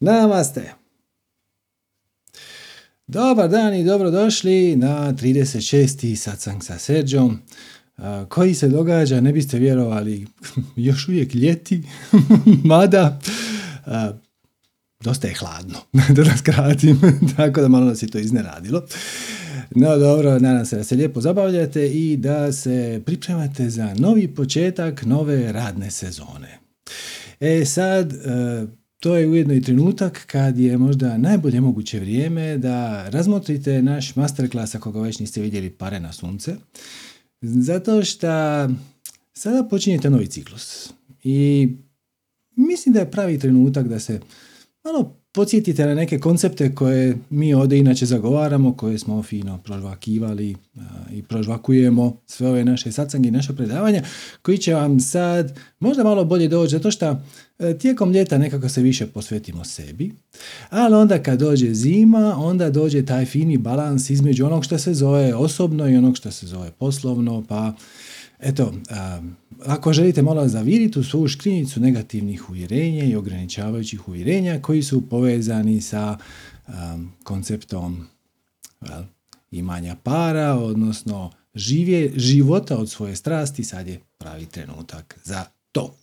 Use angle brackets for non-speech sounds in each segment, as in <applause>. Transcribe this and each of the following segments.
Namaste. Dobar dan i dobrodošli na 36. satsang sa Serđom koji se događa, ne biste vjerovali, <laughs> još uvijek ljeti, <laughs> mada dosta je hladno, <laughs> da nas kratim, tako da malo nas je to izneradilo. No dobro, nadam se da se lijepo zabavljate i da se pripremate za novi početak nove radne sezone. E sad, to je ujedno i trenutak kad je možda najbolje moguće vrijeme da razmotrite naš masterclass ako ga već niste vidjeli pare na sunce. Zato što sada počinjete novi ciklus. I mislim da je pravi trenutak da se malo podsjetite na neke koncepte koje mi ovdje inače zagovaramo, koje smo fino prožvakivali i prožvakujemo sve ove naše satsange i naše predavanja, koji će vam sad možda malo bolje doći, zato što e, tijekom ljeta nekako se više posvetimo sebi, ali onda kad dođe zima, onda dođe taj fini balans između onog što se zove osobno i onog što se zove poslovno, pa Eto, ako želite malo zaviriti u svoju škrinjicu negativnih uvjerenja i ograničavajućih uvjerenja koji su povezani sa konceptom imanja para, odnosno živje, života od svoje strasti, sad je pravi trenutak za to.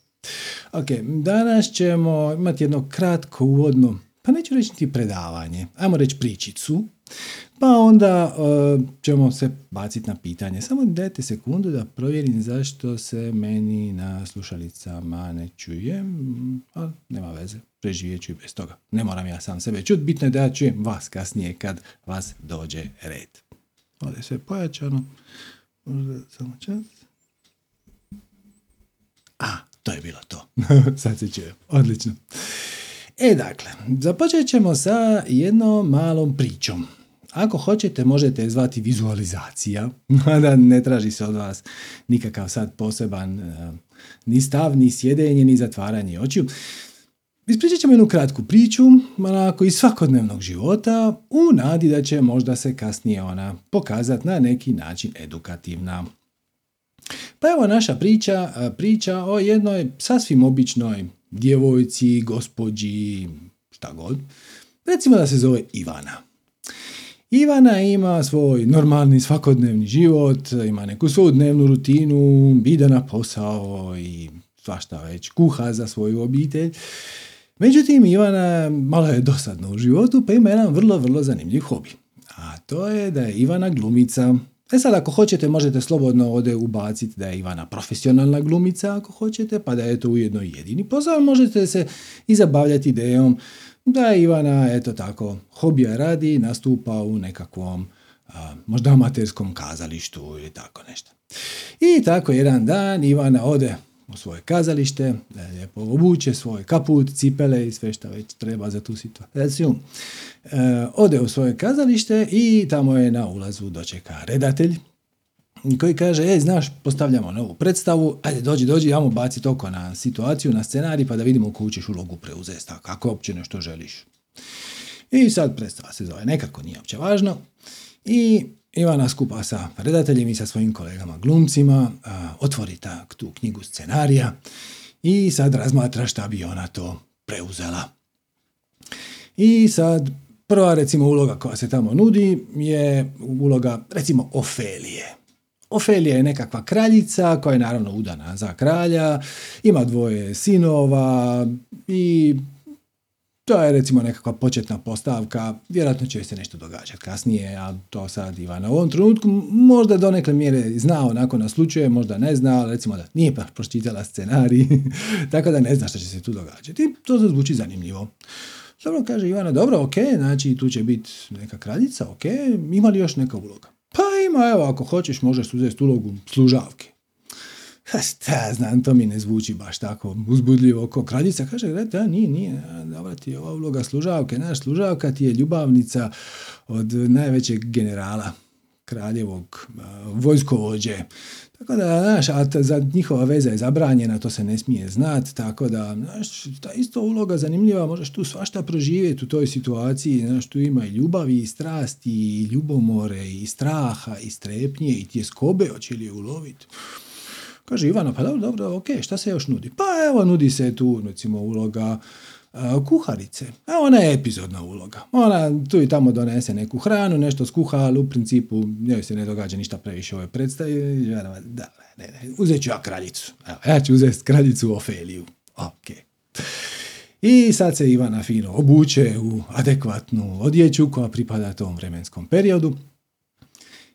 Ok, danas ćemo imati jedno kratko uvodno, pa neću reći ti predavanje, ajmo reći pričicu, pa onda uh, ćemo se baciti na pitanje. Samo dajte sekundu da provjerim zašto se meni na slušalicama ne čuje. A, nema veze, preživjet ću i bez toga. Ne moram ja sam sebe čut, bitno je da ja čujem vas kasnije kad vas dođe red. Ovdje je sve pojačano. Možda samo čas. A, to je bilo to. <laughs> Sad se čuje. Odlično. E dakle, započet ćemo sa jednom malom pričom. Ako hoćete, možete je zvati vizualizacija, <laughs> da ne traži se od vas nikakav sad poseban eh, ni stav, ni sjedenje, ni zatvaranje očiju. Ispričat ćemo jednu kratku priču, onako iz svakodnevnog života, u nadi da će možda se kasnije ona pokazati na neki način edukativna. Pa evo naša priča, eh, priča o jednoj sasvim običnoj djevojci, gospođi, šta god. Recimo da se zove Ivana. Ivana ima svoj normalni svakodnevni život, ima neku svoju dnevnu rutinu, ide na posao i svašta već, kuha za svoju obitelj. Međutim, Ivana malo je dosadna u životu, pa ima jedan vrlo, vrlo zanimljiv hobi. A to je da je Ivana glumica. E sad, ako hoćete, možete slobodno ovdje ubaciti da je Ivana profesionalna glumica, ako hoćete, pa da je to ujedno jedini posao. Možete se i zabavljati idejom da Ivana, eto tako, hobija radi, nastupa u nekakvom možda amaterskom kazalištu ili tako nešto. I tako jedan dan Ivana ode u svoje kazalište, lijepo obuče svoj kaput, cipele i sve što već treba za tu situaciju. E, ode u svoje kazalište i tamo je na ulazu dočeka redatelj koji kaže, ej, znaš, postavljamo novu predstavu, ajde, dođi, dođi, ajmo baciti oko na situaciju, na scenarij, pa da vidimo koju ćeš ulogu preuzeti, kako uopće nešto želiš. I sad predstava se zove nekako, nije uopće važno. I Ivana skupa sa redateljem i sa svojim kolegama glumcima otvori ta, tu knjigu scenarija i sad razmatra šta bi ona to preuzela. I sad prva recimo uloga koja se tamo nudi je uloga recimo Ofelije. Ofelija je nekakva kraljica koja je naravno udana za kralja, ima dvoje sinova i to je recimo nekakva početna postavka, vjerojatno će se nešto događati kasnije, a to sad Ivana u ovom trenutku možda do neke mjere zna onako naslučuje, možda ne zna, ali recimo da nije pa pročitala scenarij, <laughs> tako da ne zna što će se tu događati. To zvuči zanimljivo. Dobro kaže Ivana, dobro, ok, znači tu će biti neka kraljica, ok, ima li još neka uloga? Ima, evo, ako hoćeš, možeš uzeti ulogu služavke. Šta znam, to mi ne zvuči baš tako uzbudljivo ko kraljica. Kaže, da, nije, nije, dobra ti je ova uloga služavke. Naš služavka ti je ljubavnica od najvećeg generala kraljevog vojskovođe. Tako da, znaš, a za njihova veza je zabranjena, to se ne smije znati, tako da, znaš, ta isto uloga zanimljiva, možeš tu svašta proživjeti u toj situaciji, znaš, tu ima i ljubavi, i strasti, i ljubomore, i straha, i strepnje, i tjeskobe, hoće li je uloviti. Kaže Ivana, pa dobro, dobro, ok, šta se još nudi? Pa evo, nudi se tu, recimo, uloga kuharice. A ona je epizodna uloga. Ona tu i tamo donese neku hranu, nešto skuha, ali u principu njoj se ne događa ništa previše ove predstavi. Da, ne, ne, uzet ću ja kraljicu. Evo, ja ću uzeti kraljicu Ofeliju. Ok. I sad se Ivana fino obuče u adekvatnu odjeću koja pripada tom vremenskom periodu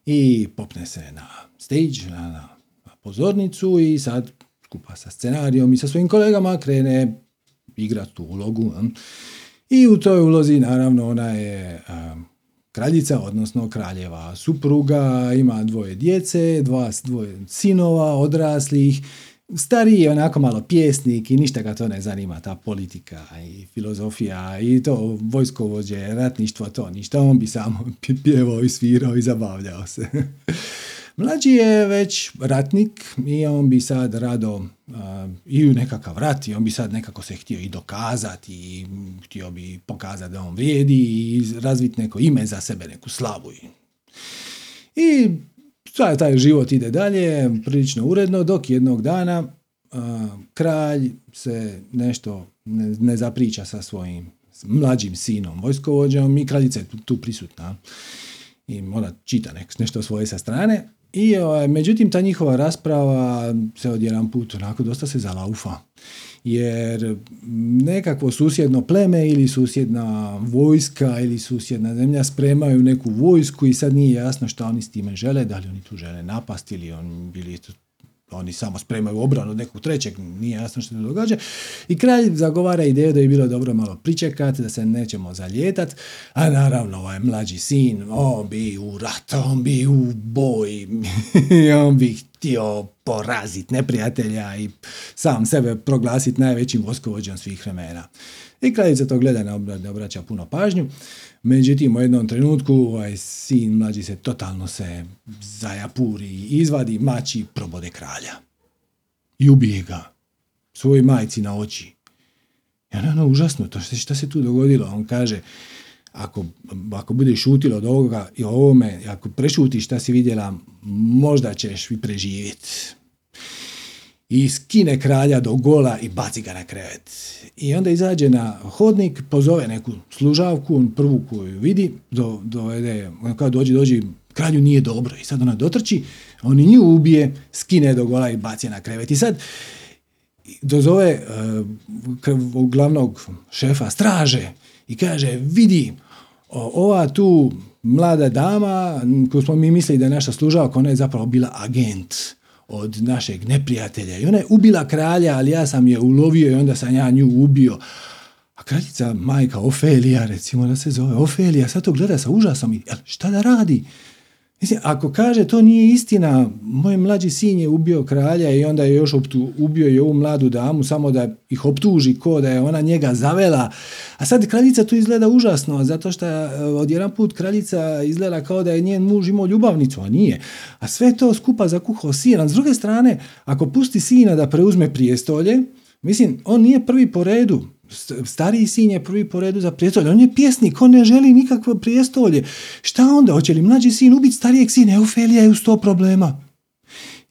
i popne se na stage, na, na pozornicu i sad skupa sa scenarijom i sa svojim kolegama krene igrati tu ulogu. I u toj ulozi naravno ona je kraljica, odnosno kraljeva supruga, ima dvoje djece, dva, dvoje sinova odraslih, stariji je onako malo pjesnik i ništa ga to ne zanima, ta politika i filozofija i to vojskovođe, ratništvo, to ništa, on bi samo <laughs> pjevao i svirao i zabavljao se. Mlađi je već ratnik i on bi sad rado uh, i u nekakav rat i on bi sad nekako se htio i dokazati i htio bi pokazati da on vrijedi i razviti neko ime za sebe, neku slavu. I taj, taj život ide dalje, prilično uredno, dok jednog dana kralj se nešto ne, ne zapriča sa svojim mlađim sinom vojskovođom i kraljica je tu, prisutna i ona čita nešto svoje sa strane i ovaj, međutim ta njihova rasprava se odjedan put onako dosta se zalaufa. Jer nekakvo susjedno pleme ili susjedna vojska ili susjedna zemlja spremaju neku vojsku i sad nije jasno što oni s time žele, da li oni tu žele napasti ili on, bili oni samo spremaju obranu od nekog trećeg, nije jasno što se događa. I kralj zagovara ideju da je bilo dobro malo pričekati, da se nećemo zaljetat, a naravno ovaj mlađi sin, on bi u rat, on bi u boj, <laughs> on bi htio poraziti neprijatelja i sam sebe proglasiti najvećim voskovođom svih vremena. I kraljica to gleda, ne obraća puno pažnju. Međutim, u jednom trenutku ovaj sin mlađi se totalno se zajapuri, izvadi mači probode kralja. I ubije ga svojoj majci na oči. I ona ono užasno, to šta se tu dogodilo? On kaže, ako, ako budeš šutilo od ovoga i ovome, ako prešutiš šta si vidjela, možda ćeš vi preživjeti. I skine kralja do gola i baci ga na krevet. I onda izađe na hodnik, pozove neku služavku, on prvu koju vidi, do, dovede, kao dođi, dođi, kralju nije dobro. I sad ona dotrči, on nju ubije, skine do gola i baci na krevet. I sad dozove uh, glavnog šefa straže i kaže, vidi, ova tu mlada dama koju smo mi mislili da je naša služavka, ona je zapravo bila agent od našeg neprijatelja i ona je ubila kralja, ali ja sam je ulovio i onda sam ja nju ubio. A kraljica, majka Ofelija, recimo da se zove Ofelija, sad to gleda sa užasom i šta da radi? Mislim, ako kaže to nije istina, moj mlađi sin je ubio kralja i onda je još optu, ubio i ovu mladu damu samo da ih optuži ko da je ona njega zavela. A sad kraljica tu izgleda užasno, zato što e, odjedan put kraljica izgleda kao da je njen muž imao ljubavnicu, a nije. A sve to skupa zakuhao sin. s druge strane, ako pusti sina da preuzme prijestolje, mislim, on nije prvi po redu stariji sin je prvi po redu za prijestolje, on je pjesnik, on ne želi nikakvo prijestolje. Šta onda? Hoće li mlađi sin ubiti starijeg sina? Eufelija je u sto problema.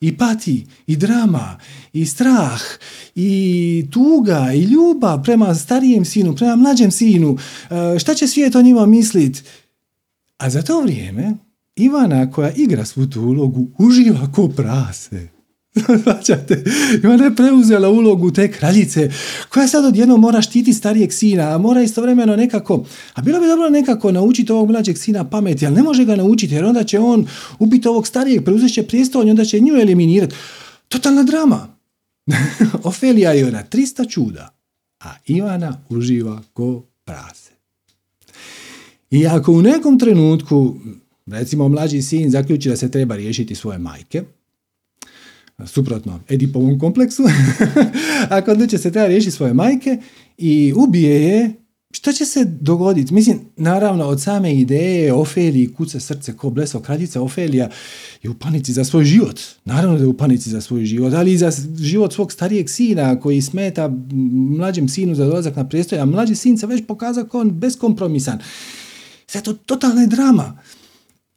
I pati, i drama, i strah, i tuga, i ljubav prema starijem sinu, prema mlađem sinu. E, šta će svijet o njima mislit? A za to vrijeme Ivana koja igra svu tu ulogu uživa ko prase. <laughs> Svaćate? I ona je preuzela ulogu te kraljice koja sad odjedno mora štiti starijeg sina, a mora istovremeno nekako, a bilo bi dobro nekako naučiti ovog mlađeg sina pameti, ali ne može ga naučiti jer onda će on ubiti ovog starijeg, preuzet će prijestolje, onda će nju eliminirati. Totalna drama. <laughs> Ofelija je ona 300 čuda, a Ivana uživa ko prase. I ako u nekom trenutku, recimo mlađi sin zaključi da se treba riješiti svoje majke, suprotno Edipovom kompleksu, <laughs> ako odluče se treba riješiti svoje majke i ubije je, što će se dogoditi? Mislim, naravno, od same ideje Ofeliji kuca srce ko bleso kraljica Ofelija je u panici za svoj život. Naravno da je u panici za svoj život, ali i za život svog starijeg sina koji smeta mlađem sinu za dolazak na prijestolje, a mlađi sin se već pokazao kao on beskompromisan. Sve to totalna je drama.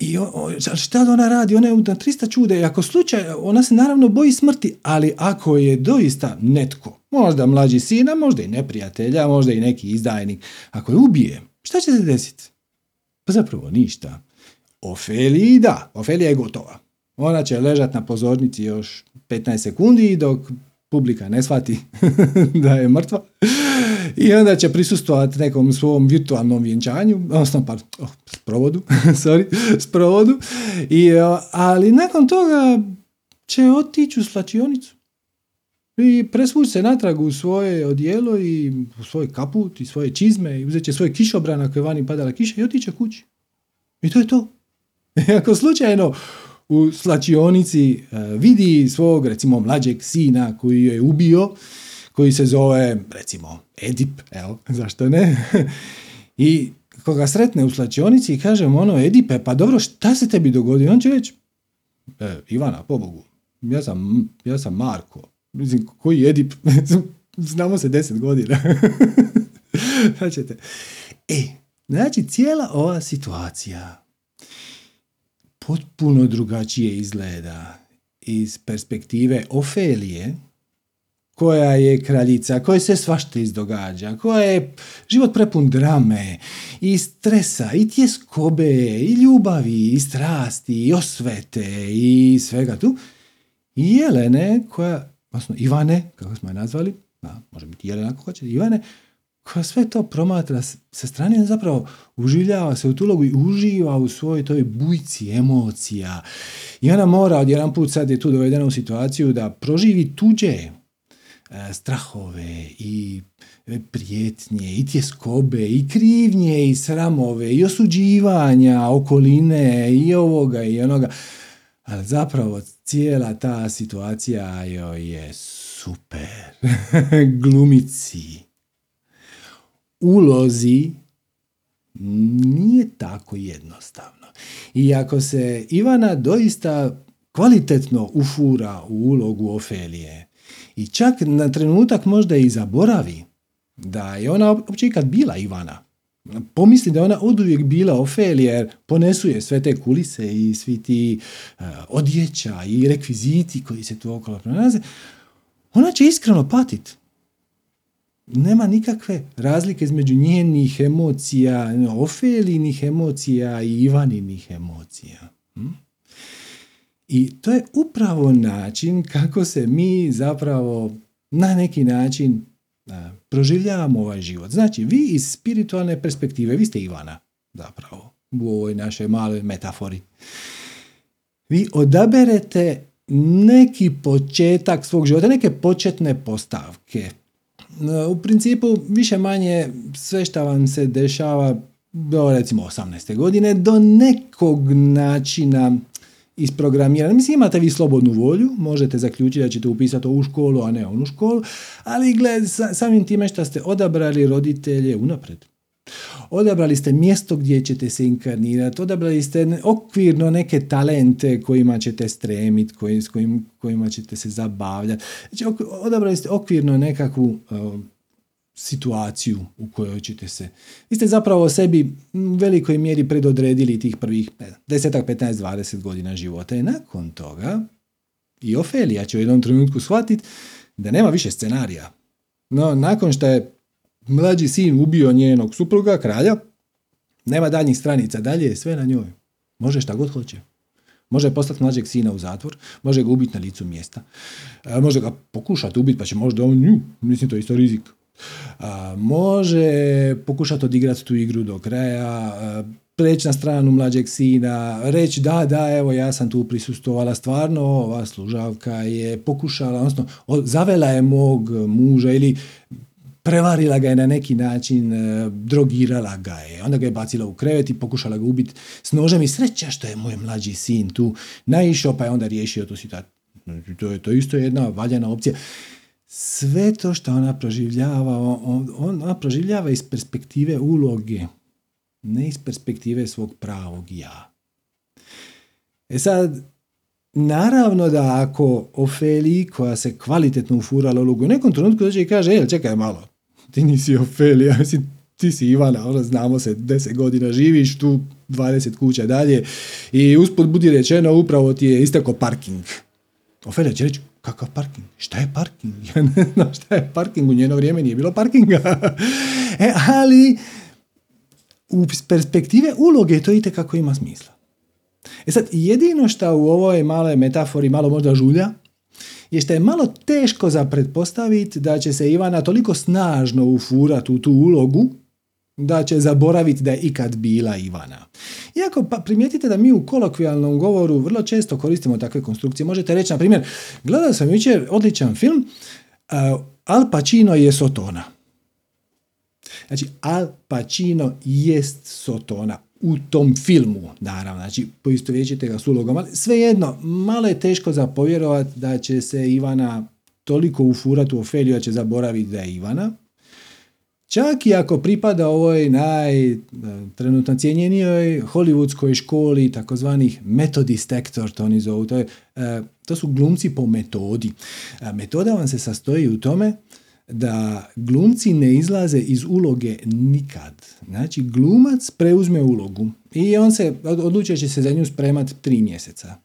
I o, šta ona radi? Ona je na 300 čude i ako slučaj, ona se naravno boji smrti, ali ako je doista netko Možda mlađi sina, možda i neprijatelja, možda i neki izdajnik. Ako je ubije, šta će se desiti? Pa zapravo ništa. Ofeliji da, Ofelija je gotova. Ona će ležati na pozornici još 15 sekundi dok publika ne shvati <laughs> da je mrtva i onda će prisustvovati nekom svom virtualnom vjenčanju, odnosno pa, oh, sprovodu, <laughs> sorry, sprovodu, I, ali nakon toga će otići u slačionicu i presvući se natrag u svoje odijelo i u svoj kaput i svoje čizme i uzet će svoje kišobrana koje je vani padala kiša i otiće kući. I to je to. I <laughs> ako slučajno u slačionici e, vidi svog, recimo, mlađeg sina koji je ubio, koji se zove, recimo, Edip, evo, <laughs> zašto ne? I koga sretne u slačionici i kaže mu ono, Edipe, pa dobro, šta se tebi dogodilo? On će reći, e, Ivana, pobogu, ja sam, ja sam Marko. Mislim, koji Edip? <laughs> Znamo se deset godina. <laughs> Značite. E, znači, cijela ova situacija potpuno drugačije izgleda iz perspektive Ofelije, koja je kraljica, koja se svašta izdogađa, koja je život prepun drame i stresa i tjeskobe i ljubavi i strasti i osvete i svega tu. I Jelene koja, odnosno Ivane, kako smo je nazvali, da, može biti Jelena ako hoće, Ivane, koja sve to promatra sa strane, zapravo uživljava se u tu ulogu i uživa u svojoj toj bujci emocija. I ona mora odjedan put sad je tu dovedena u situaciju da proživi tuđe e, strahove i prijetnje i tjeskobe i krivnje i sramove i osuđivanja okoline i ovoga i onoga. Ali zapravo cijela ta situacija joj je super. <laughs> Glumici ulozi nije tako jednostavno. I ako se Ivana doista kvalitetno ufura u ulogu Ofelije i čak na trenutak možda i zaboravi da je ona uopće ikad bila Ivana, pomisli da je ona oduvijek bila Ofelija jer ponesu je sve te kulise i svi ti uh, odjeća i rekviziti koji se tu okolo pronalaze, ona će iskreno patiti nema nikakve razlike između njenih emocija, Ofelinih emocija i Ivaninih emocija. Hm? I to je upravo način kako se mi zapravo na neki način proživljavamo ovaj život. Znači, vi iz spiritualne perspektive, vi ste Ivana zapravo u ovoj našoj maloj metafori. Vi odaberete neki početak svog života, neke početne postavke, u principu više manje sve što vam se dešava do recimo 18. godine do nekog načina isprogramirano. Mislim, imate vi slobodnu volju, možete zaključiti da ćete upisati ovu školu, a ne onu školu, ali gled, samim time što ste odabrali roditelje unapred. Odabrali ste mjesto gdje ćete se inkarnirati, odabrali ste okvirno neke talente kojima ćete stremiti, koji, s kojim, kojima ćete se zabavljati. Znači, odabrali ste okvirno nekakvu situaciju u kojoj ćete se... Vi ste zapravo sebi u velikoj mjeri predodredili tih prvih 10, 15, 20 godina života i nakon toga i Ofelija će u jednom trenutku shvatiti da nema više scenarija. No, nakon što je mlađi sin ubio njenog supruga, kralja, nema daljnjih stranica, dalje je sve na njoj. Može šta god hoće. Može poslati mlađeg sina u zatvor, može ga ubiti na licu mjesta, može ga pokušati ubiti pa će možda on nju, mislim to je isto rizik. može pokušati odigrati tu igru do kraja, preći na stranu mlađeg sina, reći da, da, evo ja sam tu prisustovala, stvarno ova služavka je pokušala, odnosno zavela je mog muža ili prevarila ga je na neki način, e, drogirala ga je, onda ga je bacila u krevet i pokušala ga ubiti s nožem i sreća što je moj mlađi sin tu naišao pa je onda riješio tu situaciju. Znači, to je to isto jedna valjana opcija. Sve to što ona proživljava, on, ona proživljava iz perspektive uloge, ne iz perspektive svog pravog ja. E sad, Naravno da ako Ofeli koja se kvalitetno ufurala ulogu u nekom trenutku dođe i kaže, e, čekaj malo, ti nisi Ofelija, <laughs> ti si Ivana, ono, znamo se, deset godina živiš tu, 20 kuća dalje i usput budi rečeno, upravo ti je istako parking. Ofelija će reći, Kakav parking? Šta je parking? <laughs> Ja ne znam šta je parking, u njeno vrijeme nije bilo parkinga. <laughs> e, ali u perspektive uloge to ite kako ima smisla. E sad, jedino što u ovoj maloj metafori malo možda žulja, je što je malo teško za pretpostaviti da će se Ivana toliko snažno ufurati u tu ulogu da će zaboraviti da je ikad bila Ivana. Iako pa primijetite da mi u kolokvijalnom govoru vrlo često koristimo takve konstrukcije. Možete reći, na primjer, gledao sam jučer odličan film, uh, Al Pacino je Sotona. Znači, Al Pacino jest Sotona u tom filmu, naravno, znači poistovjećite ga s ulogom, ali svejedno, malo je teško za povjerovati da će se Ivana toliko ufurati u Ofeliju da će zaboraviti da je Ivana. Čak i ako pripada ovoj naj trenutno cijenjenijoj hollywoodskoj školi takozvanih metodist actor, to oni zovu, to, je, e, to su glumci po metodi. Metoda vam se sastoji u tome da glumci ne izlaze iz uloge nikad. Znači, glumac preuzme ulogu i on se odlučuje će se za nju spremati tri mjeseca.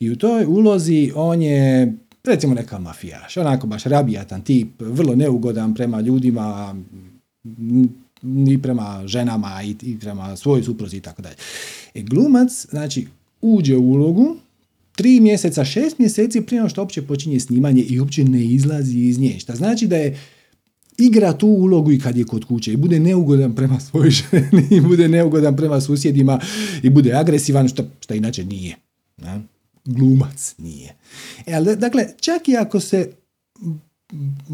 I u toj ulozi on je recimo neka mafijaš, onako baš rabijatan tip, vrlo neugodan prema ljudima, ni prema ženama i, i prema svojoj supruzi i tako dalje. E, glumac, znači, uđe u ulogu, tri mjeseca, šest mjeseci prije nego što uopće počinje snimanje i uopće ne izlazi iz nje. Šta znači da je igra tu ulogu i kad je kod kuće i bude neugodan prema svojoj <laughs> ženi i bude neugodan prema susjedima i bude agresivan što, što inače nije. Na? Glumac nije. E, ali, dakle, čak i ako se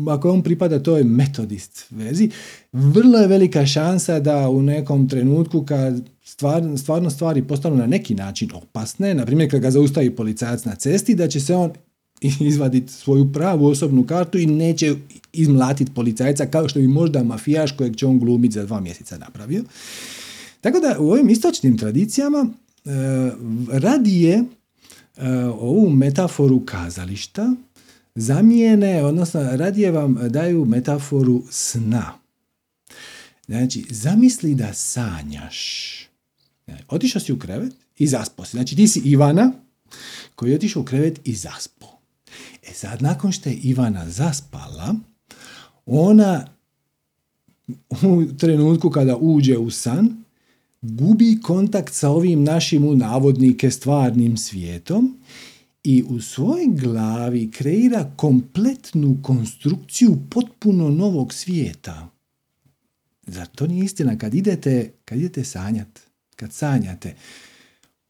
ako on pripada toj metodist vezi, vrlo je velika šansa da u nekom trenutku kad stvar, stvarno stvari postanu na neki način opasne, na primjer kad ga zaustavi policajac na cesti, da će se on <laughs> izvaditi svoju pravu osobnu kartu i neće izmlatiti policajca kao što bi možda mafijaš kojeg će on glumiti za dva mjeseca napravio. Tako da u ovim istočnim tradicijama e, radije e, ovu metaforu kazališta zamijene, odnosno radije vam daju metaforu sna. Znači, zamisli da sanjaš. Otišao si u krevet i zaspo si. Znači, ti si Ivana koji je otišao u krevet i zaspo. E sad, nakon što je Ivana zaspala, ona u trenutku kada uđe u san, gubi kontakt sa ovim našim u navodnike stvarnim svijetom i u svojoj glavi kreira kompletnu konstrukciju potpuno novog svijeta. Zar to nije istina? Kad idete, kad idete sanjat, kad sanjate,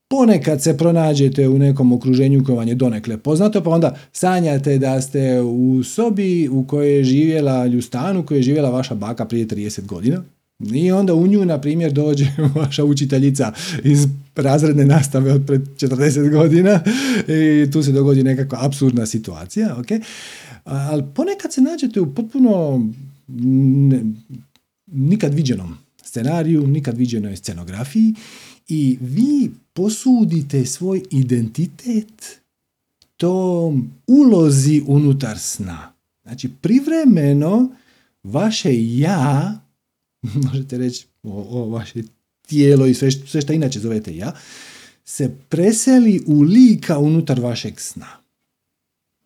ponekad se pronađete u nekom okruženju koje vam je donekle poznato, pa onda sanjate da ste u sobi u kojoj je živjela ljustanu, u kojoj je živjela vaša baka prije 30 godina. I onda u nju, na primjer, dođe <laughs> vaša učiteljica iz razredne nastave od pred 40 godina i tu se dogodi nekakva apsurdna situacija, ok? Ali ponekad se nađete u potpuno nikad viđenom scenariju, nikad viđenoj scenografiji i vi posudite svoj identitet tom ulozi unutar sna. Znači, privremeno vaše ja, <laughs> možete reći o, o vaše tijelo i sve, sve što inače zovete ja, se preseli u lika unutar vašeg sna.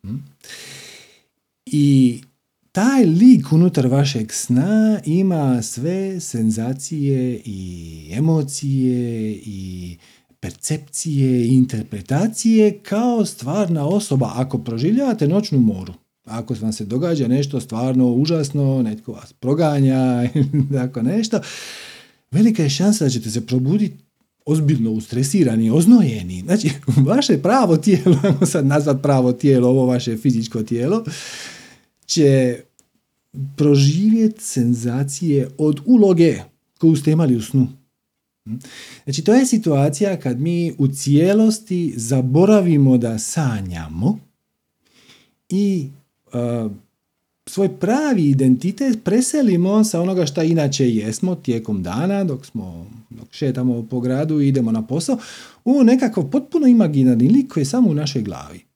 Hm? I taj lik unutar vašeg sna ima sve senzacije i emocije i percepcije i interpretacije kao stvarna osoba ako proživljavate noćnu moru. Ako vam se događa nešto stvarno užasno, netko vas proganja, <laughs> tako nešto, velika je šansa da ćete se probuditi ozbiljno ustresirani, oznojeni. Znači, <laughs> vaše pravo tijelo, <laughs> ajmo sad nazvat pravo tijelo, ovo vaše fizičko tijelo, će proživjeti senzacije od uloge koju ste imali u snu. Znači, to je situacija kad mi u cijelosti zaboravimo da sanjamo i uh, svoj pravi identitet preselimo sa onoga što inače jesmo tijekom dana, dok smo dok šetamo po gradu i idemo na posao, u nekakav potpuno imaginarni lik koji je samo u našoj glavi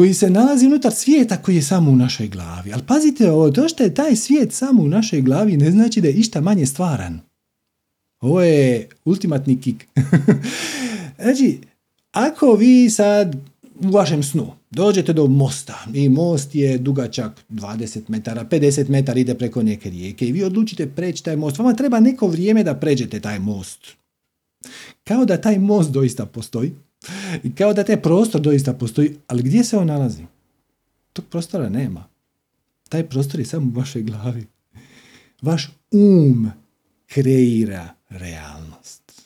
koji se nalazi unutar svijeta koji je samo u našoj glavi. Ali pazite ovo, to što je taj svijet samo u našoj glavi ne znači da je išta manje stvaran. Ovo je ultimatni kik. <laughs> znači, ako vi sad u vašem snu dođete do mosta i most je dugačak 20 metara, 50 metara ide preko neke rijeke i vi odlučite preći taj most. Vama treba neko vrijeme da pređete taj most. Kao da taj most doista postoji i kao da taj prostor doista postoji, ali gdje se on nalazi? Tog prostora nema. Taj prostor je samo u vašoj glavi. Vaš um kreira realnost.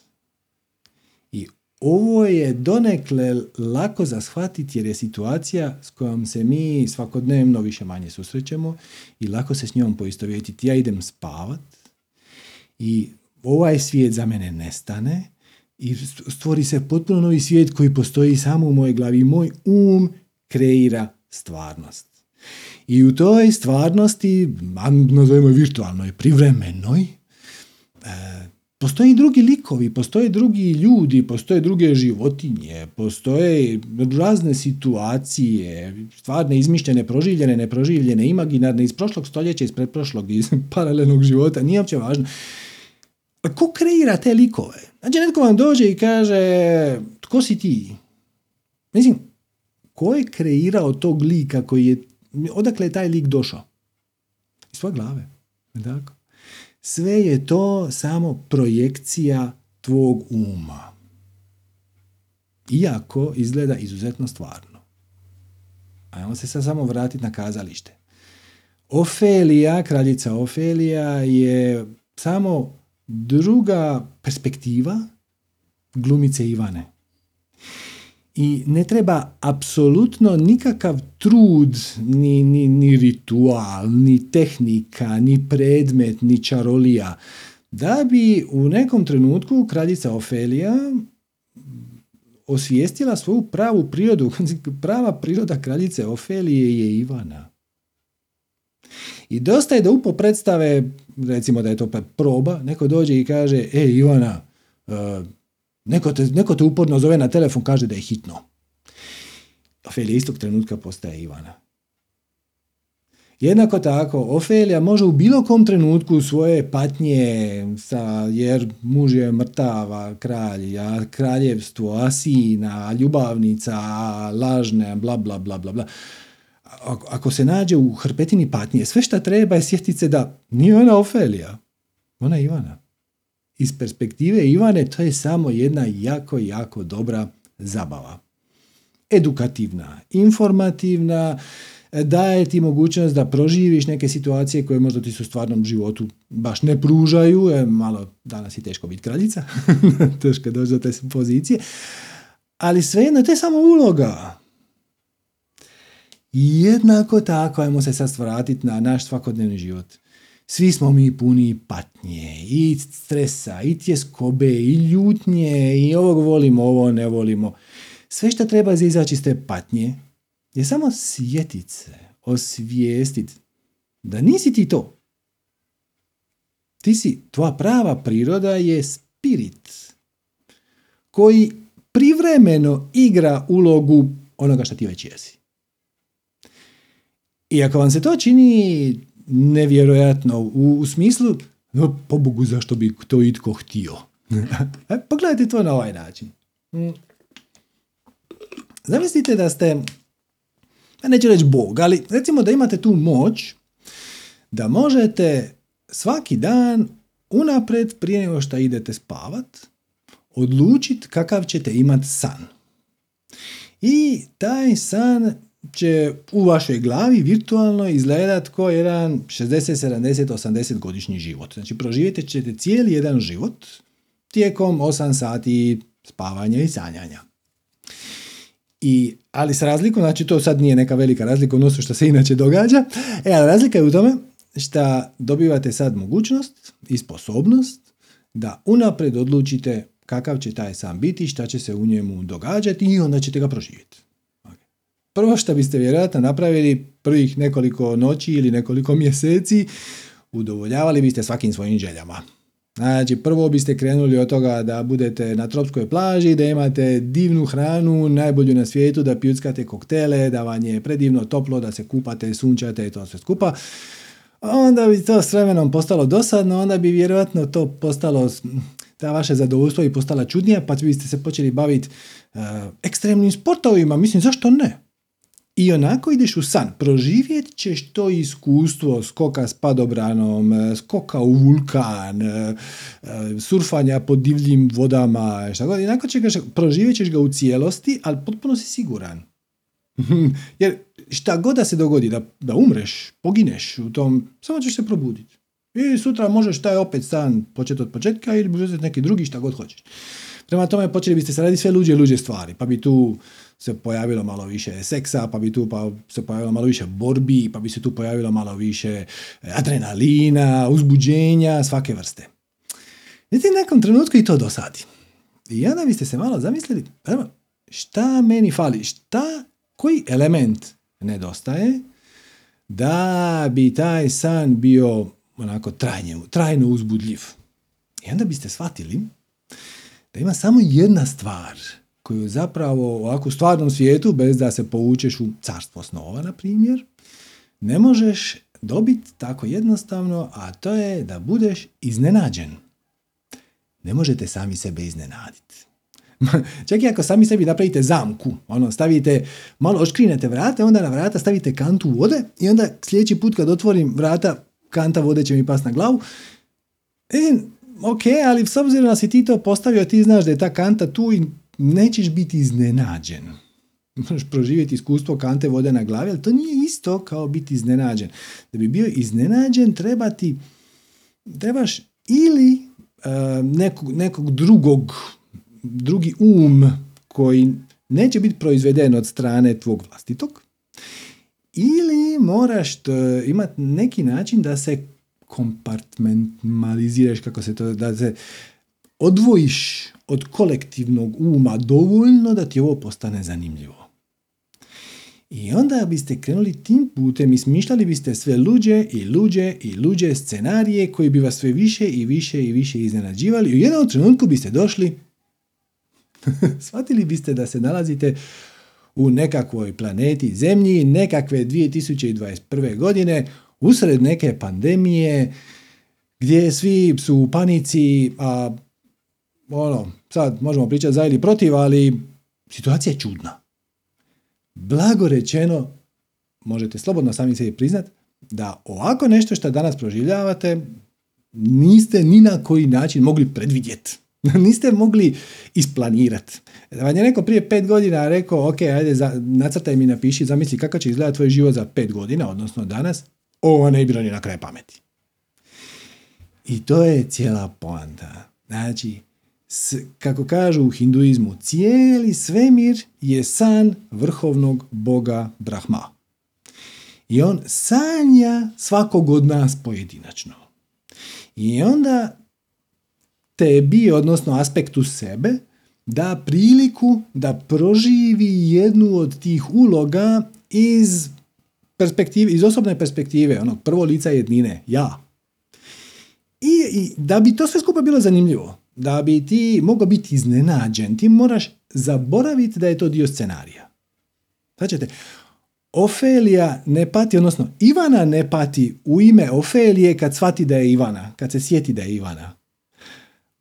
I ovo je donekle lako za shvatiti jer je situacija s kojom se mi svakodnevno više manje susrećemo i lako se s njom poistovjetiti. Ja idem spavat i ovaj svijet za mene nestane i stvori se potpuno novi svijet koji postoji samo u mojoj glavi. Moj um kreira stvarnost. I u toj stvarnosti, nazovimo virtualnoj, privremenoj, e, Postoje i drugi likovi, postoje drugi ljudi, postoje druge životinje, postoje razne situacije, stvarne, izmišljene, proživljene, neproživljene, imaginarne, iz prošlog stoljeća, iz pretprošlog, iz <laughs> paralelnog života, nije uopće važno. Ko kreira te likove? Znači, netko vam dođe i kaže, tko si ti? Mislim, ko je kreirao tog lika koji je, odakle je taj lik došao? Iz svoje glave. Tako? Sve je to samo projekcija tvog uma. Iako izgleda izuzetno stvarno. Ajmo se sad samo vratiti na kazalište. Ofelija, kraljica Ofelija je samo druga perspektiva glumice Ivane i ne treba apsolutno nikakav trud, ni, ni, ni ritual, ni tehnika, ni predmet, ni čarolija, da bi u nekom trenutku kraljica Ofelija osvijestila svoju pravu prirodu. <laughs> Prava priroda kraljice Ofelije je Ivana. I dosta je da upo predstave, recimo da je to proba, neko dođe i kaže, e Ivana, uh, Neko te, neko te uporno zove na telefon, kaže da je hitno. Ofelija istog trenutka postaje Ivana. Jednako tako, Ofelija može u bilo kom trenutku svoje patnje, sa, jer muž je mrtava kralj, a kraljevstvo, a sina, a ljubavnica, lažne, bla, bla, bla, bla, bla. Ako se nađe u hrpetini patnje, sve što treba je sjetiti se da nije ona Ofelija, ona je Ivana iz perspektive Ivane to je samo jedna jako, jako dobra zabava. Edukativna, informativna, daje ti mogućnost da proživiš neke situacije koje možda ti su u stvarnom životu baš ne pružaju, je malo danas je teško biti kraljica, <laughs> teško doći do te pozicije, ali svejedno to je samo uloga. Jednako tako, ajmo se sad vratiti na naš svakodnevni život. Svi smo mi puni patnje i stresa i tjeskobe i ljutnje i ovog volimo, ovo ne volimo. Sve što treba za izaći iz te patnje je samo sjetit se, osvijestit da nisi ti to. Ti si, tvoja prava priroda je spirit koji privremeno igra ulogu onoga što ti već jesi. I ako vam se to čini nevjerojatno u, u smislu no, po Bogu zašto bi to itko htio. <laughs> e, pogledajte to na ovaj način. Mm. Zamislite da ste, ja neću reći Bog, ali recimo da imate tu moć da možete svaki dan unapred prije nego što idete spavat odlučiti kakav ćete imati san. I taj san će u vašoj glavi virtualno izgledati kao jedan 60, 70, 80 godišnji život. Znači proživjeti ćete cijeli jedan život tijekom 8 sati spavanja i sanjanja. I, ali s razlikom, znači to sad nije neka velika razlika u odnosu što se inače događa, e, ali razlika je u tome što dobivate sad mogućnost i sposobnost da unaprijed odlučite kakav će taj sam biti, šta će se u njemu događati i onda ćete ga proživjeti. Prvo što biste vjerojatno napravili prvih nekoliko noći ili nekoliko <laughs> mjeseci, udovoljavali biste svakim svojim željama. Znači, prvo biste krenuli od toga da budete na tropskoj plaži, da imate divnu hranu, najbolju na svijetu, da pijuckate koktele, da vam je predivno toplo, da se kupate, sunčate i to sve skupa. Onda bi to s vremenom postalo dosadno, onda bi vjerojatno to postalo ta vaša zadovoljstvo i postala čudnija, pa biste se počeli baviti uh, ekstremnim sportovima, mislim, zašto ne? I onako ideš u san, proživjet ćeš to iskustvo skoka s padobranom, e, skoka u vulkan, e, surfanja po divljim vodama, šta god, onako će ga, proživjet ćeš ga u cijelosti, ali potpuno si siguran. Jer šta god da se dogodi, da, da umreš, pogineš u tom, samo ćeš se probuditi. I sutra možeš taj opet san početi od početka ili uzeti neki drugi šta god hoćeš. Prema tome počeli biste se raditi sve luđe luđe stvari, pa bi tu se pojavilo malo više seksa, pa bi tu pa se pojavilo malo više borbi, pa bi se tu pojavilo malo više adrenalina, uzbuđenja, svake vrste. Niti nekom trenutku i to dosadi. I onda biste se malo zamislili, evo, šta meni fali, šta, koji element nedostaje da bi taj san bio onako trajnje, trajno uzbudljiv. I onda biste shvatili da ima samo jedna stvar koju zapravo ovako u stvarnom svijetu, bez da se povučeš u carstvo snova, na primjer, ne možeš dobiti tako jednostavno, a to je da budeš iznenađen. Ne možete sami sebe iznenaditi. <laughs> Čak i ako sami sebi napravite zamku, ono, stavite, malo oškrinete vrata, onda na vrata stavite kantu vode i onda sljedeći put kad otvorim vrata, kanta vode će mi pas na glavu. E, ok, ali s obzirom da si ti to postavio, ti znaš da je ta kanta tu i nećeš biti iznenađen. Možeš proživjeti iskustvo kante vode na glavi, ali to nije isto kao biti iznenađen. Da bi bio iznenađen, treba ti, trebaš ili uh, nekog, nekog drugog, drugi um koji neće biti proizveden od strane tvog vlastitog, ili moraš imati neki način da se kompartmentaliziraš, kako se to, da se odvojiš od kolektivnog uma dovoljno da ti ovo postane zanimljivo. I onda biste krenuli tim putem i smišljali biste sve luđe i luđe i luđe scenarije koji bi vas sve više i više i više iznenađivali. I u jednom trenutku biste došli, <laughs> shvatili biste da se nalazite u nekakvoj planeti Zemlji, nekakve 2021. godine, usred neke pandemije, gdje svi su u panici, a ono, sad možemo pričati za ili protiv, ali situacija je čudna. Blago rečeno, možete slobodno sami sebi priznat, da ovako nešto što danas proživljavate, niste ni na koji način mogli predvidjeti. <laughs> niste mogli isplanirati. Da vam je neko prije pet godina rekao, ok, ajde, za, nacrtaj mi napiši, zamisli kako će izgledati tvoj život za pet godina, odnosno danas, ovo ne bi bilo ni na kraj pameti. I to je cijela poanta. Znači, kako kažu u hinduizmu, cijeli svemir je san vrhovnog boga Brahma. I on sanja svakog od nas pojedinačno. I onda tebi, odnosno aspektu sebe, da priliku da proživi jednu od tih uloga iz perspektive, iz osobne perspektive, onog prvo lica jednine, ja. I, I da bi to sve skupa bilo zanimljivo, da bi ti mogao biti iznenađen, ti moraš zaboraviti da je to dio scenarija. Znači, Ofelija ne pati, odnosno Ivana ne pati u ime Ofelije kad shvati da je Ivana, kad se sjeti da je Ivana.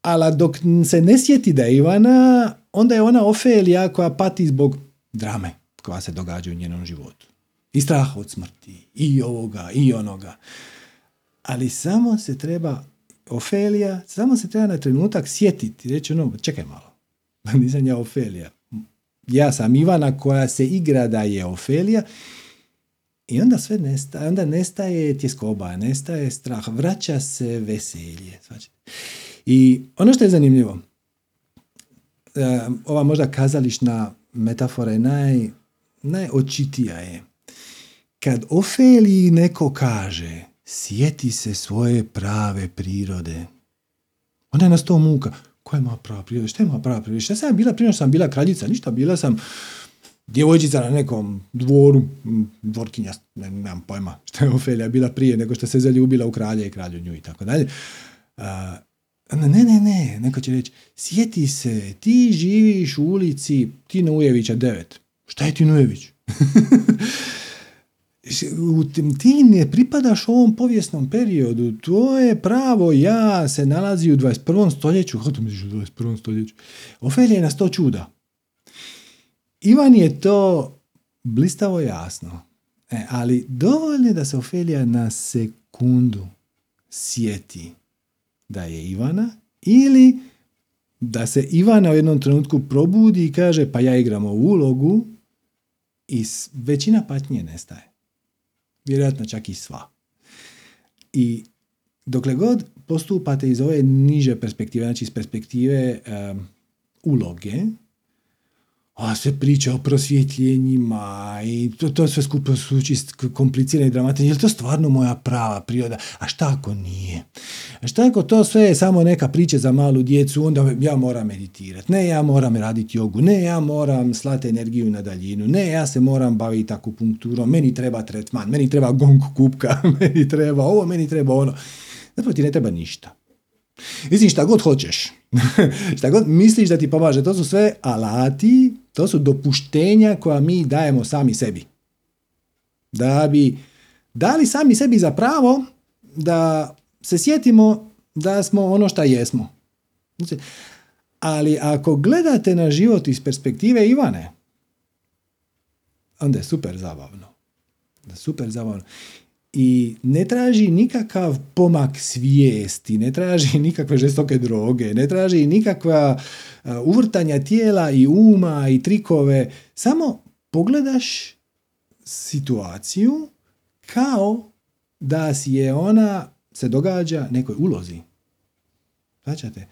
Ali dok se ne sjeti da je Ivana, onda je ona Ofelija koja pati zbog drame koja se događa u njenom životu. I straha od smrti, i ovoga, i onoga. Ali samo se treba Ofelija, samo se treba na trenutak sjetiti, reći ono, čekaj malo, <laughs> nisam ja Ofelija. Ja sam Ivana koja se igra da je Ofelija i onda sve nestaje, onda nestaje tjeskoba, nestaje strah, vraća se veselje. I ono što je zanimljivo, e, ova možda kazališna metafora je naj, najočitija je. Kad Ofeliji neko kaže, sjeti se svoje prave prirode. Onda je nas to muka. Koja je moja prava priroda? Šta je moja prava priroda? Šta sam bila prije sam bila kraljica? Ništa, bila sam djevojčica na nekom dvoru, dvorkinja, ne, nemam pojma šta je Ofelija bila prije nego što se zaljubila u kralje i kralju nju i tako dalje. Ne, ne, ne, neko će reći, sjeti se, ti živiš u ulici Tina Ujevića 9. Šta je Tina Ujević? <laughs> ti ne pripadaš ovom povijesnom periodu, tvoje pravo ja se nalazi u 21. stoljeću, kako to misliš u 21. stoljeću? Ofelija je na sto čuda. Ivan je to blistavo jasno, e, ali dovoljno je da se Ofelija na sekundu sjeti da je Ivana ili da se Ivana u jednom trenutku probudi i kaže pa ja igram ovu ulogu i većina patnje nestaje. Vjerojatno čak i sva. I dokle god postupate iz ove niže perspektive, znači iz perspektive um, uloge, a se priča o prosvjetljenjima i to, to sve skupo su komplicirane i dramatične. Je li to stvarno moja prava priroda? A šta ako nije? A šta ako to sve je samo neka priča za malu djecu, onda ja moram meditirati. Ne, ja moram raditi jogu. Ne, ja moram slati energiju na daljinu. Ne, ja se moram baviti akupunkturom. Meni treba tretman, meni treba gong kupka, <laughs> meni treba ovo, meni treba ono. Zapravo ti ne treba ništa. Mislim, šta god hoćeš, <laughs> šta god misliš da ti pomaže, to su sve alati, to su dopuštenja koja mi dajemo sami sebi. Da bi dali sami sebi za pravo da se sjetimo da smo ono šta jesmo. Ali ako gledate na život iz perspektive Ivane, onda je super zabavno. Super zabavno i ne traži nikakav pomak svijesti, ne traži <laughs> nikakve žestoke droge, ne traži nikakva uvrtanja tijela i uma i trikove, samo pogledaš situaciju kao da si je ona se događa nekoj ulozi. Značate?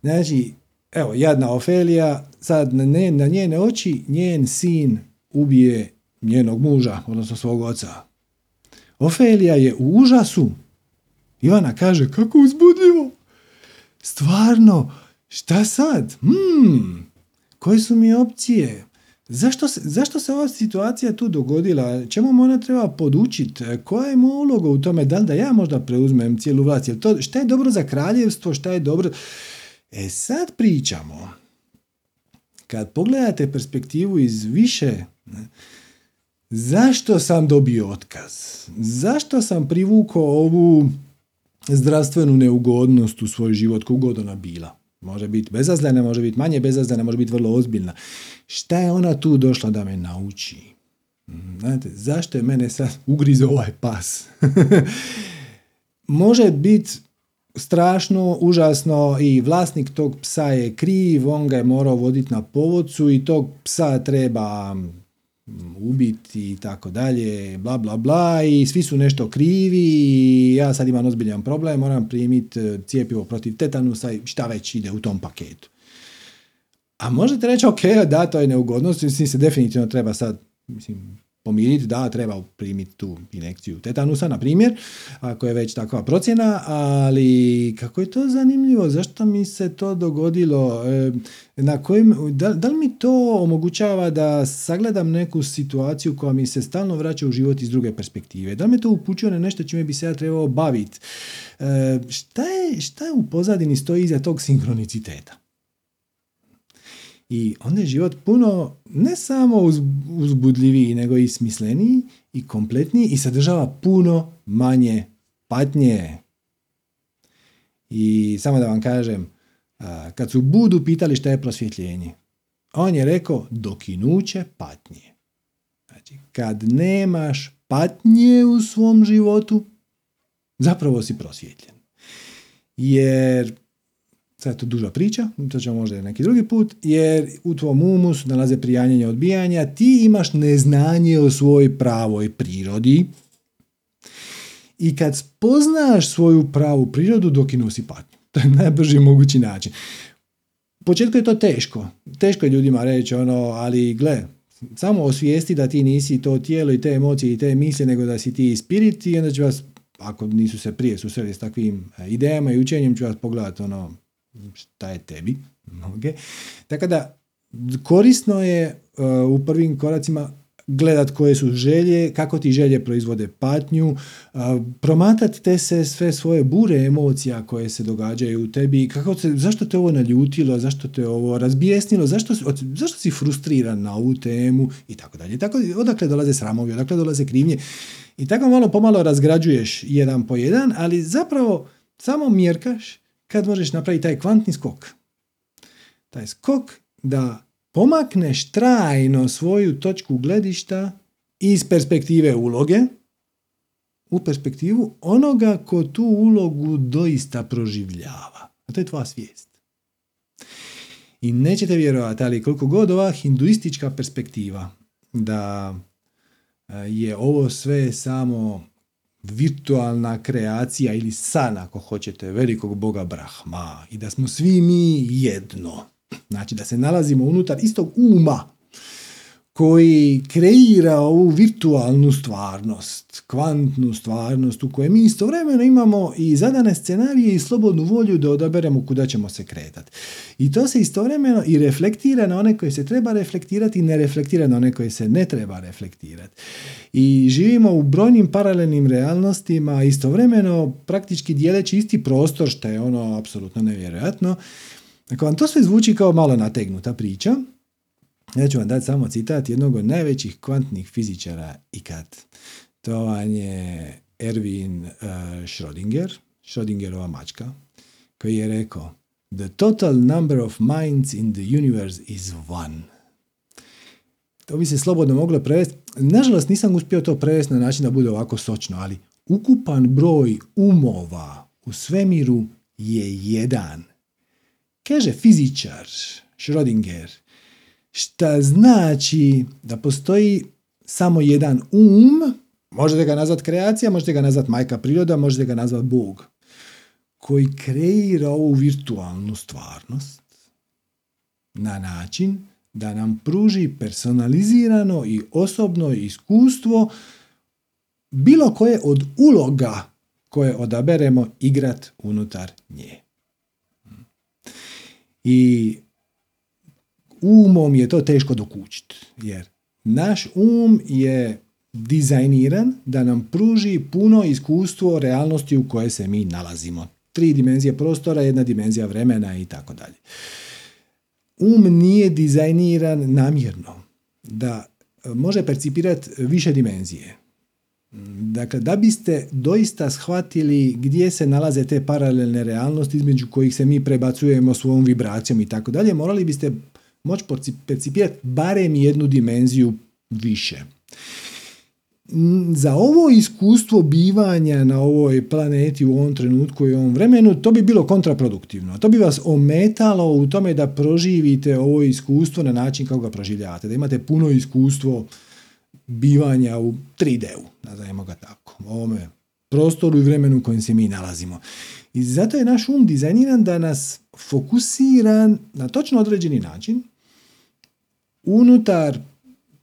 Znači, evo, jadna Ofelija, sad na, na njene oči njen sin ubije njenog muža, odnosno svog oca. Ofelija je u užasu. Ivana kaže, kako uzbudljivo. Stvarno, šta sad? Hmm, koje su mi opcije? Zašto se, zašto se ova situacija tu dogodila? Čemu ona treba podučiti? Koja je moja uloga u tome? Da li da ja možda preuzmem cijelu vlast? to, šta je dobro za kraljevstvo? Šta je dobro... E sad pričamo. Kad pogledate perspektivu iz više zašto sam dobio otkaz? Zašto sam privukao ovu zdravstvenu neugodnost u svoj život, kog god ona bila? Može biti bezazlena, može biti manje bezazlena, može biti vrlo ozbiljna. Šta je ona tu došla da me nauči? Mm, znate, zašto je mene sad ugrizo ovaj pas? <laughs> može biti strašno, užasno i vlasnik tog psa je kriv, on ga je morao voditi na povodcu i tog psa treba ubiti i tako dalje, bla bla bla i svi su nešto krivi i ja sad imam ozbiljan problem, moram primiti e, cijepivo protiv tetanusa i šta već ide u tom paketu. A možete reći, ok, da, to je neugodnost, mislim se definitivno treba sad, mislim, pomiriti, da, treba primiti tu injekciju tetanusa, na primjer, ako je već takva procjena, ali kako je to zanimljivo, zašto mi se to dogodilo, e, na kojim, da, da li mi to omogućava da sagledam neku situaciju koja mi se stalno vraća u život iz druge perspektive, da li me to upućuje na nešto čime bi se ja trebao baviti, e, šta, je, šta je u pozadini stoji iza tog sinkroniciteta? I onda je život puno ne samo uz, uzbudljiviji, nego i smisleniji i kompletniji i sadržava puno manje patnje. I samo da vam kažem, kad su Budu pitali šta je prosvjetljenje, on je rekao dokinuće patnje. Znači, kad nemaš patnje u svom životu, zapravo si prosvjetljen. Jer sad je to duža priča, to ćemo možda neki drugi put, jer u tvom umu su nalaze prijanjanja odbijanja, ti imaš neznanje o svojoj pravoj prirodi i kad spoznaš svoju pravu prirodu, dokinu si patnju. To je najbrži mogući način. U početku je to teško. Teško je ljudima reći ono, ali gle, samo osvijesti da ti nisi to tijelo i te emocije i te misle, nego da si ti spirit i onda će vas, ako nisu se prije susreli s takvim e, idejama i učenjem, ću vas pogledati ono, šta je tebi. Okay. Tako da, korisno je uh, u prvim koracima gledat koje su želje, kako ti želje proizvode patnju, promatati te se sve svoje bure emocija koje se događaju u tebi, kako se, zašto te ovo naljutilo, zašto te ovo razbijesnilo, zašto, zašto si frustriran na ovu temu i tako dalje. Tako, odakle dolaze sramovi, odakle dolaze krivnje i tako malo pomalo razgrađuješ jedan po jedan, ali zapravo samo mjerkaš kad možeš napraviti taj kvantni skok. Taj skok da pomakneš trajno svoju točku gledišta iz perspektive uloge u perspektivu onoga ko tu ulogu doista proživljava. A to je tvoja svijest. I nećete vjerovati, ali koliko god ova hinduistička perspektiva da e, je ovo sve samo virtualna kreacija ili san, ako hoćete, velikog boga Brahma i da smo svi mi jedno. Znači da se nalazimo unutar istog uma koji kreira ovu virtualnu stvarnost, kvantnu stvarnost u kojoj mi istovremeno imamo i zadane scenarije i slobodnu volju da odaberemo kuda ćemo se kretati. I to se istovremeno i reflektira na one koje se treba reflektirati i ne reflektira na one koje se ne treba reflektirati. I živimo u brojnim paralelnim realnostima, istovremeno praktički dijeleći isti prostor, što je ono apsolutno nevjerojatno. Ako vam to sve zvuči kao malo nategnuta priča, ja ću vam dati samo citat jednog od najvećih kvantnih fizičara ikad. To vam je Erwin uh, Schrödinger, Schrödingerova mačka, koji je rekao The total number of minds in the universe is one. To bi se slobodno moglo prevesti. Nažalost, nisam uspio to prevesti na način da bude ovako sočno, ali ukupan broj umova u svemiru je jedan. Kaže fizičar Schrödinger, šta znači da postoji samo jedan um, možete ga nazvat kreacija, možete ga nazvat majka priroda, možete ga nazvat Bog, koji kreira ovu virtualnu stvarnost na način da nam pruži personalizirano i osobno iskustvo bilo koje od uloga koje odaberemo igrat unutar nje. I umom je to teško dokučiti, jer naš um je dizajniran da nam pruži puno iskustvo realnosti u kojoj se mi nalazimo. Tri dimenzije prostora, jedna dimenzija vremena i tako dalje. Um nije dizajniran namjerno da može percipirati više dimenzije. Dakle, da biste doista shvatili gdje se nalaze te paralelne realnosti između kojih se mi prebacujemo svojom vibracijom i tako dalje, morali biste moći percipirati barem jednu dimenziju više. Za ovo iskustvo bivanja na ovoj planeti u ovom trenutku i ovom vremenu, to bi bilo kontraproduktivno. To bi vas ometalo u tome da proživite ovo iskustvo na način kako ga proživljavate. Da imate puno iskustvo bivanja u 3D-u, nazajemo ga tako, ovome prostoru i vremenu u kojem se mi nalazimo. I zato je naš um dizajniran da nas fokusira na točno određeni način unutar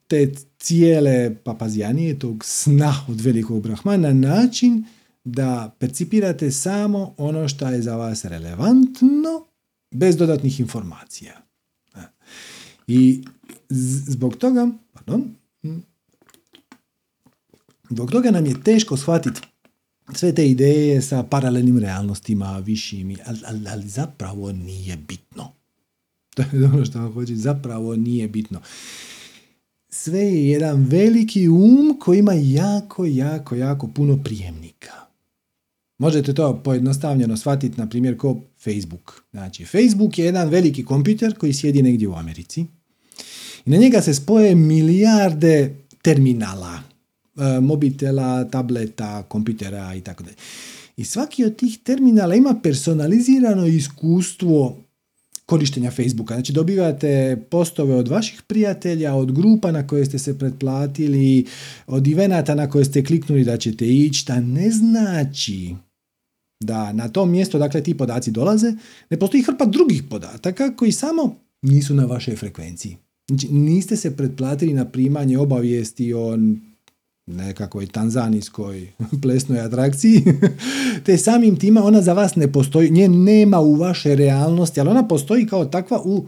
te cijele papazijanije, tog sna od velikog brahmana, na način da percipirate samo ono što je za vas relevantno bez dodatnih informacija. I zbog toga, pardon, Zbog toga nam je teško shvatiti sve te ideje sa paralelnim realnostima, višim, ali, ali, ali zapravo nije bitno. <laughs> To je ono što vam hoće, zapravo nije bitno. Sve je jedan veliki um koji ima jako, jako, jako puno prijemnika. Možete to pojednostavljeno shvatiti, na primjer, ko Facebook. Znači, Facebook je jedan veliki kompjuter koji sjedi negdje u Americi i na njega se spoje milijarde terminala, E, mobitela, tableta, kompitera i tako dalje. I svaki od tih terminala ima personalizirano iskustvo korištenja Facebooka. Znači dobivate postove od vaših prijatelja, od grupa na koje ste se pretplatili, od evenata na koje ste kliknuli da ćete ići, šta ne znači da na tom mjestu, dakle ti podaci dolaze, ne postoji hrpa drugih podataka koji samo nisu na vašoj frekvenciji. Znači niste se pretplatili na primanje obavijesti o nekakvoj tanzanijskoj <laughs> plesnoj atrakciji, <laughs> te samim tima ona za vas ne postoji, nje nema u vaše realnosti, ali ona postoji kao takva u,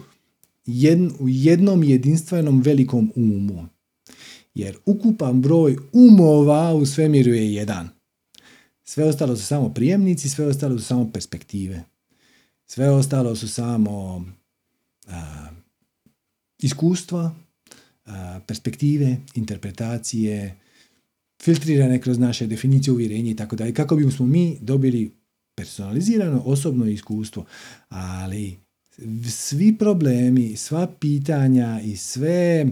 u jednom jedinstvenom velikom umu. Jer ukupan broj umova u svemiru je jedan. Sve ostalo su samo prijemnici, sve ostalo su samo perspektive. Sve ostalo su samo iskustva, perspektive, interpretacije, filtrirane kroz naše definicije uvjerenja i tako dalje. Kako bismo mi dobili personalizirano osobno iskustvo, ali svi problemi, sva pitanja i sve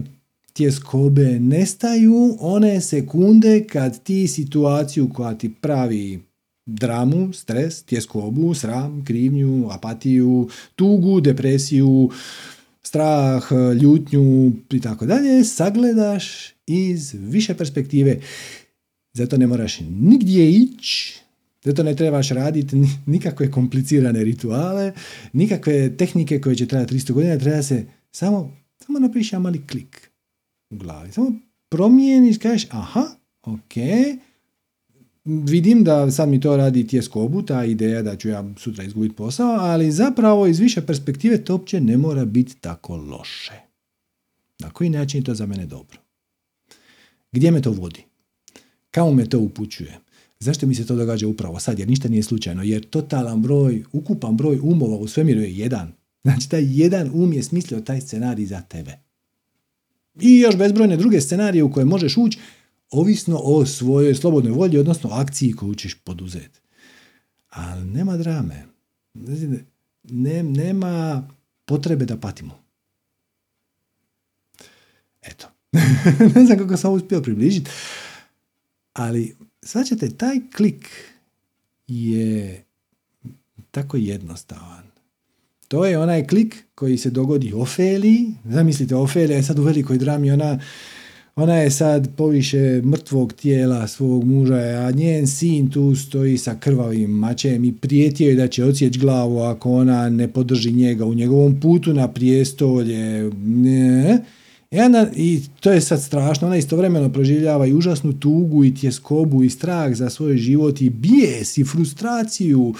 tjeskobe nestaju one sekunde kad ti situaciju koja ti pravi dramu, stres, tjeskobu, sram, krivnju, apatiju, tugu, depresiju, strah, ljutnju i tako dalje, sagledaš iz više perspektive. Zato ne moraš nigdje ići, zato ne trebaš raditi nikakve komplicirane rituale, nikakve tehnike koje će trajati 300 godina, treba se samo, samo napiši mali klik u glavi. Samo promijeniš, kažeš, aha, ok, vidim da sad mi to radi tjeskobu, ta ideja da ću ja sutra izgubiti posao, ali zapravo iz više perspektive to uopće ne mora biti tako loše. Na koji način je to za mene dobro? Gdje me to vodi? Kamo me to upućuje? Zašto mi se to događa upravo sad? Jer ništa nije slučajno. Jer totalan broj, ukupan broj umova u svemiru je jedan. Znači, taj jedan um je smislio taj scenarij za tebe. I još bezbrojne druge scenarije u koje možeš ući, ovisno o svojoj slobodnoj volji, odnosno akciji koju ćeš poduzeti. Ali nema drame. Ne, nema potrebe da patimo. Eto. <laughs> ne znam kako sam uspio približiti, ali svačate, taj klik je tako jednostavan. To je onaj klik koji se dogodi Ofeli. Zamislite, Ofelija je sad u velikoj drami, ona, ona je sad poviše mrtvog tijela svog muža, a njen sin tu stoji sa krvavim mačem i prijetio je da će odsjeći glavu ako ona ne podrži njega u njegovom putu na prijestolje. Ne. E I to je sad strašno, ona istovremeno proživljava i užasnu tugu i tjeskobu i strah za svoj život i bijes i frustraciju.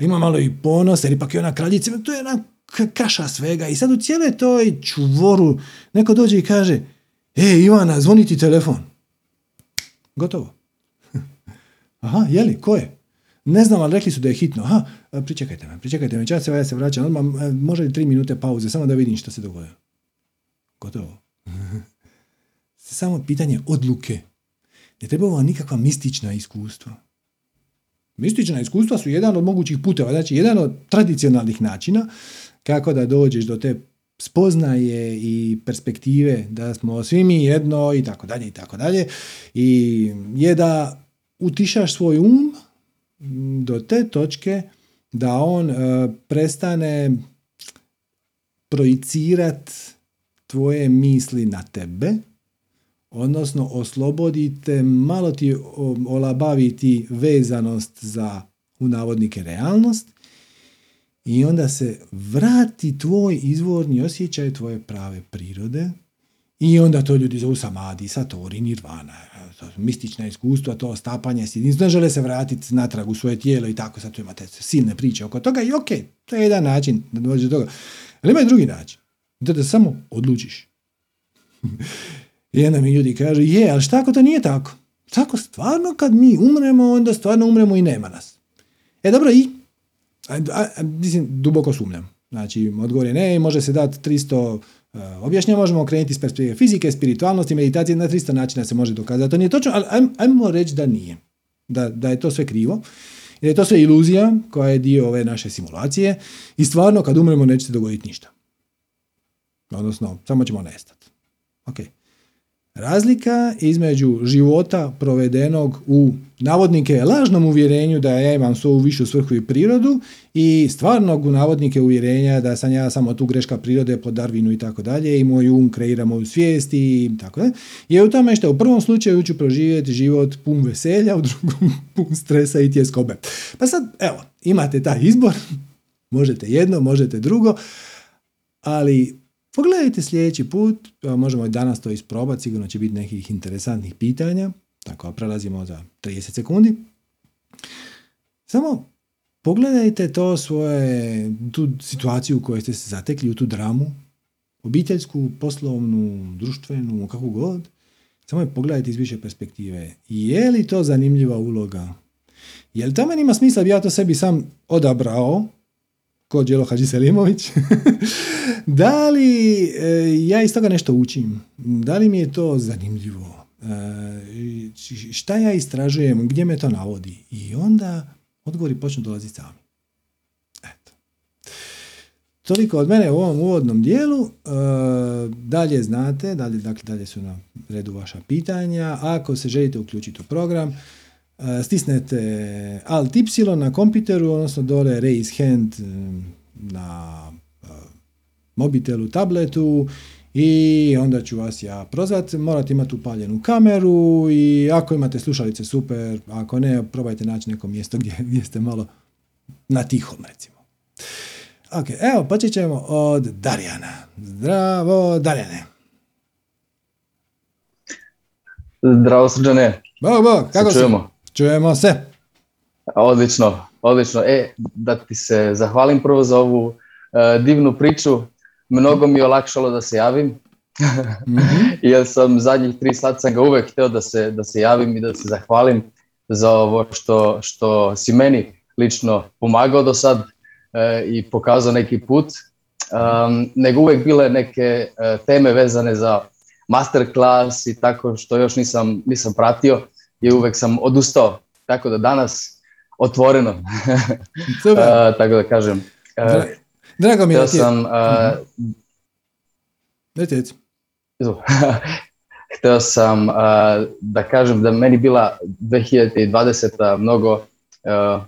Ima malo i ponos, jer ipak je ona kraljica, to je ona kaša svega. I sad u cijele toj čuvoru neko dođe i kaže, e Ivana, zvoni ti telefon. Gotovo. <laughs> Aha, jeli, ko je? Ne znam, ali rekli su da je hitno. Aha, pričekajte me, pričekajte me, čas se ja se vraćam, odmah, može li tri minute pauze, samo da vidim što se dogodilo. Gotovo. <laughs> Samo pitanje odluke. Ne treba vam nikakva mistična iskustva. Mistična iskustva su jedan od mogućih puteva, znači jedan od tradicionalnih načina kako da dođeš do te spoznaje i perspektive da smo svi mi jedno i tako dalje i tako dalje i je da utišaš svoj um do te točke da on uh, prestane projicirat tvoje misli na tebe, odnosno oslobodite, malo ti olabaviti vezanost za u navodnike realnost i onda se vrati tvoj izvorni osjećaj tvoje prave prirode i onda to ljudi zovu samadi, satori, nirvana, mistična iskustva, to stapanje s žele se vratiti natrag u svoje tijelo i tako, sad tu imate silne priče oko toga i ok, to je jedan način da dođe do toga. Ali ima i drugi način. Da da samo odlučiš. <laughs> Onda mi ljudi kažu, je, ali šta ako to nije tako? Tako stvarno kad mi umremo, onda stvarno umremo i nema nas. E dobro, i? mislim, duboko sumnjam. Znači, odgovor je ne, može se dati 300 uh, objašnjenja, možemo krenuti iz perspektive fizike, spiritualnosti, meditacije, na 300 načina se može dokazati. To nije točno, ali ajmo reći da nije. Da, da je to sve krivo. Jer je to sve iluzija koja je dio ove naše simulacije i stvarno kad umremo neće se dogoditi ništa. Odnosno, samo ćemo nestati. Ok. Razlika između života provedenog u navodnike lažnom uvjerenju da ja imam svoju višu svrhu i prirodu i stvarnog u navodnike uvjerenja da sam ja samo tu greška prirode po Darwinu i tako dalje i moj um kreira moju svijest i tako dalje, je u tome što u prvom slučaju ću proživjeti život pun veselja, u drugom <laughs> pun stresa i tjeskobe. Pa sad, evo, imate taj izbor, <laughs> možete jedno, možete drugo, ali Pogledajte sljedeći put, možemo i danas to isprobati, sigurno će biti nekih interesantnih pitanja, tako prelazimo za 30 sekundi. Samo pogledajte to svoje, tu situaciju u kojoj ste se zatekli, u tu dramu, obiteljsku, poslovnu, društvenu, kako god. Samo je pogledajte iz više perspektive. Je li to zanimljiva uloga? Je li to meni ima smisla bi ja to sebi sam odabrao, kod Đelo Hadži Selimović, <laughs> da li e, ja iz toga nešto učim? Da li mi je to zanimljivo? E, šta ja istražujem? Gdje me to navodi? I onda odgovori počnu dolaziti sami. Eto. Toliko od mene u ovom uvodnom dijelu. E, dalje znate, dalje, dakle, dalje su na redu vaša pitanja. Ako se želite uključiti u program, stisnete Alt Y na kompiteru, odnosno dole raise hand na mobitelu, tabletu i onda ću vas ja prozvat. Morate imati upaljenu kameru i ako imate slušalice super, ako ne, probajte naći neko mjesto gdje, <laughs> gdje ste malo na tihom recimo. Ok, evo, počet ćemo od Darijana. Zdravo, Darijane. Zdravo, srđane. Bog, bog, kako se? Čujemo. Čujemo se. Odlično, odlično. E, da ti se zahvalim prvo za ovu uh, divnu priču mnogo mi je olakšalo da se javim. mm-hmm. <laughs> Jer sam zadnjih tri sata sam ga uvek hteo da se, da se javim i da se zahvalim za ovo što, što si meni lično pomagao do sad e, i pokazao neki put. Um, nego uvek bile neke e, teme vezane za masterclass i tako što još nisam, nisam pratio i uvek sam odustao. Tako da danas otvoreno. uh, <laughs> tako da kažem. Uh, Drago mi je da sam... Uh, <laughs> Hteo sam uh, da kažem da meni bila 2020. mnogo uh,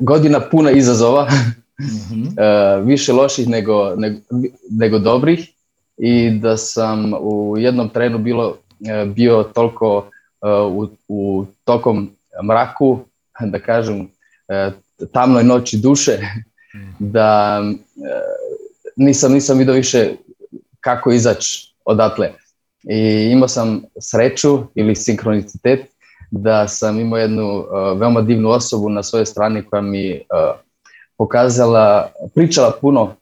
godina puna izazova, uh, <laughs> više loših nego, nego, nego dobrih i da sam u jednom trenu bilo, bio toliko uh, u, u tokom mraku, da kažem, uh, tamnoj noći duše, da e, nisam, nisam vidio više kako izaći odatle. I imao sam sreću ili sinkronicitet da sam imao jednu uh, veoma divnu osobu na svojoj strani koja mi uh, pokazala, pričala puno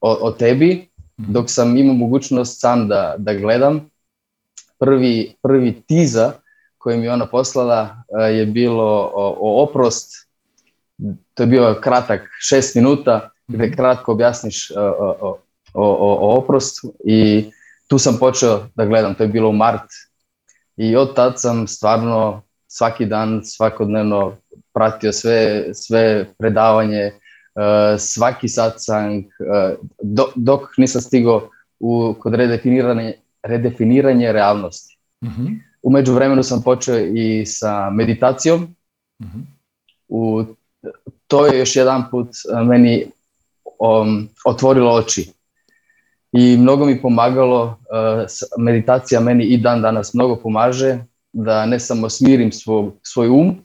o, o tebi, mhm. dok sam imao mogućnost sam da, da gledam. Prvi, prvi tiza koji mi ona poslala uh, je bilo o, o oprost to je bio kratak šest minuta gde mhm. kratko objasniš o, o, o, o oprostu i tu sam počeo da gledam, to je bilo u mart i od tad sam stvarno svaki dan, svakodnevno pratio sve, sve predavanje, svaki satsang, do, dok nisam stigao u, kod redefiniranje, redefiniranje realnosti. Mm-hmm. Umeđu vremenu sam počeo i sa meditacijom. Mm-hmm. U to je još jedan put e, meni um, otvorilo oči i mnogo mi pomagalo, uh, meditacija meni i dan danas mnogo pomaže da ne samo smirim svoj, svoj um,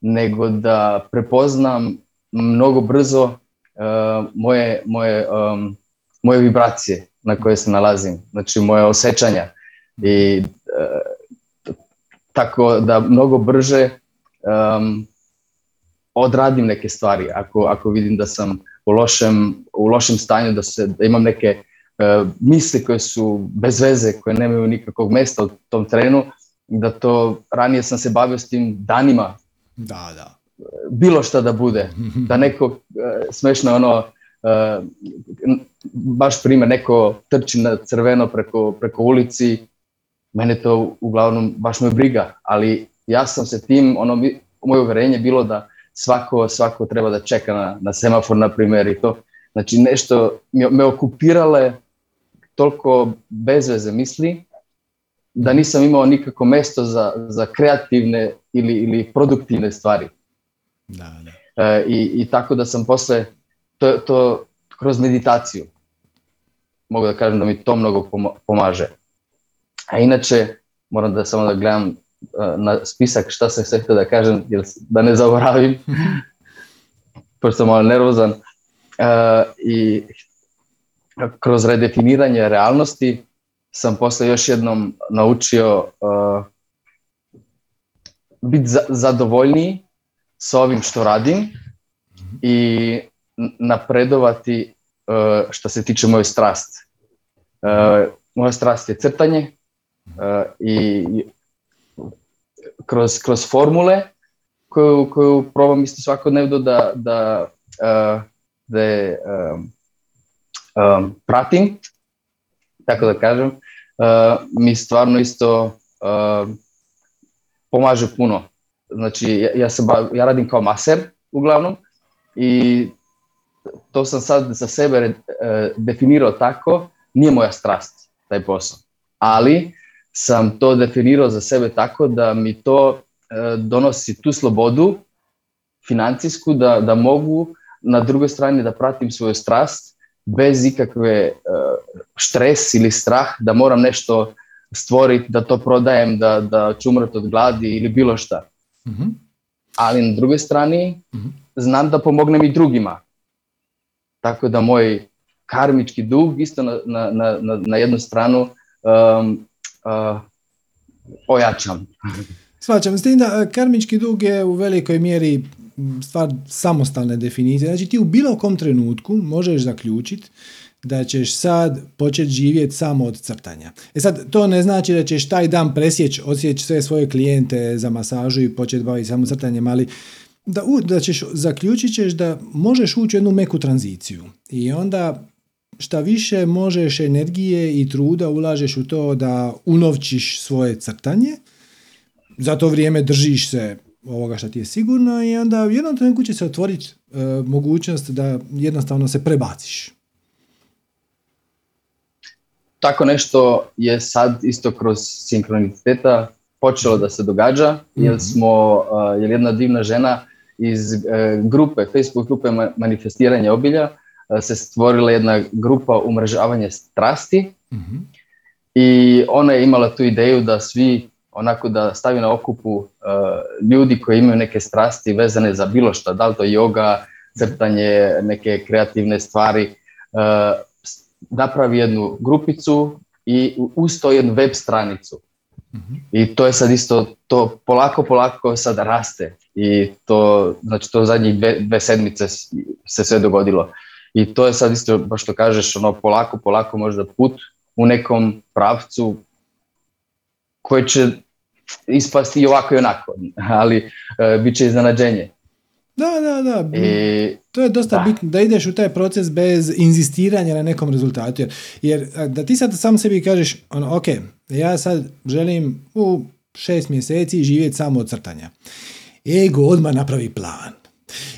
nego da prepoznam mnogo brzo uh, moje, moje, um, moje vibracije na koje se nalazim, znači moje osjećanja i uh, tako da mnogo brže um, odradim neke stvari, ako, ako vidim da sam u lošem, u lošem stanju, da, se, da imam neke uh, misli koje su bez veze, koje nemaju nikakvog mesta u tom trenu, da to, ranije sam se bavio s tim danima. Da, da. Bilo šta da bude, <laughs> da neko, uh, smešno ono, uh, baš primjer, neko trči na crveno preko, preko ulici, mene to uglavnom baš me briga, ali ja sam se tim, ono, moje uverenje bilo da svako, svako treba da čeka na, na semafor, na primjer, i to. Znači, nešto me okupirale toliko bezveze misli, da nisam imao nikako mesto za, za kreativne ili, ili produktivne stvari. Da, da. E, i, I tako da sam posle, to, to kroz meditaciju, mogu da kažem da mi to mnogo pomaže. A inače, moram da samo da gledam na spisak šta sam sve htio da kažem, jer da ne zaboravim, <laughs> pošto sam malo nervozan. Uh, I kroz redefiniranje realnosti sam posle još jednom naučio uh, biti za, zadovoljniji sa ovim što radim i napredovati uh, što se tiče moje strasti. Uh, moja strast je crtanje, i kroz, kroz formule koju, koju probam isto svakodnevno da, da, da um, pratim, tako da kažem, mi stvarno isto pomaže puno. Znači, ja, ja, se ja radim kao maser uglavnom i to sam sad za sebe e, definirao tako, nije moja strast taj posao, ali sam to definirao za sebe tako da mi to e, donosi tu slobodu financijsku da, da mogu na drugoj strani da pratim svoju strast bez ikakve stres ili strah da moram nešto stvoriti, da to prodajem, da, da ću umrati od gladi ili bilo šta. mm Ali na drugoj strani mm znam da pomognem i drugima. Tako da moj karmički dug isto na, na, na, na jednu stranu um, uh, ojačam. Svačam, s tim da e, karmički dug je u velikoj mjeri stvar samostalne definicije. Znači ti u bilo kom trenutku možeš zaključiti da ćeš sad početi živjeti samo od crtanja. E sad, to ne znači da ćeš taj dan presjeći, odsjeći sve svoje klijente za masažu i početi baviti samo crtanjem, ali da, da ćeš, zaključit ćeš da možeš ući u jednu meku tranziciju. I onda šta više možeš energije i truda ulažeš u to da unovčiš svoje crtanje, za to vrijeme držiš se ovoga što ti je sigurno i onda u jednom trenutku će se otvoriti e, mogućnost da jednostavno se prebaciš. Tako nešto je sad isto kroz sinkroniciteta počelo da se događa, jer mhm. smo, uh, jer jedna divna žena iz uh, grupe, Facebook grupe manifestiranja obilja, se stvorila jedna grupa umrežavanja strasti mhm. i ona je imala tu ideju da svi onako da stavi na okupu uh, ljudi koji imaju neke strasti vezane za bilo što, da li to yoga, crtanje, neke kreativne stvari, uh, napravi jednu grupicu i uz to jednu web stranicu. Mhm. I to je sad isto, to polako, polako sad raste i to, znači to zadnjih dve, dve sedmice se sve dogodilo. I to je sad isto, baš što kažeš, ono polako, polako možda put u nekom pravcu koji će ispasti i ovako i onako, <laughs> ali uh, bit će iznenađenje. Da, da, da. I, to je dosta da. bitno da ideš u taj proces bez inzistiranja na nekom rezultatu. Jer, jer da ti sad sam sebi kažeš, ono, ok, ja sad želim u šest mjeseci živjeti samo od crtanja. Ego odmah napravi plan.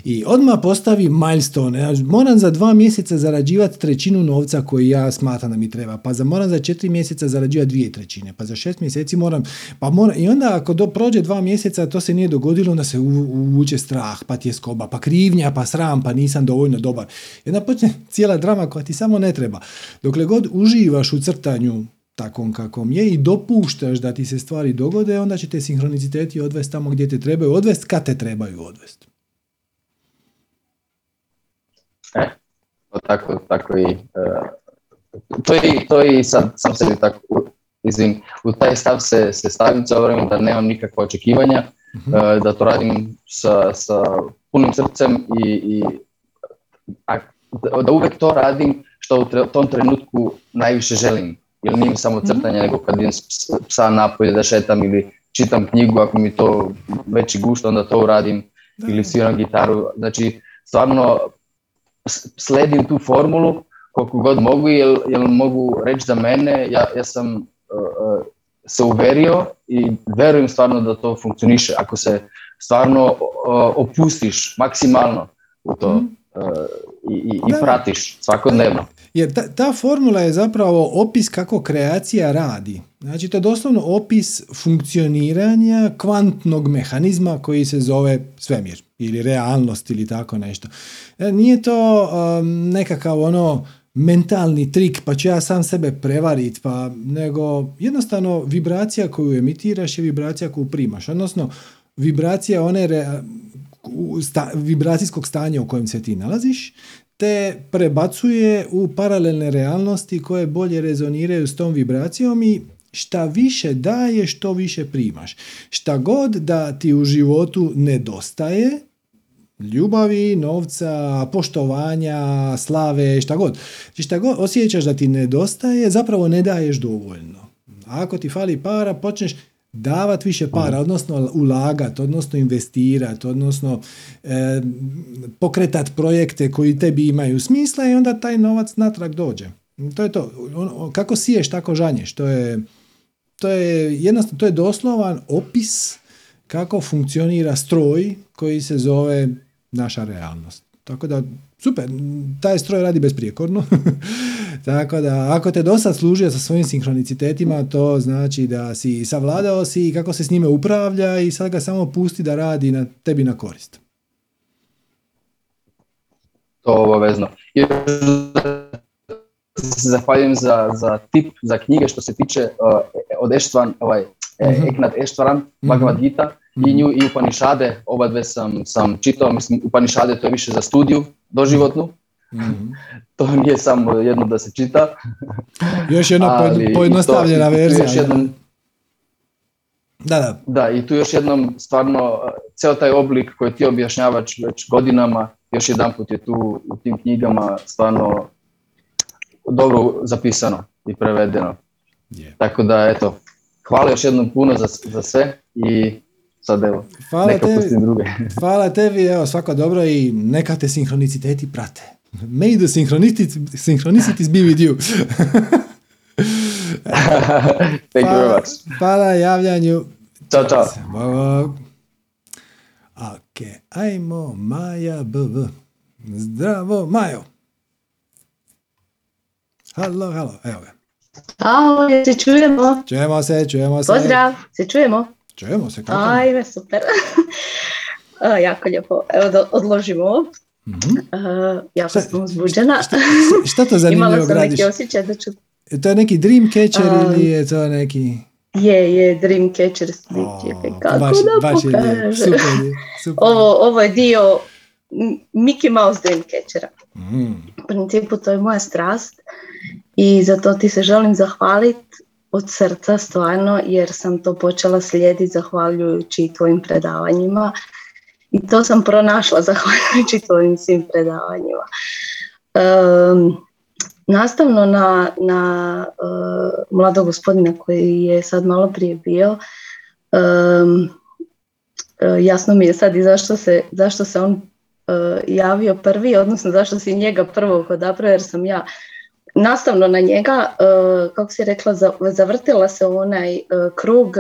I odmah postavi milestone. Ja moram za dva mjeseca zarađivati trećinu novca koji ja smatram da mi treba. Pa za moram za četiri mjeseca zarađivati dvije trećine. Pa za šest mjeseci moram... Pa moram, I onda ako do, prođe dva mjeseca to se nije dogodilo, onda se uvuče strah, pa ti je skoba, pa krivnja, pa sram, pa nisam dovoljno dobar. I onda počne cijela drama koja ti samo ne treba. Dokle god uživaš u crtanju takvom kakvom je i dopuštaš da ti se stvari dogode, onda će te sinhroniciteti odvesti tamo gdje te trebaju odvesti, kad te trebaju odvesti. E, to tako, tako i, uh, to i, to i sad sam sebi tako, izvim, u taj stav se, se stavim cijelo vrijeme da nemam nikakva očekivanja, uh, da to radim sa, sa punim srcem i, i a, da uvek to radim što u tom trenutku najviše želim. Jer nije samo mhm. crtanje, nego kad idem psa napolje da šetam ili čitam knjigu, ako mi to veći gušt, onda to uradim ili sviram gitaru. Znači, stvarno sledim tu formulu koliko god mogu, jer, jer mogu reći za mene, ja, ja sam uh, se uverio i verujem stvarno da to funkcioniše. Ako se stvarno uh, opustiš maksimalno u to mhm. I, i, i pratiš svakodnevno. Jer ta, ta formula je zapravo opis kako kreacija radi. Znači to je doslovno opis funkcioniranja kvantnog mehanizma koji se zove svemir ili realnost ili tako nešto. E, nije to um, nekakav ono mentalni trik pa ću ja sam sebe prevariti, pa nego jednostavno vibracija koju emitiraš je vibracija koju primaš, odnosno vibracija one re, sta, vibracijskog stanja u kojem se ti nalaziš te prebacuje u paralelne realnosti koje bolje rezoniraju s tom vibracijom i šta više daje, što više primaš. Šta god da ti u životu nedostaje, ljubavi, novca, poštovanja, slave, šta god. Znači šta god osjećaš da ti nedostaje, zapravo ne daješ dovoljno. Ako ti fali para, počneš davati više para, odnosno ulagati, odnosno investirati, odnosno e, pokretati projekte koji tebi imaju smisla i onda taj novac natrag dođe. To je to. kako siješ, tako žanješ. To je, to je jednostavno, to je doslovan opis kako funkcionira stroj koji se zove naša realnost. Tako da, super, taj stroj radi besprijekorno. <laughs> Tako da, ako te dosad služio sa svojim sinhronicitetima, to znači da si savladao si kako se s njime upravlja i sad ga samo pusti da radi na tebi na korist. To obavezno. Zahvaljujem za, za tip, za knjige što se tiče uh, od Eštvan, ovaj. Eknat Eštvaran, Bhagavad Gita i nju i Upanišade, oba dve sam, sam čitao, mislim Upanišade to je više za studiju doživotnu, mm <laughs> to nije samo jedno da se čita. Još jedna pojednostavljena verzija. Još jednom, da, da. Da, i tu još jednom stvarno, ceo taj oblik koji ti objašnjavaš već godinama, još jedan put je tu u tim knjigama stvarno dobro zapisano i prevedeno. Tako da, eto, hvala još jednom puno za, za sve i sad evo, hvala neka tebi, druge. hvala tebi, evo, svako dobro i neka te sinhroniciteti prate. May the synchronicities be with you. <laughs> Thank you very much. Hvala javljanju. Ćao, čao. Ok, ajmo Maja BV. Zdravo, Majo. Halo, halo, evo ga. Halo, se čujemo? Čujemo se, čujemo se. Pozdrav, se čujemo? Čujemo se, kako? Ajme, super. <laughs> jako lijepo. Evo, odložimo Mm-hmm. Uh, jako sam uzbuđena. Šta, šta to <laughs> zanimljivo Imala sam neki osjećaj da ću... Je to neki dream catcher um, ili je to neki... Je, je, dream catcher slike. Oh, Kako baš, da baš je super, super. Ovo, ovo je dio Mickey Mouse dream catchera. Mm. U principu to je moja strast i za to ti se želim zahvaliti od srca stvarno jer sam to počela slijediti zahvaljujući tvojim predavanjima i to sam pronašla <laughs> zahvaljujući tvojim svim predavanjima. nastavno na, na uh, mladog gospodina koji je sad malo prije bio, um, jasno mi je sad i zašto se, zašto se on uh, javio prvi, odnosno zašto si njega prvog odabrao, jer sam ja nastavno na njega, kako si rekla, zavrtila se onaj krug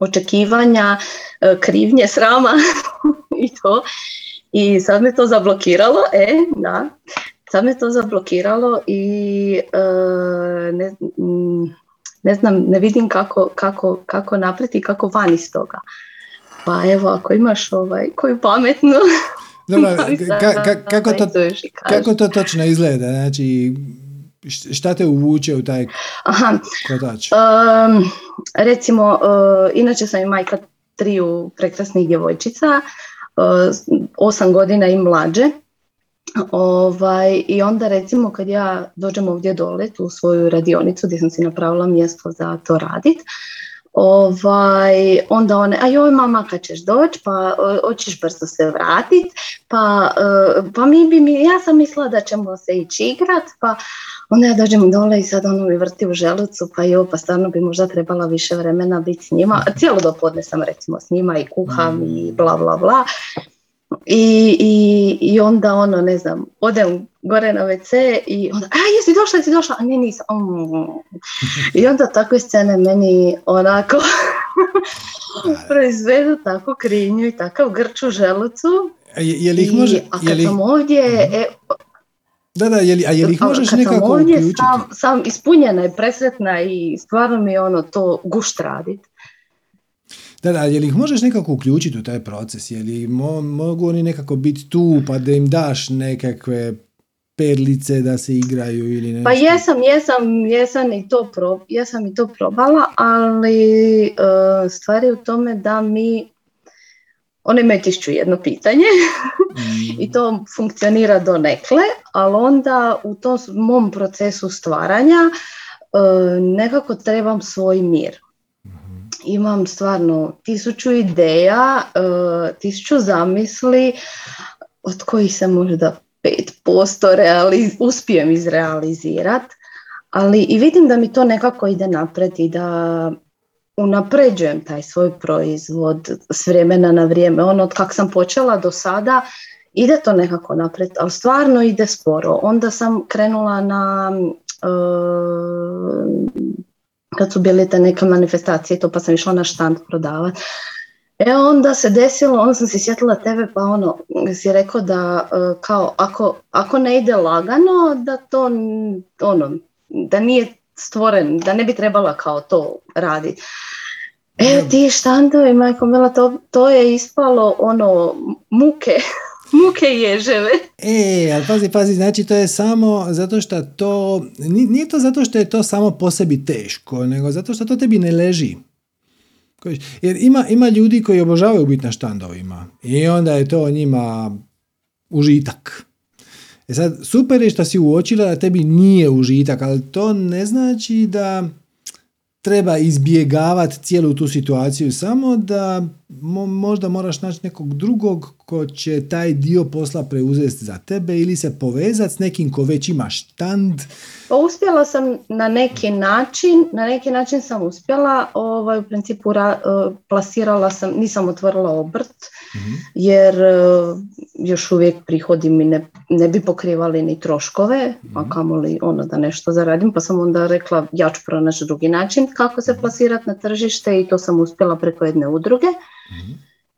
očekivanja, e, krivnje, srama <laughs> i to. I sad me to zablokiralo, e, da, sad me to zablokiralo i ne, ne znam, ne vidim kako, kako, kako napreti, kako van iz toga. Pa evo, ako imaš ovaj, koju pametnu... Dobro, <laughs> kako, to, kako to točno izgleda? Znači, šta te uvuče u taj Aha. kotač? Um, recimo, uh, inače sam i majka triju prekrasnih djevojčica, uh, osam godina i mlađe. Ovaj, I onda recimo kad ja dođem ovdje dole u svoju radionicu gdje sam si napravila mjesto za to radit, ovaj, onda one, a joj mama kad ćeš doći, pa hoćeš brzo se vratit, pa, uh, pa mi bi, mi, ja sam mislila da ćemo se ići igrat, pa Onda ja dođem dole i sad ono mi vrti u želucu, pa jo, pa stvarno bi možda trebala više vremena biti s njima. Cijelo dopodne sam recimo s njima i kuham i bla bla bla. I, i, I onda ono, ne znam, odem gore na WC i onda, a jesi došla, jesi došla, a ne nisam. I onda takve scene meni onako <laughs> proizvedu tako krinju i takav grč u želucu. Je, je li ih može, I, a kad sam ovdje, e, da, da, je li, a je li ih možeš Kad nekako ovdje uključiti? Sam, sam ispunjena i presretna i stvarno mi ono to gušt radit. Da, da, je li ih možeš nekako uključiti u taj proces? Je li mo, mogu oni nekako biti tu pa da im daš nekakve perlice da se igraju ili nešto? Pa jesam, jesam, jesam i to, pro, jesam i to probala, ali uh, stvar je u tome da mi one me tišću jedno pitanje <laughs> i to funkcionira do nekle, ali onda u tom mom procesu stvaranja e, nekako trebam svoj mir. Imam stvarno tisuću ideja, e, tisuću zamisli, od kojih se možda 5% realiz- uspijem izrealizirati, ali i vidim da mi to nekako ide napred i da unapređujem taj svoj proizvod s vremena na vrijeme. Ono od kak sam počela do sada, ide to nekako napred, ali stvarno ide sporo. Onda sam krenula na, uh, kad su bile te neke manifestacije, to pa sam išla na štand prodavati. E onda se desilo, onda sam se sjetila tebe pa ono, si rekao da uh, kao ako, ako ne ide lagano, da to ono, da nije stvoren, da ne bi trebala kao to raditi. E, ti štandovi, majko Mila, to, to je ispalo ono muke, muke ježeve. E, ali pazi, pazi, znači to je samo zato što to, nije to zato što je to samo po sebi teško, nego zato što to tebi ne leži. Jer ima, ima ljudi koji obožavaju biti na štandovima i onda je to njima užitak. E sad, super je što si uočila da tebi nije užitak, ali to ne znači da treba izbjegavati cijelu tu situaciju, samo da možda moraš naći nekog drugog ko će taj dio posla preuzeti za tebe ili se povezati s nekim ko već ima štand. Pa uspjela sam na neki način, na neki način sam uspjela, ovaj, u principu ra, e, plasirala sam, nisam otvorila obrt. Jer e, još uvijek prihodi mi ne, ne bi pokrivali ni troškove, a kamoli ono da nešto zaradim, pa sam onda rekla ja ću pronaći drugi način kako se mhm. plasirati na tržište i to sam uspjela preko jedne udruge.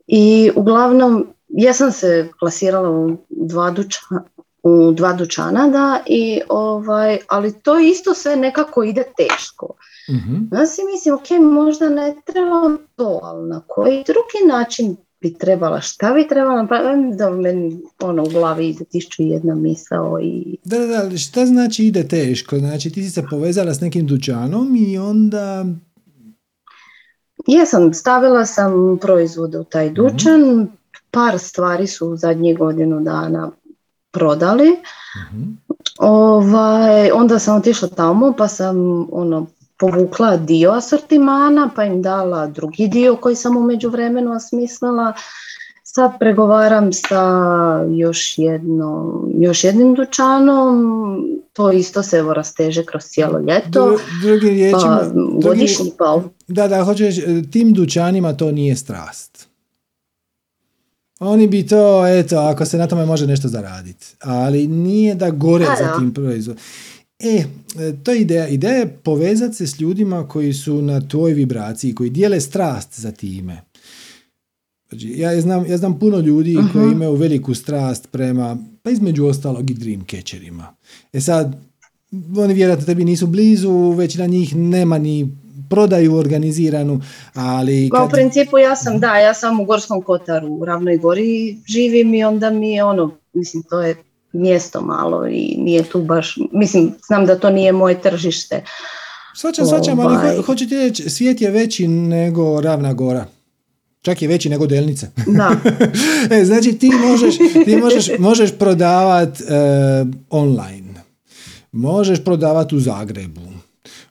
I uglavnom, ja sam se plasirala u dva dućana, u dva dućana, da, i ovaj, ali to isto sve nekako ide teško. Mm-hmm. Ja si mislim, ok, možda ne trebam to, ali na koji drugi način bi trebala, šta bi trebala, pa da meni ono u glavi ide tišću jedna misao i... Da, da, da, šta znači ide teško? Znači ti si se povezala s nekim dućanom i onda Jesam, stavila sam proizvode u taj mhm. dućan, par stvari su u zadnjih godinu dana prodali. Mhm. Ovaj, onda sam otišla tamo pa sam ono, povukla dio asortimana pa im dala drugi dio koji sam u međuvremenu osmislila Sad pregovaram sa još, jedno, još jednim dućanom, to isto se evo rasteže kroz cijelo ljeto. drugi riječima, pa, godišnji pa... Da, da, hoćeš, tim dućanima to nije strast. Oni bi to, eto, ako se na tome može nešto zaraditi. Ali nije da gore pa za tim proizvodom. E, to je ideja. Ideja je povezati se s ljudima koji su na tvoj vibraciji, koji dijele strast za time. Znači, ja, znam, ja znam puno ljudi uh koji imaju veliku strast prema, pa između ostalog i dreamcatcherima. E sad, oni vjerojatno tebi nisu blizu, većina njih nema ni prodaju organiziranu, ali... Kad... U principu ja sam, da, ja sam u Gorskom Kotaru, u Ravnoj Gori živim i onda mi je ono, mislim, to je mjesto malo i nije tu baš, mislim, znam da to nije moje tržište. Svačam, svačam, ali ho, ovaj. hoćete reći, svijet je veći nego Ravna Gora. Čak je veći nego delnice. Da. <laughs> e, znači ti možeš, ti možeš, možeš prodavati e, online. Možeš prodavati u Zagrebu.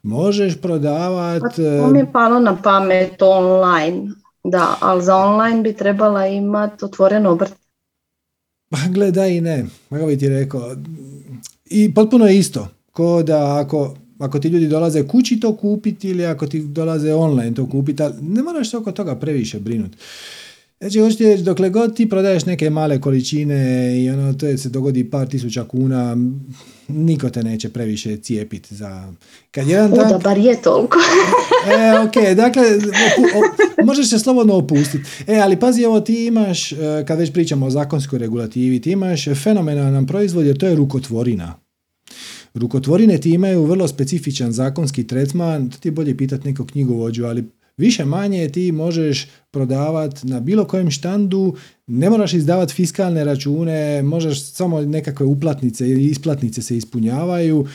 Možeš prodavati... Pa to mi je palo na pamet online. Da, ali za online bi trebala imati otvoren obrt. Pa gledaj i ne. Kako bi ti rekao. I potpuno je isto. Ko da ako ako ti ljudi dolaze kući to kupiti ili ako ti dolaze online to kupiti, ne moraš se oko toga previše brinuti. Znači, hoćete dokle god ti prodaješ neke male količine i ono, to je se dogodi par tisuća kuna, niko te neće previše cijepiti za... Kad jedan dan... bar je toliko. e, ok, dakle, možeš se slobodno opustiti. E, ali pazi, evo ti imaš, e, kad već pričamo o zakonskoj regulativi, ti imaš fenomenalan proizvod jer to je rukotvorina. Rukotvorine ti imaju vrlo specifičan zakonski tretman, to ti je bolje pitati nekog knjigovođu, ali više manje ti možeš prodavati na bilo kojem štandu, ne moraš izdavati fiskalne račune, možeš samo nekakve uplatnice ili isplatnice se ispunjavaju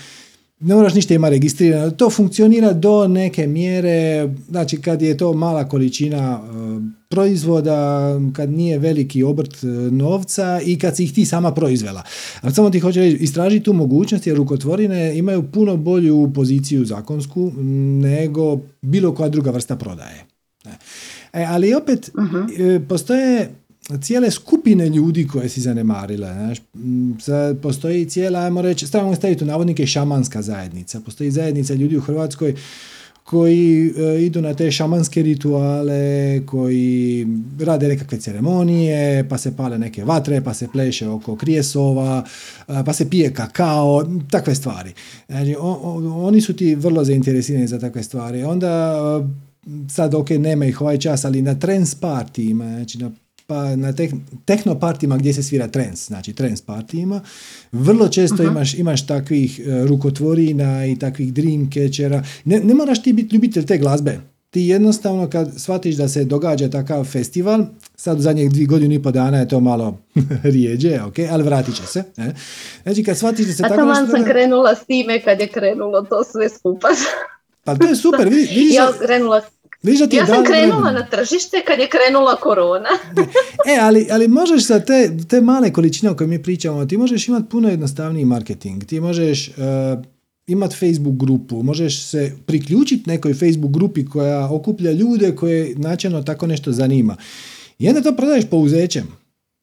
ne moraš ništa ima registrirano. To funkcionira do neke mjere, znači kad je to mala količina e, proizvoda, kad nije veliki obrt e, novca i kad si ih ti sama proizvela. Ali samo ti hoću reći, istraži tu mogućnost jer rukotvorine imaju puno bolju poziciju zakonsku nego bilo koja druga vrsta prodaje. E, ali opet uh-huh. postoje cijele skupine ljudi koje si zanemarila. Znaš, postoji cijela, ajmo reći, stavimo staviti u navodnike šamanska zajednica. Postoji zajednica ljudi u Hrvatskoj koji e, idu na te šamanske rituale, koji rade nekakve ceremonije, pa se pale neke vatre, pa se pleše oko krijesova, pa se pije kakao, takve stvari. Znači, oni su ti vrlo zainteresirani za takve stvari. Onda sad ok, nema ih ovaj čas, ali na trans partijima, znači na pa na tek, tehno partijima gdje se svira trans, znači trans partijima, vrlo često imaš, imaš takvih uh, rukotvorina i takvih dreamcatchera. Ne, ne moraš ti biti ljubitelj te glazbe. Ti jednostavno kad shvatiš da se događa takav festival, sad u zadnjih dvije godine i po dana je to malo <laughs> rijeđe, ok, ali vratit će se. Ne? Znači kad shvatiš da se A tako nešto... sam krenula s time kad je krenulo to sve skupa. Pa to je super, <laughs> vidiš, ja krenula ja sam krenula na tržište kad je krenula korona. e, ali, ali možeš sa te, te male količine o kojoj mi pričamo, ti možeš imati puno jednostavniji marketing. Ti možeš uh, imati Facebook grupu, možeš se priključiti nekoj Facebook grupi koja okuplja ljude koje načelno tako nešto zanima. I onda to prodaješ pouzećem.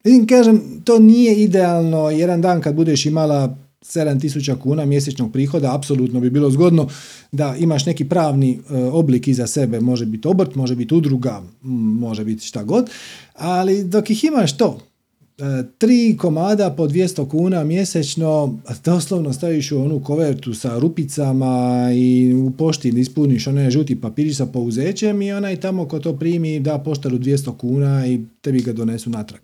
Vidim, kažem, to nije idealno jedan dan kad budeš imala 7000 kuna mjesečnog prihoda, apsolutno bi bilo zgodno da imaš neki pravni e, oblik iza sebe, može biti obrt, može biti udruga, može biti šta god, ali dok ih imaš to, e, tri komada po 200 kuna mjesečno, doslovno staviš u onu kovertu sa rupicama i u pošti ispuniš onaj žuti papirić sa pouzećem i onaj tamo ko to primi da poštaru 200 kuna i tebi ga donesu natrag.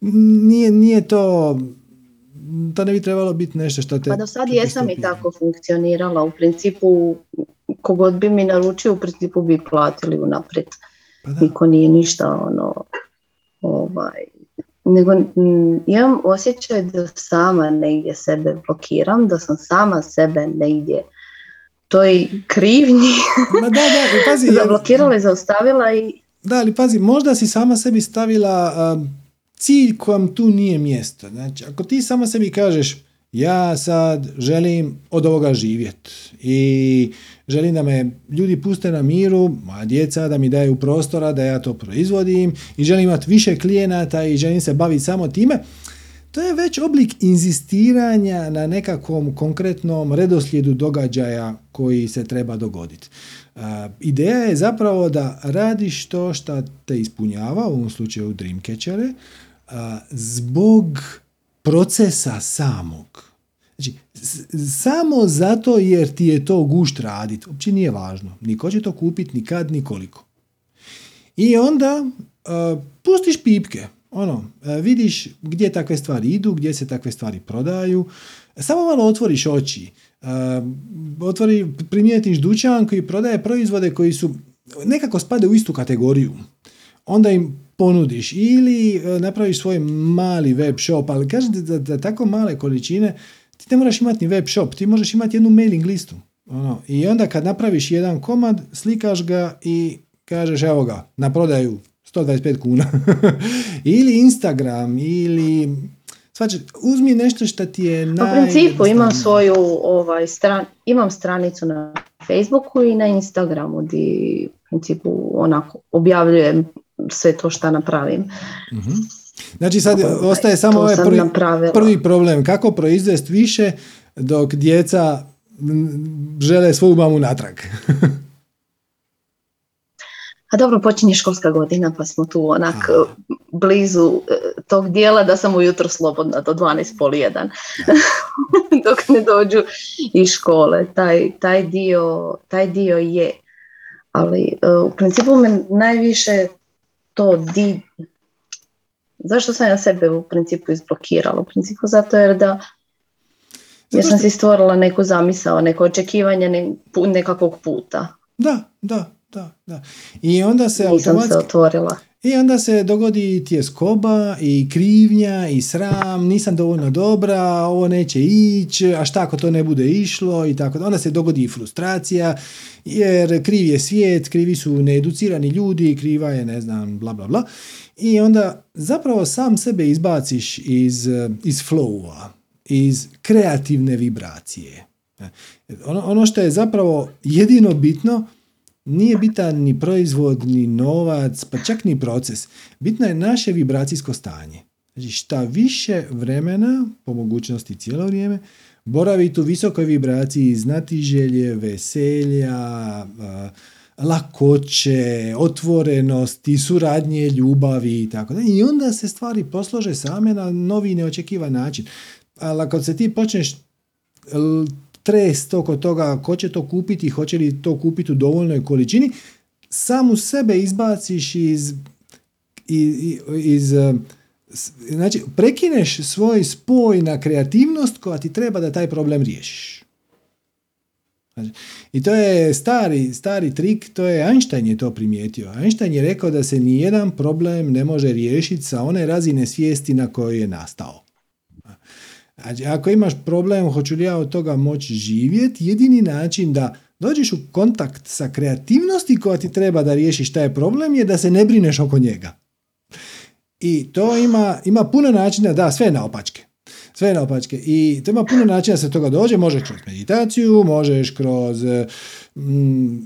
Nije, nije to to ne bi trebalo biti nešto što te... Pa do sad jesam i tako funkcionirala. U principu, kogod bi mi naručio, u principu bi platili unaprijed. Pa Niko nije ništa ono, ovaj, nego imam osjećaj da sama negdje sebe blokiram, da sam sama sebe negdje toj krivnji Ma da, da, pazi, <laughs> zablokirala i zaustavila i da, ali pazi, možda si sama sebi stavila cilj kojem tu nije mjesto. Znači, ako ti samo sebi kažeš ja sad želim od ovoga živjeti i želim da me ljudi puste na miru, moja djeca da mi daju prostora da ja to proizvodim i želim imati više klijenata i želim se baviti samo time, to je već oblik inzistiranja na nekakvom konkretnom redoslijedu događaja koji se treba dogoditi. ideja je zapravo da radiš to što te ispunjava, u ovom slučaju Dreamcatchere, zbog procesa samog. Znači, samo zato jer ti je to gušt radit, uopće nije važno. Niko će to kupiti, ni kad, ni koliko. I onda pustiš pipke. Ono, vidiš gdje takve stvari idu, gdje se takve stvari prodaju. Samo malo otvoriš oči. otvori, primijetiš dućan koji prodaje proizvode koji su nekako spade u istu kategoriju. Onda im ponudiš ili e, napraviš svoj mali web shop, ali kažete da, da tako male količine ti ne moraš imati ni web shop, ti možeš imati jednu mailing listu. Ono. I onda kad napraviš jedan komad, slikaš ga i kažeš evo ga, na prodaju 125 kuna. <laughs> ili Instagram, ili Svače, uzmi nešto što ti je naj... U principu imam svoju ovaj, stran, imam stranicu na Facebooku i na Instagramu gdje u principu onako objavljujem sve to što napravim. mm Znači sad ostaje samo ovaj prvi, prvi problem, kako proizvesti više dok djeca žele svoju mamu natrag. <laughs> A dobro, počinje školska godina pa smo tu onak blizu e, tog dijela da sam ujutro slobodna do 12 pol jedan <laughs> dok ne dođu iz škole. Taj, taj, dio, taj dio je. Ali e, u principu me najviše to di... Zašto sam ja sebe u principu izblokirala? U principu zato jer da jer sam si stvorila neku zamisao, neko očekivanje nekakvog puta. Da, da, da, da. I onda se Nisam automatski... se otvorila. I onda se dogodi tjeskoba i krivnja i sram, nisam dovoljno dobra, ovo neće ići, a šta ako to ne bude išlo i tako. Onda se dogodi i frustracija jer kriv je svijet, krivi su needucirani ljudi, kriva je ne znam bla bla bla. I onda zapravo sam sebe izbaciš iz, iz flowa, iz kreativne vibracije. Ono, ono što je zapravo jedino bitno nije bitan ni proizvod, ni novac, pa čak ni proces. Bitno je naše vibracijsko stanje. Znači šta više vremena, po mogućnosti cijelo vrijeme, boraviti u visokoj vibraciji znatiželje, veselja, lakoće, otvorenosti, suradnje, ljubavi i tako da. I onda se stvari poslože same na novi neočekivan način. Ali ako se ti počneš trest oko toga ko će to kupiti, hoće li to kupiti u dovoljnoj količini, sam u sebe izbaciš iz, iz, iz znači prekineš svoj spoj na kreativnost koja ti treba da taj problem riješiš. Znači, I to je stari, stari trik, to je Einstein je to primijetio. Einstein je rekao da se nijedan problem ne može riješiti sa one razine svijesti na kojoj je nastao. Znači, ako imaš problem, hoću li ja od toga moći živjeti, jedini način da dođeš u kontakt sa kreativnosti koja ti treba da riješiš taj problem je da se ne brineš oko njega. I to ima, ima puno načina, da, sve je naopačke. Sve je naopačke. I to ima puno načina da se toga dođe. Možeš kroz meditaciju, možeš kroz mm,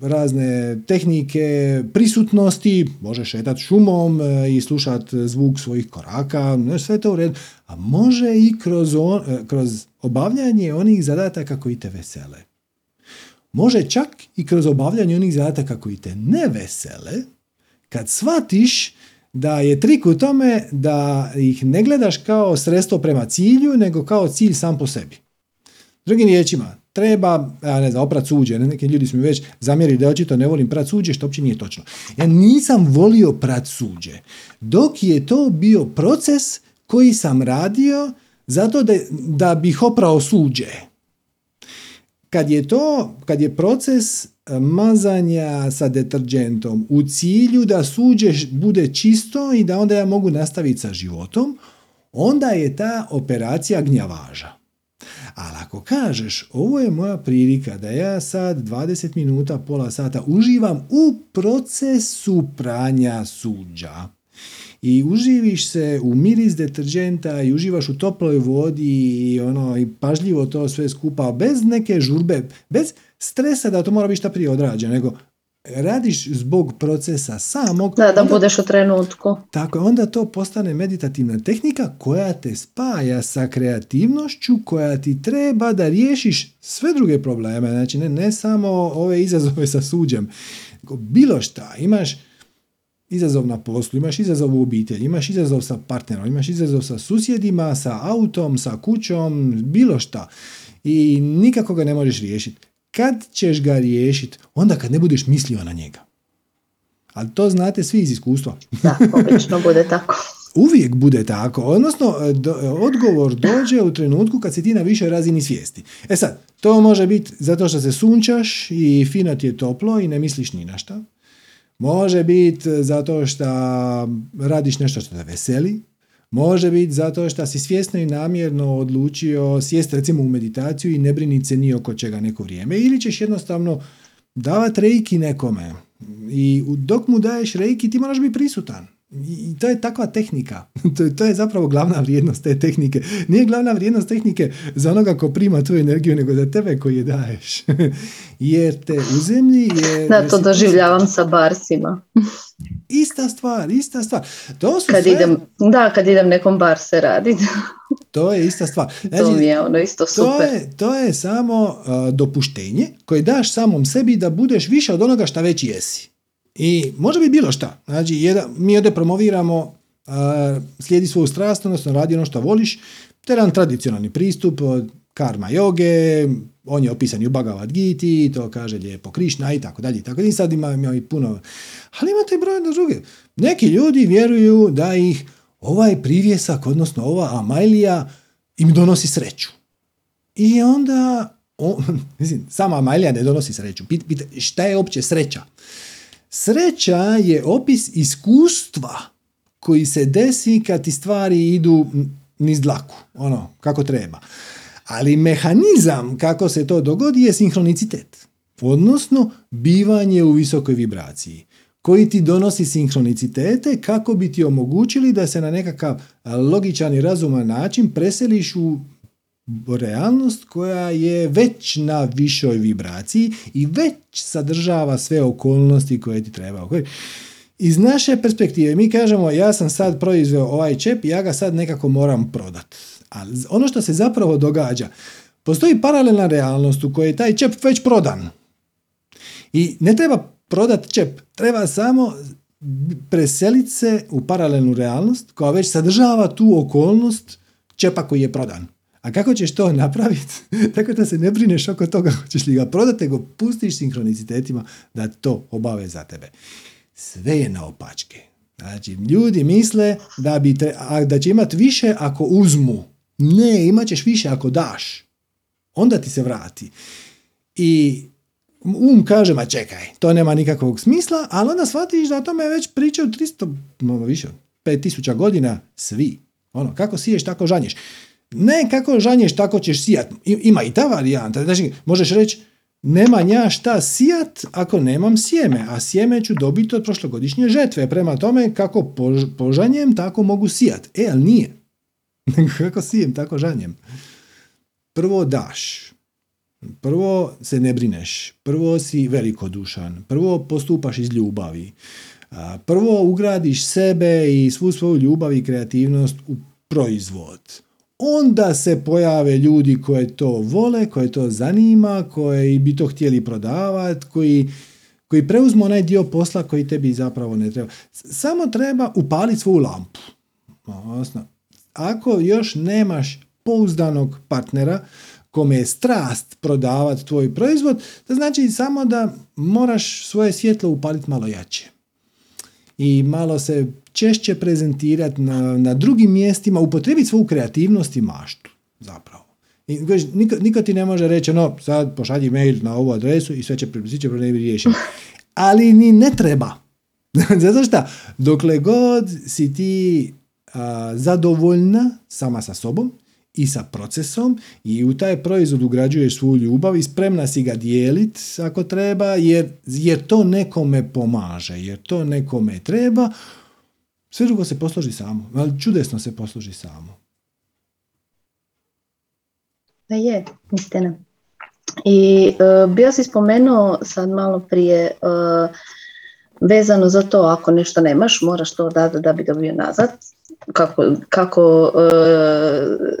razne tehnike prisutnosti, možeš šetati šumom e, i slušati zvuk svojih koraka, sve to u redu. A može i kroz, on, e, kroz obavljanje onih zadataka koji te vesele. Može čak i kroz obavljanje onih zadataka koji te ne vesele, kad shvatiš da je trik u tome da ih ne gledaš kao sredstvo prema cilju, nego kao cilj sam po sebi. Drugim riječima, treba, ja ne znam, oprat suđe, neki ljudi su mi već zamjerili da očito ne volim prat suđe, što uopće nije točno. Ja nisam volio prat suđe, dok je to bio proces koji sam radio zato da, da bih oprao suđe. Kad je to, kad je proces mazanja sa deterđentom u cilju da suđe bude čisto i da onda ja mogu nastaviti sa životom, onda je ta operacija gnjavaža. Ali ako kažeš, ovo je moja prilika da ja sad 20 minuta, pola sata uživam u procesu pranja suđa, i uživiš se u miris deterđenta i uživaš u toploj vodi i ono i pažljivo to sve skupa bez neke žurbe, bez stresa da to mora biti šta prije odrađeno, nego radiš zbog procesa samog. Da, da budeš u trenutku. Tako je, onda to postane meditativna tehnika koja te spaja sa kreativnošću koja ti treba da riješiš sve druge probleme. Znači ne, ne samo ove izazove sa suđem. Bilo šta, imaš izazov na poslu, imaš izazov u obitelji, imaš izazov sa partnerom, imaš izazov sa susjedima, sa autom, sa kućom, bilo šta. I nikako ga ne možeš riješiti. Kad ćeš ga riješiti? Onda kad ne budeš mislio na njega. Ali to znate svi iz iskustva. Da, obično bude tako. <laughs> Uvijek bude tako, odnosno odgovor dođe u trenutku kad si ti na višoj razini svijesti. E sad, to može biti zato što se sunčaš i fino ti je toplo i ne misliš ni na šta. Može biti zato što radiš nešto što te veseli, može biti zato što si svjesno i namjerno odlučio sjesti recimo u meditaciju i ne briniti se ni oko čega neko vrijeme ili ćeš jednostavno davati rejki nekome i dok mu daješ rejki ti moraš biti prisutan. I to je takva tehnika. <laughs> To, je zapravo glavna vrijednost te tehnike. Nije glavna vrijednost tehnike za onoga ko prima tu energiju, nego za tebe koji je daješ. <laughs> Jer te u zemlji je... Da, to doživljavam sa barsima. <laughs> Ista stvar, ista stvar. To su kad idem, da, kad idem nekom bar se raditi. To je ista stvar. Znači, to mi je ono isto super. To je, to je samo dopuštenje koje daš samom sebi da budeš više od onoga šta već jesi. I može bi bilo šta. Znači, jedan, mi ovdje promoviramo slijedi svoju strast, odnosno radi ono što voliš. To je jedan tradicionalni pristup od karma joge, on je opisan i u Bhagavad Gita, to kaže lijepo Krišna i tako dalje. I tako. I sad ima, ima i puno, ali imate i brojne druge. Neki ljudi vjeruju da ih ovaj privjesak, odnosno ova Amajlija, im donosi sreću. I onda, o, <laughs> mislim, sama Amajlija ne donosi sreću. Pita, pita, šta je opće sreća? Sreća je opis iskustva koji se desi kad ti stvari idu niz dlaku, ono, kako treba. Ali mehanizam kako se to dogodi je sinhronicitet, odnosno bivanje u visokoj vibraciji koji ti donosi sinhronicitete kako bi ti omogućili da se na nekakav logičan i razuman način preseliš u realnost koja je već na višoj vibraciji i već sadržava sve okolnosti koje ti treba. Iz naše perspektive mi kažemo ja sam sad proizveo ovaj čep i ja ga sad nekako moram prodat. Ali ono što se zapravo događa, postoji paralelna realnost u kojoj je taj čep već prodan. I ne treba prodat čep, treba samo preseliti se u paralelnu realnost koja već sadržava tu okolnost čepa koji je prodan. A kako ćeš to napraviti? <laughs> Tako da se ne brineš oko toga hoćeš li ga prodati, nego pustiš sinkronicitetima da to obave za tebe. Sve je na opačke. Znači, ljudi misle da, bi da će imati više ako uzmu. Ne, imat ćeš više ako daš. Onda ti se vrati. I um kaže, ma čekaj, to nema nikakvog smisla, ali onda shvatiš da o tome već pričaju 300, malo više, 5000 godina svi. Ono, kako siješ, tako žanješ. Ne kako žanješ, tako ćeš sijat. Ima i ta varijanta. Znači, možeš reći, nema nja šta sijat ako nemam sjeme, a sjeme ću dobiti od prošlogodišnje žetve. Prema tome, kako požanjem, tako mogu sijat. E, ali nije. <laughs> kako sijem, tako žanjem. Prvo daš. Prvo se ne brineš. Prvo si velikodušan. Prvo postupaš iz ljubavi. Prvo ugradiš sebe i svu svoju ljubav i kreativnost u proizvod onda se pojave ljudi koje to vole, koje to zanima, koji bi to htjeli prodavati, koji, koji preuzmu onaj dio posla koji tebi zapravo ne treba. Samo treba upaliti svoju lampu. Ako još nemaš pouzdanog partnera kome je strast prodavati tvoj proizvod, to znači samo da moraš svoje svjetlo upaliti malo jače. I malo se češće prezentirati na, na drugim mjestima, upotrebiti svoju kreativnost i maštu zapravo. I, niko, niko ti ne može reći, no, sad pošalji mail na ovu adresu i sve će, će problemi riješiti. Ali ni ne treba. <laughs> Zato što, dokle god si ti a, zadovoljna sama sa sobom i sa procesom i u taj proizvod ugrađuješ svu ljubav i spremna si ga dijeliti ako treba jer, jer to nekome pomaže, jer to nekome treba, sve drugo se posloži samo, ali čudesno se posloži samo. Da je, istina. I uh, bio si spomenuo sad malo prije uh, vezano za to ako nešto nemaš, moraš to dati da bi dobio nazad kako, kako uh,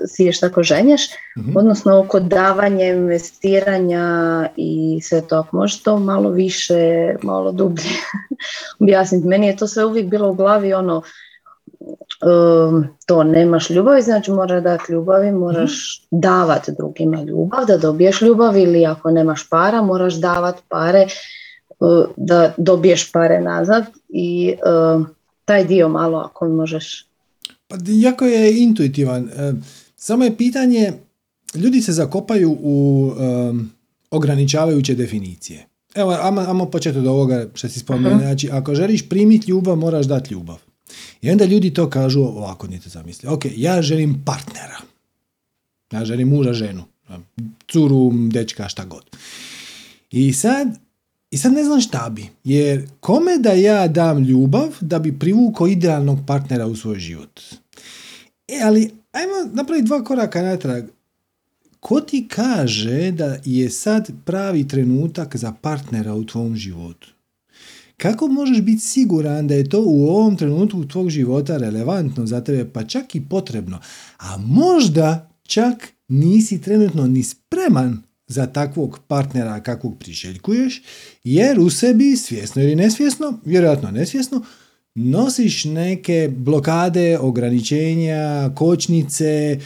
siješ tako ženješ, mm odnosno oko davanja, investiranja i sve to, možeš to malo više, malo dublje <laughs> objasniti. Meni je to sve uvijek bilo u glavi ono, um, to nemaš ljubavi, znači moraš dati ljubavi, moraš mm davati drugima ljubav, da dobiješ ljubav ili ako nemaš para, moraš davati pare uh, da dobiješ pare nazad i uh, taj dio malo ako možeš pa jako je intuitivan. E, samo je pitanje, ljudi se zakopaju u um, ograničavajuće definicije. Evo, ajmo početi od ovoga što si spomenuo. Znači, ako želiš primiti ljubav, moraš dati ljubav. I onda ljudi to kažu ovako, niti zamisli. Ok, ja želim partnera. Ja želim muža, ženu. Curu, dečka, šta god. I sad i sad ne znam šta bi, jer kome da ja dam ljubav da bi privukao idealnog partnera u svoj život? E, ali ajmo napraviti dva koraka natrag. Ko ti kaže da je sad pravi trenutak za partnera u tvom životu? Kako možeš biti siguran da je to u ovom trenutku tvog života relevantno za tebe, pa čak i potrebno? A možda čak nisi trenutno ni spreman za takvog partnera kakvog priželjkuješ, jer u sebi, svjesno ili nesvjesno, vjerojatno nesvjesno, nosiš neke blokade, ograničenja, kočnice, e,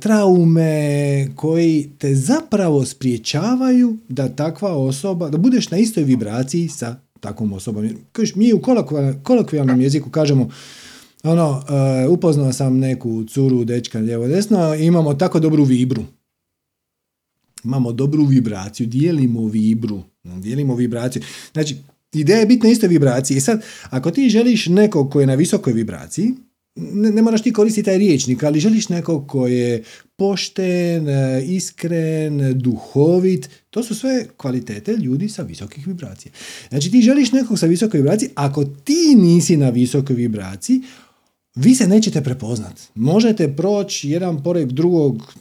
traume koji te zapravo spriječavaju da takva osoba, da budeš na istoj vibraciji sa takvom osobom. Mi u kolokvijalnom jeziku kažemo ono, e, upoznao sam neku curu, dečka, lijevo, desno, imamo tako dobru vibru imamo dobru vibraciju, dijelimo vibru, dijelimo vibraciju. Znači, ideja je biti na istoj vibraciji. I sad, ako ti želiš nekog koji je na visokoj vibraciji, ne, ne moraš ti koristiti taj riječnik, ali želiš nekog koji je pošten, iskren, duhovit, to su sve kvalitete ljudi sa visokih vibracija. Znači ti želiš nekog sa visokoj vibraciji, ako ti nisi na visokoj vibraciji, vi se nećete prepoznat. Možete proći jedan pored drugog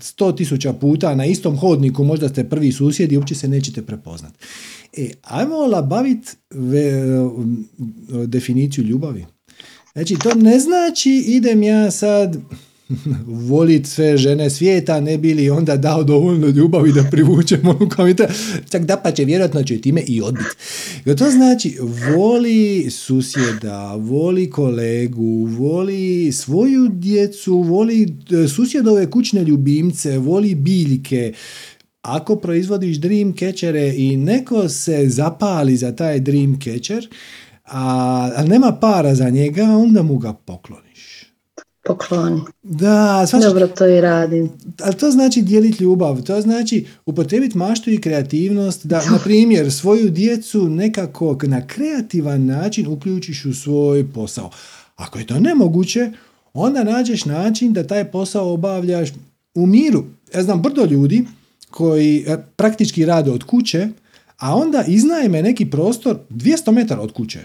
sto tisuća puta na istom hodniku, možda ste prvi susjedi, uopće se nećete prepoznati. E, ajmo labaviti definiciju ljubavi. Znači, to ne znači idem ja sad <laughs> volit sve žene svijeta, ne bi li onda dao dovoljno ljubavi da privučemo onu komita. Čak da pa će, vjerojatno će time i odbiti. To znači, voli susjeda, voli kolegu, voli svoju djecu, voli e, susjedove kućne ljubimce, voli biljke, ako proizvodiš dream catchere i neko se zapali za taj dream catcher, a, a nema para za njega, onda mu ga pokloniš. Pokloni. Da, svači, Dobro, to i radim. Ali to znači dijeliti ljubav, to znači upotrebiti maštu i kreativnost, da, na primjer, svoju djecu nekako na kreativan način uključiš u svoj posao. Ako je to nemoguće, onda nađeš način da taj posao obavljaš u miru. Ja znam brdo ljudi koji e, praktički rade od kuće, a onda iznajme neki prostor 200 metara od kuće.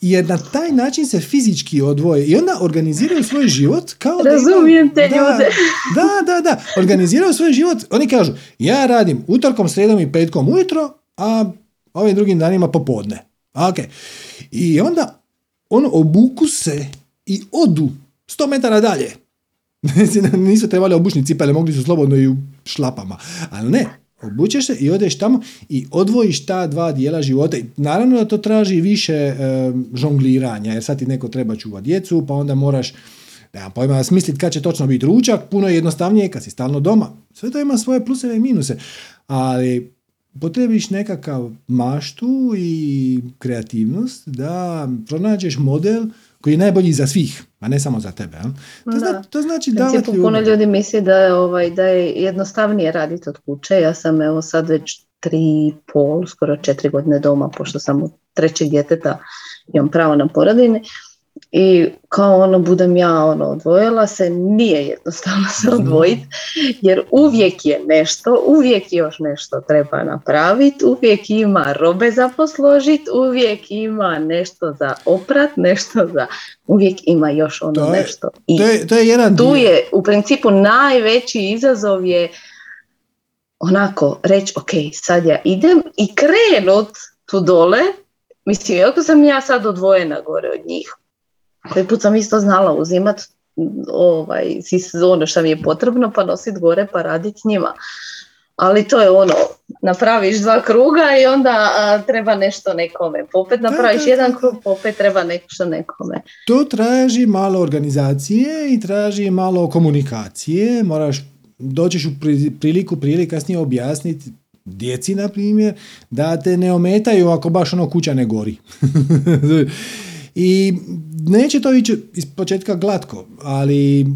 Jer na taj način se fizički odvoje i onda organiziraju svoj život kao da Razumijem te da, ljude. <laughs> Da, da, da. Organiziraju svoj život. Oni kažu, ja radim utorkom, sredom i petkom ujutro, a ovim drugim danima popodne. Ok. I onda ono obuku se i odu 100 metara dalje. <laughs> Nisu trebali obučni cipele, mogli su slobodno i u šlapama. Ali ne, obučeš se i odeš tamo i odvojiš ta dva dijela života. Naravno da to traži više e, žongliranja, jer sad ti neko treba čuvati djecu, pa onda moraš nemam pojma, smisliti kad će točno biti ručak, puno je jednostavnije kad si stalno doma. Sve to ima svoje pluseve i minuse, ali potrebiš nekakav maštu i kreativnost da pronađeš model koji je najbolji za svih, a ne samo za tebe. To. Zna, to znači da Puno ljudi misli da je, ovaj, da je jednostavnije raditi od kuće. Ja sam evo sad već tri pol, skoro četiri godine doma, pošto sam od trećeg djeteta imam pravo na poradine i kao ono budem ja ono odvojila se, nije jednostavno <laughs> se odvojiti jer uvijek je nešto, uvijek još nešto treba napraviti, uvijek ima robe za posložiti, uvijek ima nešto za oprat, nešto za, uvijek ima još ono nešto. I to je, to je jedan tu je u principu najveći izazov je onako reći ok, sad ja idem i krenut tu dole, mislim, iako sam ja sad odvojena gore od njih, koji put sam isto znala uzimat ovaj, ono što mi je potrebno pa nosit gore pa raditi s njima. Ali to je ono, napraviš dva kruga i onda treba nešto nekome. Popet napraviš jedan krug, popet treba nešto nekome. To traži malo organizacije i traži malo komunikacije. Moraš, doćeš u priliku prije kasnije objasniti djeci, na primjer, da te ne ometaju ako baš ono kuća ne gori. <laughs> I neće to ići iz početka glatko, ali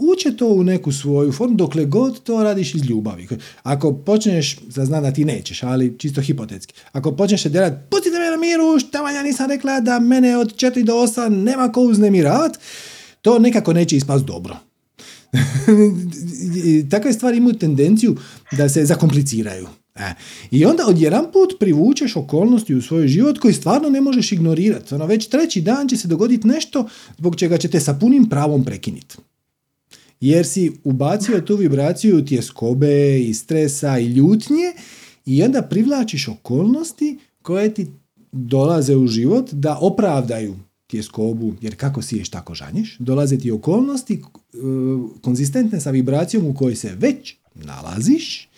uče to u neku svoju formu dokle god to radiš iz ljubavi. Ako počneš, za znam da ti nećeš, ali čisto hipotetski, ako počneš se delati, pustite me na miru, šta ja nisam rekla da mene od 4 do 8 nema ko uznemiravati, to nekako neće ispast dobro. <laughs> Takve stvari imaju tendenciju da se zakompliciraju. E. I onda odjedan put privučeš okolnosti u svoj život koji stvarno ne možeš ignorirati. Ono, već treći dan će se dogoditi nešto zbog čega će te sa punim pravom prekiniti. Jer si ubacio tu vibraciju tjeskobe i stresa i ljutnje i onda privlačiš okolnosti koje ti dolaze u život da opravdaju tjeskobu, jer kako siješ tako žanješ, dolaze ti okolnosti e, konzistentne sa vibracijom u kojoj se već nalaziš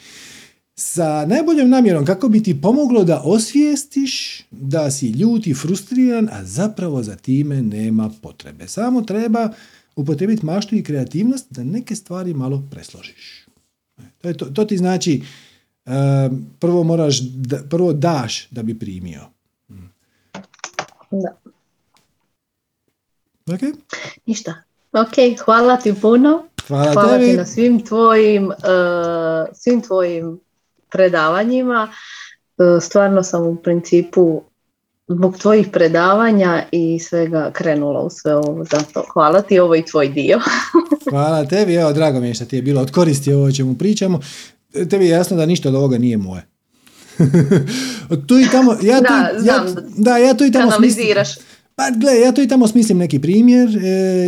sa najboljom namjerom kako bi ti pomoglo da osvijestiš da si ljut i frustriran, a zapravo za time nema potrebe. Samo treba upotrebiti maštu i kreativnost da neke stvari malo presložiš. To, je to, to ti znači prvo moraš, prvo daš da bi primio. Da. Ok? Ništa. Ok, hvala ti puno. Hvala, hvala ti na svim tvojim, uh, svim tvojim predavanjima. E, stvarno sam u principu zbog tvojih predavanja i svega krenula u sve ovo. Zato hvala ti, ovo i tvoj dio. <laughs> hvala tebi, evo drago mi je što ti je bilo od koristi ovo o čemu pričamo. Tebi je jasno da ništa od ovoga nije moje. <laughs> tu i tamo, ja tu, da, ja, da, ja tu i tamo analiziraš. Pa gle, ja to i tamo smislim neki primjer e,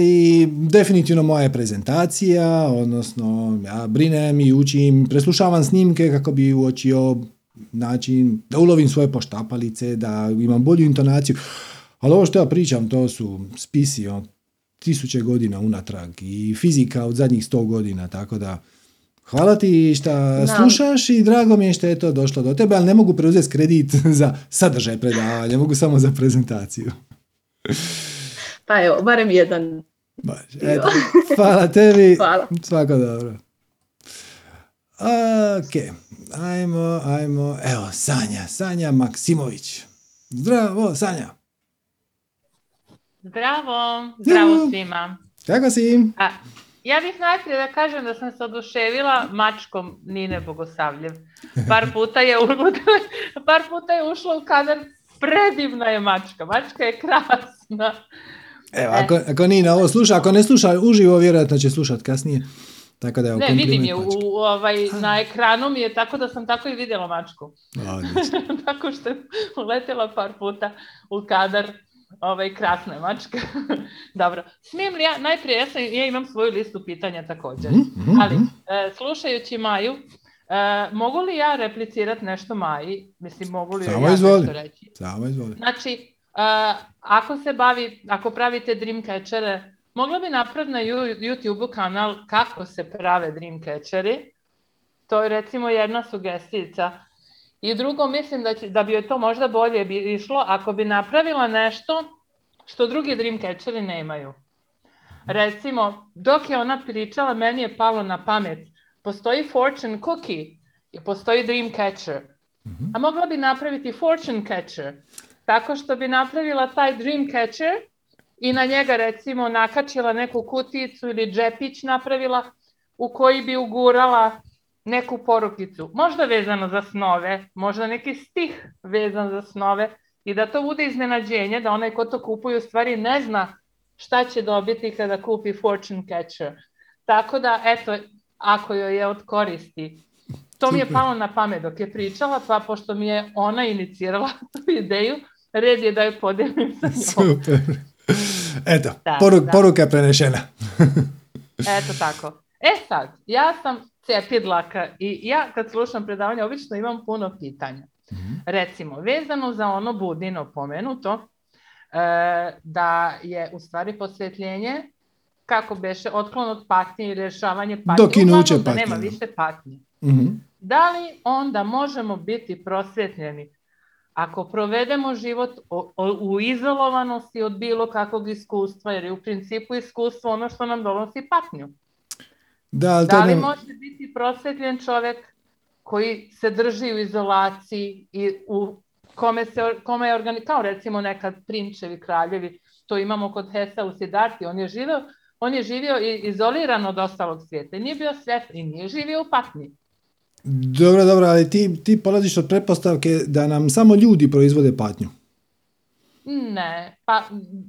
i definitivno moja je prezentacija, odnosno ja brinem i učim, preslušavam snimke kako bi uočio način da ulovim svoje poštapalice, da imam bolju intonaciju. Ali ovo što ja pričam, to su spisi od tisuće godina unatrag i fizika od zadnjih sto godina, tako da hvala ti što slušaš i drago mi je što je to došlo do tebe, ali ne mogu preuzeti kredit <laughs> za sadržaj predavanja, mogu samo za prezentaciju. Pa evo, barem jedan. Eto, <laughs> hvala tebi. Hvala. Svako dobro. Ok, ajmo, ajmo, evo, Sanja, Sanja Maksimović. Zdravo, Sanja. Zdravo, zdravo svima. Kako si? A, ja bih najprije da kažem da sam se oduševila mačkom Nine Bogosavljev. Par <laughs> puta je, par puta je ušla u kadar, predivna je mačka, mačka je krasna. <laughs> Evo, ako, ako Nina ovo sluša, ako ne sluša uživo, vjerojatno će slušati kasnije. Tako da je ne, vidim je, u, ovaj, na ekranu mi je tako da sam tako i vidjela mačku. <laughs> tako što je uletela par puta u kadar ovaj, krasna mačka. <laughs> Dobro. Smijem li ja, najprije ja, sam, ja imam svoju listu pitanja također, mhm, mhm, ali mhm. E, slušajući Maju, e, mogu li ja replicirati nešto Maji? Mislim, mogu li Samo ja izvoli. nešto reći? Samo izvoli. Znači, e, ako se bavi, ako pravite dreamcatchere, mogla bi napraviti na YouTube kanal kako se prave dreamcatcheri. To je recimo jedna sugestijica i drugo, mislim da, će, da bi joj to možda bolje bi išlo ako bi napravila nešto što drugi Dreamcatcheri nemaju. Recimo, dok je ona pričala, meni je palo na pamet, postoji fortune cookie i postoji Dreamcatcher. Mhm. A mogla bi napraviti fortune catcher, tako što bi napravila taj Dreamcatcher i na njega recimo nakačila neku kuticu ili džepić napravila u koji bi ugurala neku porukicu, možda vezano za snove, možda neki stih vezan za snove i da to bude iznenađenje, da onaj ko to kupuje u stvari ne zna šta će dobiti kada kupi fortune catcher. Tako da, eto, ako joj je od koristi. To mi je palo na pamet dok je pričala, pa pošto mi je ona inicirala <laughs> tu ideju, red je da je podijelim sa njom. Super. Eto, poruka je prenešena. <laughs> Eto tako. E sad, ja sam cepidlaka. I ja kad slušam predavanje obično imam puno pitanja. Mhm. Recimo, vezano za ono budino pomenuto, e, da je u stvari posvjetljenje kako beše otklon od patnje i rješavanje patnje. Dokinuće patnje. Da nema više patnje. Mhm. Da li onda možemo biti prosvjetljeni ako provedemo život u izolovanosti od bilo kakvog iskustva, jer je u principu iskustvo ono što nam donosi patnju. Da, da li može biti prosvjetljen čovjek koji se drži u izolaciji i u kome, se, kome je organi... kao recimo nekad prinčevi kraljevi, to imamo kod Hesa u Sidarti, on je živio, on je živio izoliran od ostalog svijeta, nije bio svijet i nije živio u patnji. Dobro, dobro, ali ti, ti polaziš od pretpostavke da nam samo ljudi proizvode patnju. Ne, pa,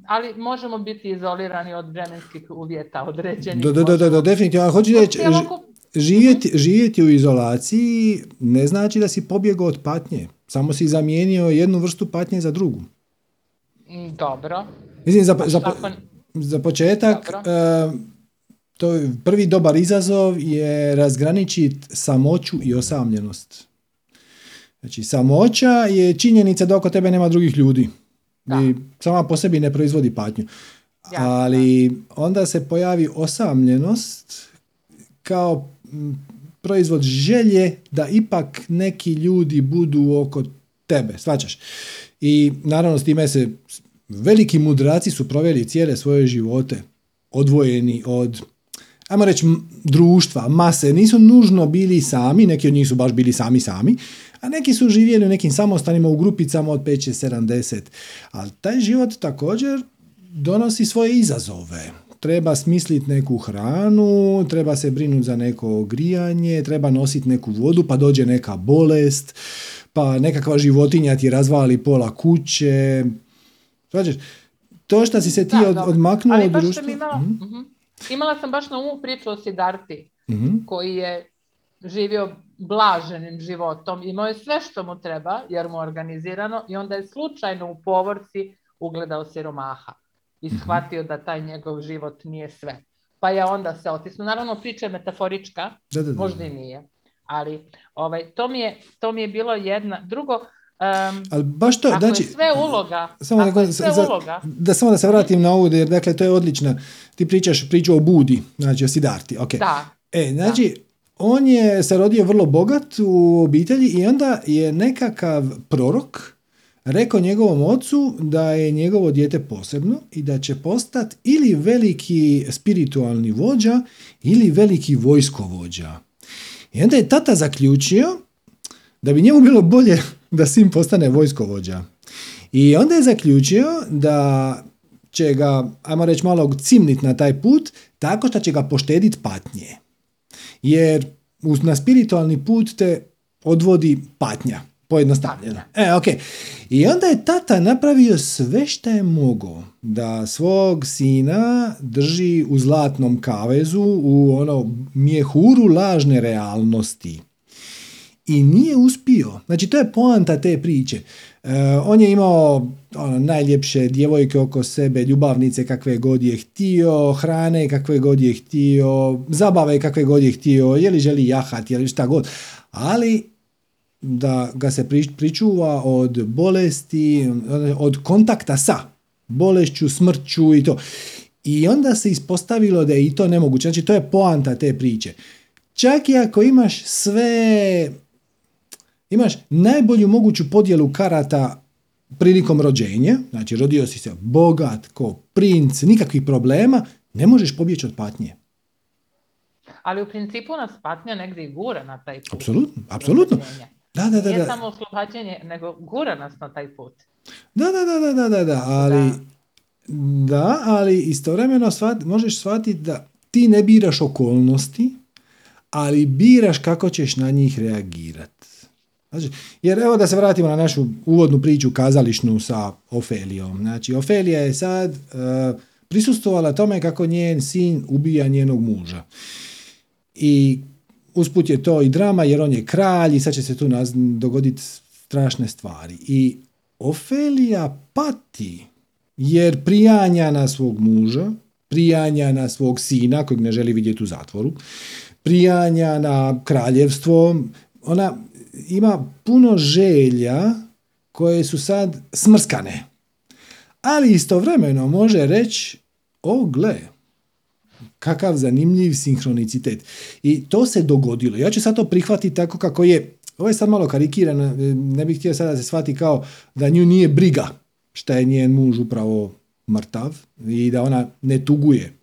ali možemo biti izolirani od vremenskih uvjeta određenih. Da, da, da, da, definitivno. Hoću reći, živjeti, mhm. živjeti u izolaciji ne znači da si pobjegao od patnje. Samo si zamijenio jednu vrstu patnje za drugu. Dobro. Mislim, za, za, za početak, uh, to je prvi dobar izazov je razgraničiti samoću i osamljenost. Znači, samoća je činjenica da oko tebe nema drugih ljudi i sama po sebi ne proizvodi patnju. Ali onda se pojavi osamljenost kao proizvod želje da ipak neki ljudi budu oko tebe, svačaš. I naravno s time se veliki mudraci su proveli cijele svoje živote odvojeni od ajmo reći društva, mase, nisu nužno bili sami, neki od njih su baš bili sami sami, a neki su živjeli u nekim samostanima u grupicama od 5, 6, 70. Ali taj život također donosi svoje izazove. Treba smisliti neku hranu, treba se brinuti za neko grijanje, treba nositi neku vodu, pa dođe neka bolest, pa nekakva životinja ti razvali pola kuće. Znači, to što si se ti od, odmaknuo od društva... Imala, mhm. Mhm. imala sam baš na umu priču o Sidarti, mhm. koji je živio blaženim životom, imao je sve što mu treba jer mu je organizirano i onda je slučajno u povorci ugledao siromaha i shvatio da taj njegov život nije sve. Pa je onda se otisnuo. Naravno, priča je metaforička, Da, da, da. možda i nije. Ali ovaj, to, mi je, to mi je bilo jedna... Drugo, um, Ali baš to, ako znači, je sve uloga, samo da, je sve za- uloga, da samo da se vratim na ovu, jer dakle to je odlična. Ti pričaš priču o Budi, znači o Sidarti, ok. da, E, znači, on je se rodio vrlo bogat u obitelji i onda je nekakav prorok rekao njegovom ocu da je njegovo dijete posebno i da će postati ili veliki spiritualni vođa ili veliki vojskovođa. I onda je tata zaključio da bi njemu bilo bolje da sin postane vojskovođa. I onda je zaključio da će ga, ajmo reći, malo cimnit na taj put tako što će ga poštedit patnje. Jer na spiritualni put te odvodi patnja, pojednostavljeno. E, ok. I onda je tata napravio sve što je mogao da svog sina drži u zlatnom kavezu, u ono mjehuru lažne realnosti i nije uspio. Znači, to je poanta te priče. E, on je imao ono, najljepše djevojke oko sebe, ljubavnice kakve god je htio, hrane kakve god je htio, zabave kakve god je htio, je li želi jahat, je li šta god. Ali da ga se pri- pričuva od bolesti, od kontakta sa bolešću, smrću i to. I onda se ispostavilo da je i to nemoguće. Znači, to je poanta te priče. Čak i ako imaš sve imaš najbolju moguću podjelu karata prilikom rođenja, znači rodio si se bogat, ko princ, nikakvih problema, ne možeš pobjeći od patnje. ali u principu nas patnja negdje i gura na taj put. Apsolutno, apsolutno. Da, da, da, Nije da. samo oslobađanje, nego gura nas na taj put. Da, da, da, da, da, da, da, ali da, ali istovremeno shvat, možeš shvatiti da ti ne biraš okolnosti, ali biraš kako ćeš na njih reagirati. Znači, jer evo da se vratimo na našu uvodnu priču kazališnu sa Ofelijom. Znači, Ofelija je sad uh, prisustvovala tome kako njen sin ubija njenog muža. I usput je to i drama jer on je kralj i sad će se tu dogoditi strašne stvari. I Ofelija pati jer prijanja na svog muža, prijanja na svog sina kojeg ne želi vidjeti u zatvoru, prijanja na kraljevstvo, ona ima puno želja koje su sad smrskane. Ali istovremeno može reći, o gle, kakav zanimljiv sinhronicitet. I to se dogodilo. Ja ću sad to prihvatiti tako kako je. Ovo je sad malo karikirano, ne bih htio sada da se shvati kao da nju nije briga šta je njen muž upravo mrtav i da ona ne tuguje.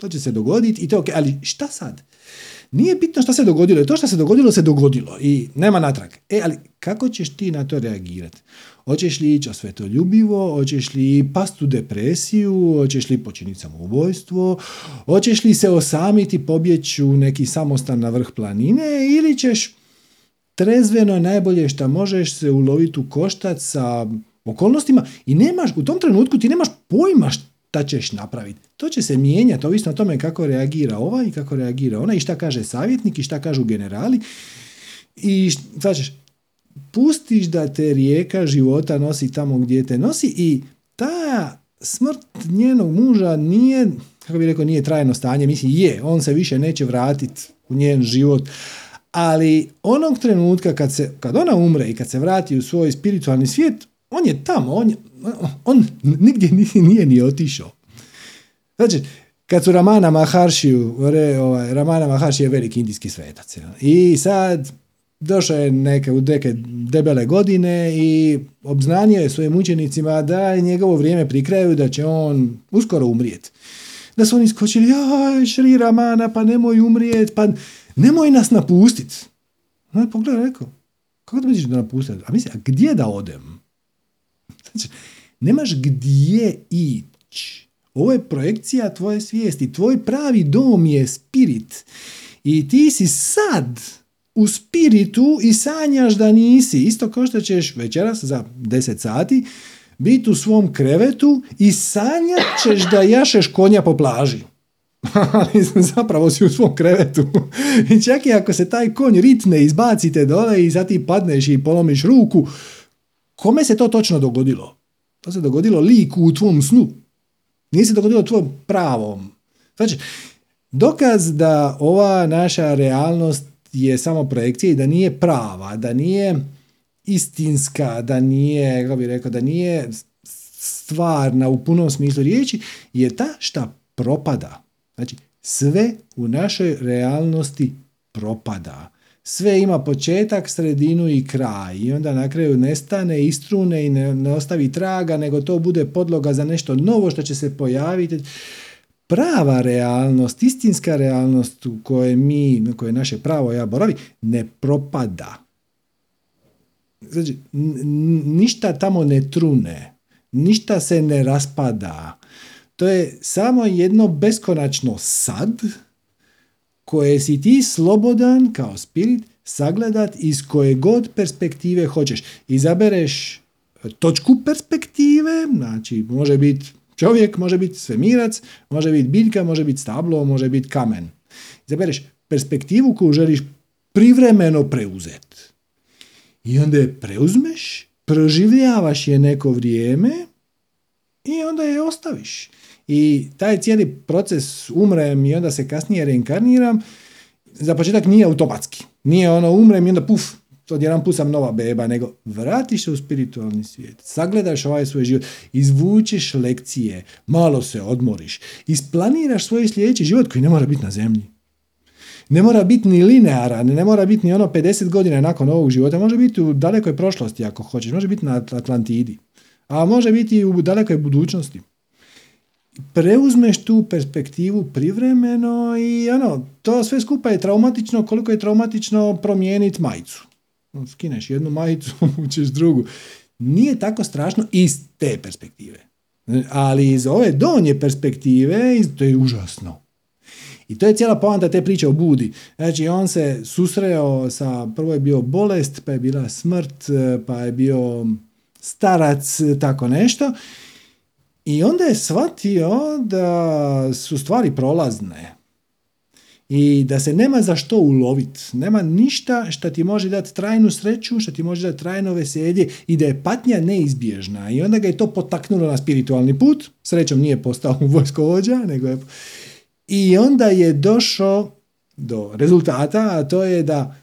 To će se dogoditi i to je ok. Ali šta sad? Nije bitno šta se dogodilo, to što se dogodilo se dogodilo i nema natrag. E, ali kako ćeš ti na to reagirati? Hoćeš li ići osvetoljubivo, hoćeš li past u depresiju, hoćeš li počiniti samoubojstvo, hoćeš li se osamiti, pobjeći u neki samostan na vrh planine ili ćeš trezveno najbolje što možeš se uloviti u koštac sa okolnostima i nemaš, u tom trenutku ti nemaš pojma šta ćeš napraviti. To će se mijenjati, ovisno o tome kako reagira ovaj i kako reagira ona i šta kaže savjetnik i šta kažu generali. I šta ćeš, pustiš da te rijeka života nosi tamo gdje te nosi i ta smrt njenog muža nije, kako bi rekao, nije trajno stanje, mislim je, on se više neće vratiti u njen život, ali onog trenutka kad, se, kad ona umre i kad se vrati u svoj spiritualni svijet, on je tamo, on, je, on nigdje nije, ni otišao. Znači, kad su Ramana Maharshiju, re, ovaj, Ramana Maharshi je veliki indijski svetac. jel? I sad došao je neke, u neke debele godine i obznanio je svojim učenicima da je njegovo vrijeme pri kraju, da će on uskoro umrijeti. Da su oni skočili, jaj, Šri Ramana, pa nemoj umrijet, pa nemoj nas napustiti. No i rekao, kako da misliš da napustiti? A misli, a gdje da odem? Znači, nemaš gdje ići. Ovo je projekcija tvoje svijesti. Tvoj pravi dom je spirit. I ti si sad u spiritu i sanjaš da nisi. Isto kao što ćeš večeras za 10 sati biti u svom krevetu i sanjat ćeš da jašeš konja po plaži. <laughs> Ali zapravo si u svom krevetu. I čak i ako se taj konj ritne, izbacite dole i sad ti padneš i polomiš ruku, kome se to točno dogodilo? To se dogodilo liku u tvom snu. Nije se dogodilo tvojom pravom. Znači, dokaz da ova naša realnost je samo projekcija i da nije prava, da nije istinska, da nije, kako bih rekao, da nije stvarna u punom smislu riječi, je ta šta propada. Znači, sve u našoj realnosti propada. Sve ima početak, sredinu i kraj i onda na kraju nestane, istrune i ne, ne ostavi traga, nego to bude podloga za nešto novo što će se pojaviti. Prava realnost, istinska realnost u kojoj mi, na kojoj naše pravo ja boravi, ne propada. Znači, ništa tamo ne trune, ništa se ne raspada. To je samo jedno beskonačno sad koje si ti slobodan kao spirit sagledat iz koje god perspektive hoćeš. Izabereš točku perspektive, znači može biti čovjek, može biti svemirac, može biti biljka, može biti stablo, može biti kamen. Izabereš perspektivu koju želiš privremeno preuzeti. I onda je preuzmeš, proživljavaš je neko vrijeme i onda je ostaviš. I taj cijeli proces umrem i onda se kasnije reinkarniram, za početak nije automatski. Nije ono umrem i onda puf, odjedan put sam nova beba, nego vratiš se u spiritualni svijet, sagledaš ovaj svoj život, izvučiš lekcije, malo se odmoriš, isplaniraš svoj sljedeći život koji ne mora biti na zemlji. Ne mora biti ni linearan, ne mora biti ni ono 50 godina nakon ovog života, može biti u dalekoj prošlosti ako hoćeš, može biti na Atlantidi, a može biti u dalekoj budućnosti preuzmeš tu perspektivu privremeno i ono, to sve skupa je traumatično koliko je traumatično promijeniti majicu. Skineš jednu majicu, <laughs> učeš drugu. Nije tako strašno iz te perspektive. Ali iz ove donje perspektive to je užasno. I to je cijela poanta te priče o Budi. Znači, on se susreo sa, prvo je bio bolest, pa je bila smrt, pa je bio starac, tako nešto. I onda je shvatio da su stvari prolazne i da se nema za što uloviti. Nema ništa što ti može dati trajnu sreću, što ti može dati trajno veselje i da je patnja neizbježna. I onda ga je to potaknulo na spiritualni put. Srećom nije postao <laughs> vojskovođa, nego je... I onda je došao do rezultata, a to je da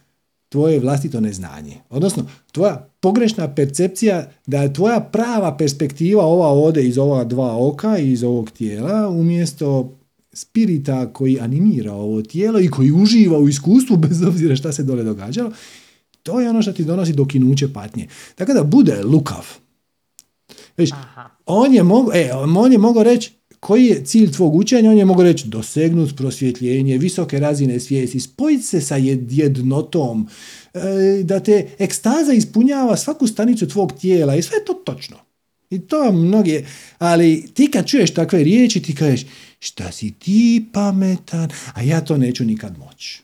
tvoje vlastito neznanje. Odnosno, tvoja pogrešna percepcija da je tvoja prava perspektiva ova ode iz ova dva oka i iz ovog tijela umjesto spirita koji animira ovo tijelo i koji uživa u iskustvu <laughs> bez obzira šta se dole događalo, to je ono što ti donosi dokinuće patnje. Tako da bude lukav. Već, on je mogao e, on je mogao reći koji je cilj tvog učenja? On je mogao reći dosegnuti prosvjetljenje, visoke razine svijesti, spojiti se sa jednotom, da te ekstaza ispunjava svaku stanicu tvog tijela i sve to točno. I to mnogi, ali ti kad čuješ takve riječi ti kažeš šta si ti pametan, a ja to neću nikad moći.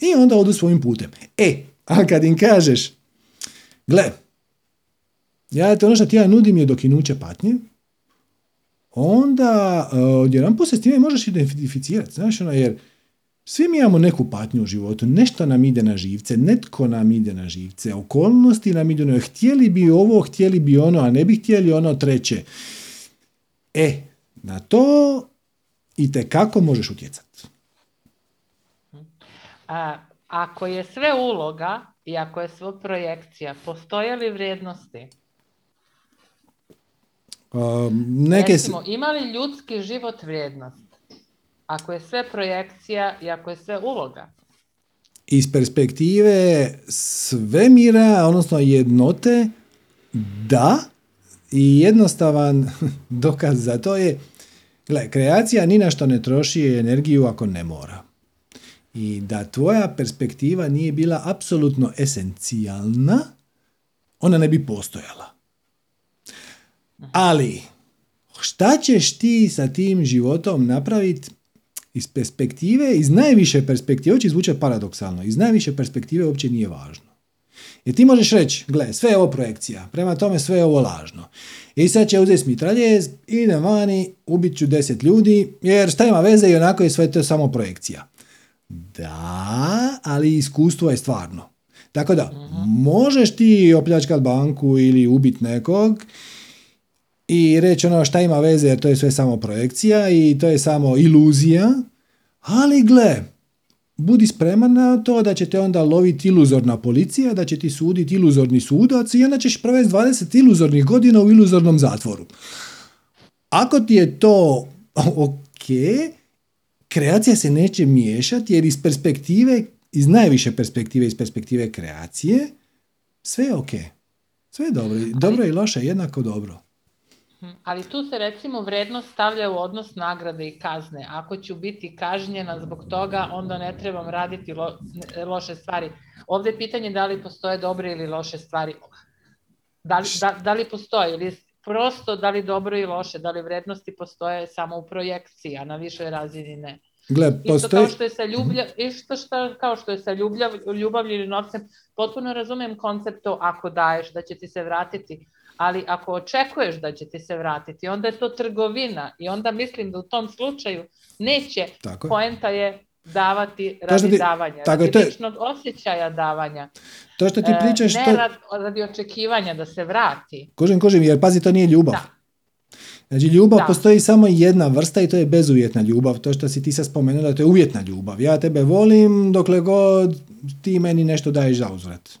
I onda odu svojim putem. E, a kad im kažeš, gle, ja to ono što ti ja nudim je dokinuće patnje, onda uh, odjedan se s time možeš identificirati, znaš, ono, jer svi mi imamo neku patnju u životu, nešto nam ide na živce, netko nam ide na živce, okolnosti nam idu na htjeli bi ovo, htjeli bi ono, a ne bi htjeli ono treće. E, na to i te kako možeš utjecati. A, ako je sve uloga i ako je sve projekcija, postoje li vrijednosti? neke... Recimo, ima li ljudski život vrijednost? Ako je sve projekcija i ako je sve uloga? Iz perspektive svemira, odnosno jednote, da, i jednostavan <laughs> dokaz za to je, gle, kreacija ni na što ne troši energiju ako ne mora. I da tvoja perspektiva nije bila apsolutno esencijalna, ona ne bi postojala. Ali, šta ćeš ti sa tim životom napraviti iz perspektive, iz najviše perspektive, ovo će zvučati paradoksalno, iz najviše perspektive uopće nije važno. Jer ti možeš reći, gle, sve je ovo projekcija, prema tome sve je ovo lažno. I sad će uzeti mitraljez, idem vani, ubit ću deset ljudi, jer šta ima veze i onako je sve to samo projekcija. Da, ali iskustvo je stvarno. Tako da, možeš ti opljačkat banku ili ubit nekog, i reći ono šta ima veze jer to je sve samo projekcija i to je samo iluzija, ali gle, budi spreman na to da će te onda loviti iluzorna policija, da će ti suditi iluzorni sudac i onda ćeš provesti 20 iluzornih godina u iluzornom zatvoru. Ako ti je to <laughs> ok, kreacija se neće miješati jer iz perspektive, iz najviše perspektive, iz perspektive kreacije, sve je ok. Sve je dobro. Dobro i loše, jednako dobro. Ali tu se recimo vrednost stavlja u odnos nagrade i kazne. Ako ću biti kažnjena zbog toga, onda ne trebam raditi lo, loše stvari. Ovdje je pitanje da li postoje dobre ili loše stvari. Da li, da, da li postoje ili prosto da li dobro i loše, da li vrednosti postoje samo u projekciji, a na višoj razini ne. Gle, Isto postoji... kao što je sa ljublja, isto što, kao što je sa ljubljav, ljubavlju ili novcem, potpuno razumem koncept to ako daješ da će ti se vratiti, ali ako očekuješ da će ti se vratiti, onda je to trgovina i onda mislim da u tom slučaju neće, Tako je. poenta je davati radi ti- davanja, tako radi je- ličnog osjećaja davanja. To što ti E, pričaš, ne to... radi, radi očekivanja da se vrati. Kužim, kužim, jer pazi, to nije ljubav. Da. Znači, ljubav Da. postoji samo jedna vrsta i to je bezuvjetna ljubav. To što si ti sad spomenula, to je uvjetna ljubav. Ja tebe volim dokle god ti meni nešto daješ za uzvrat.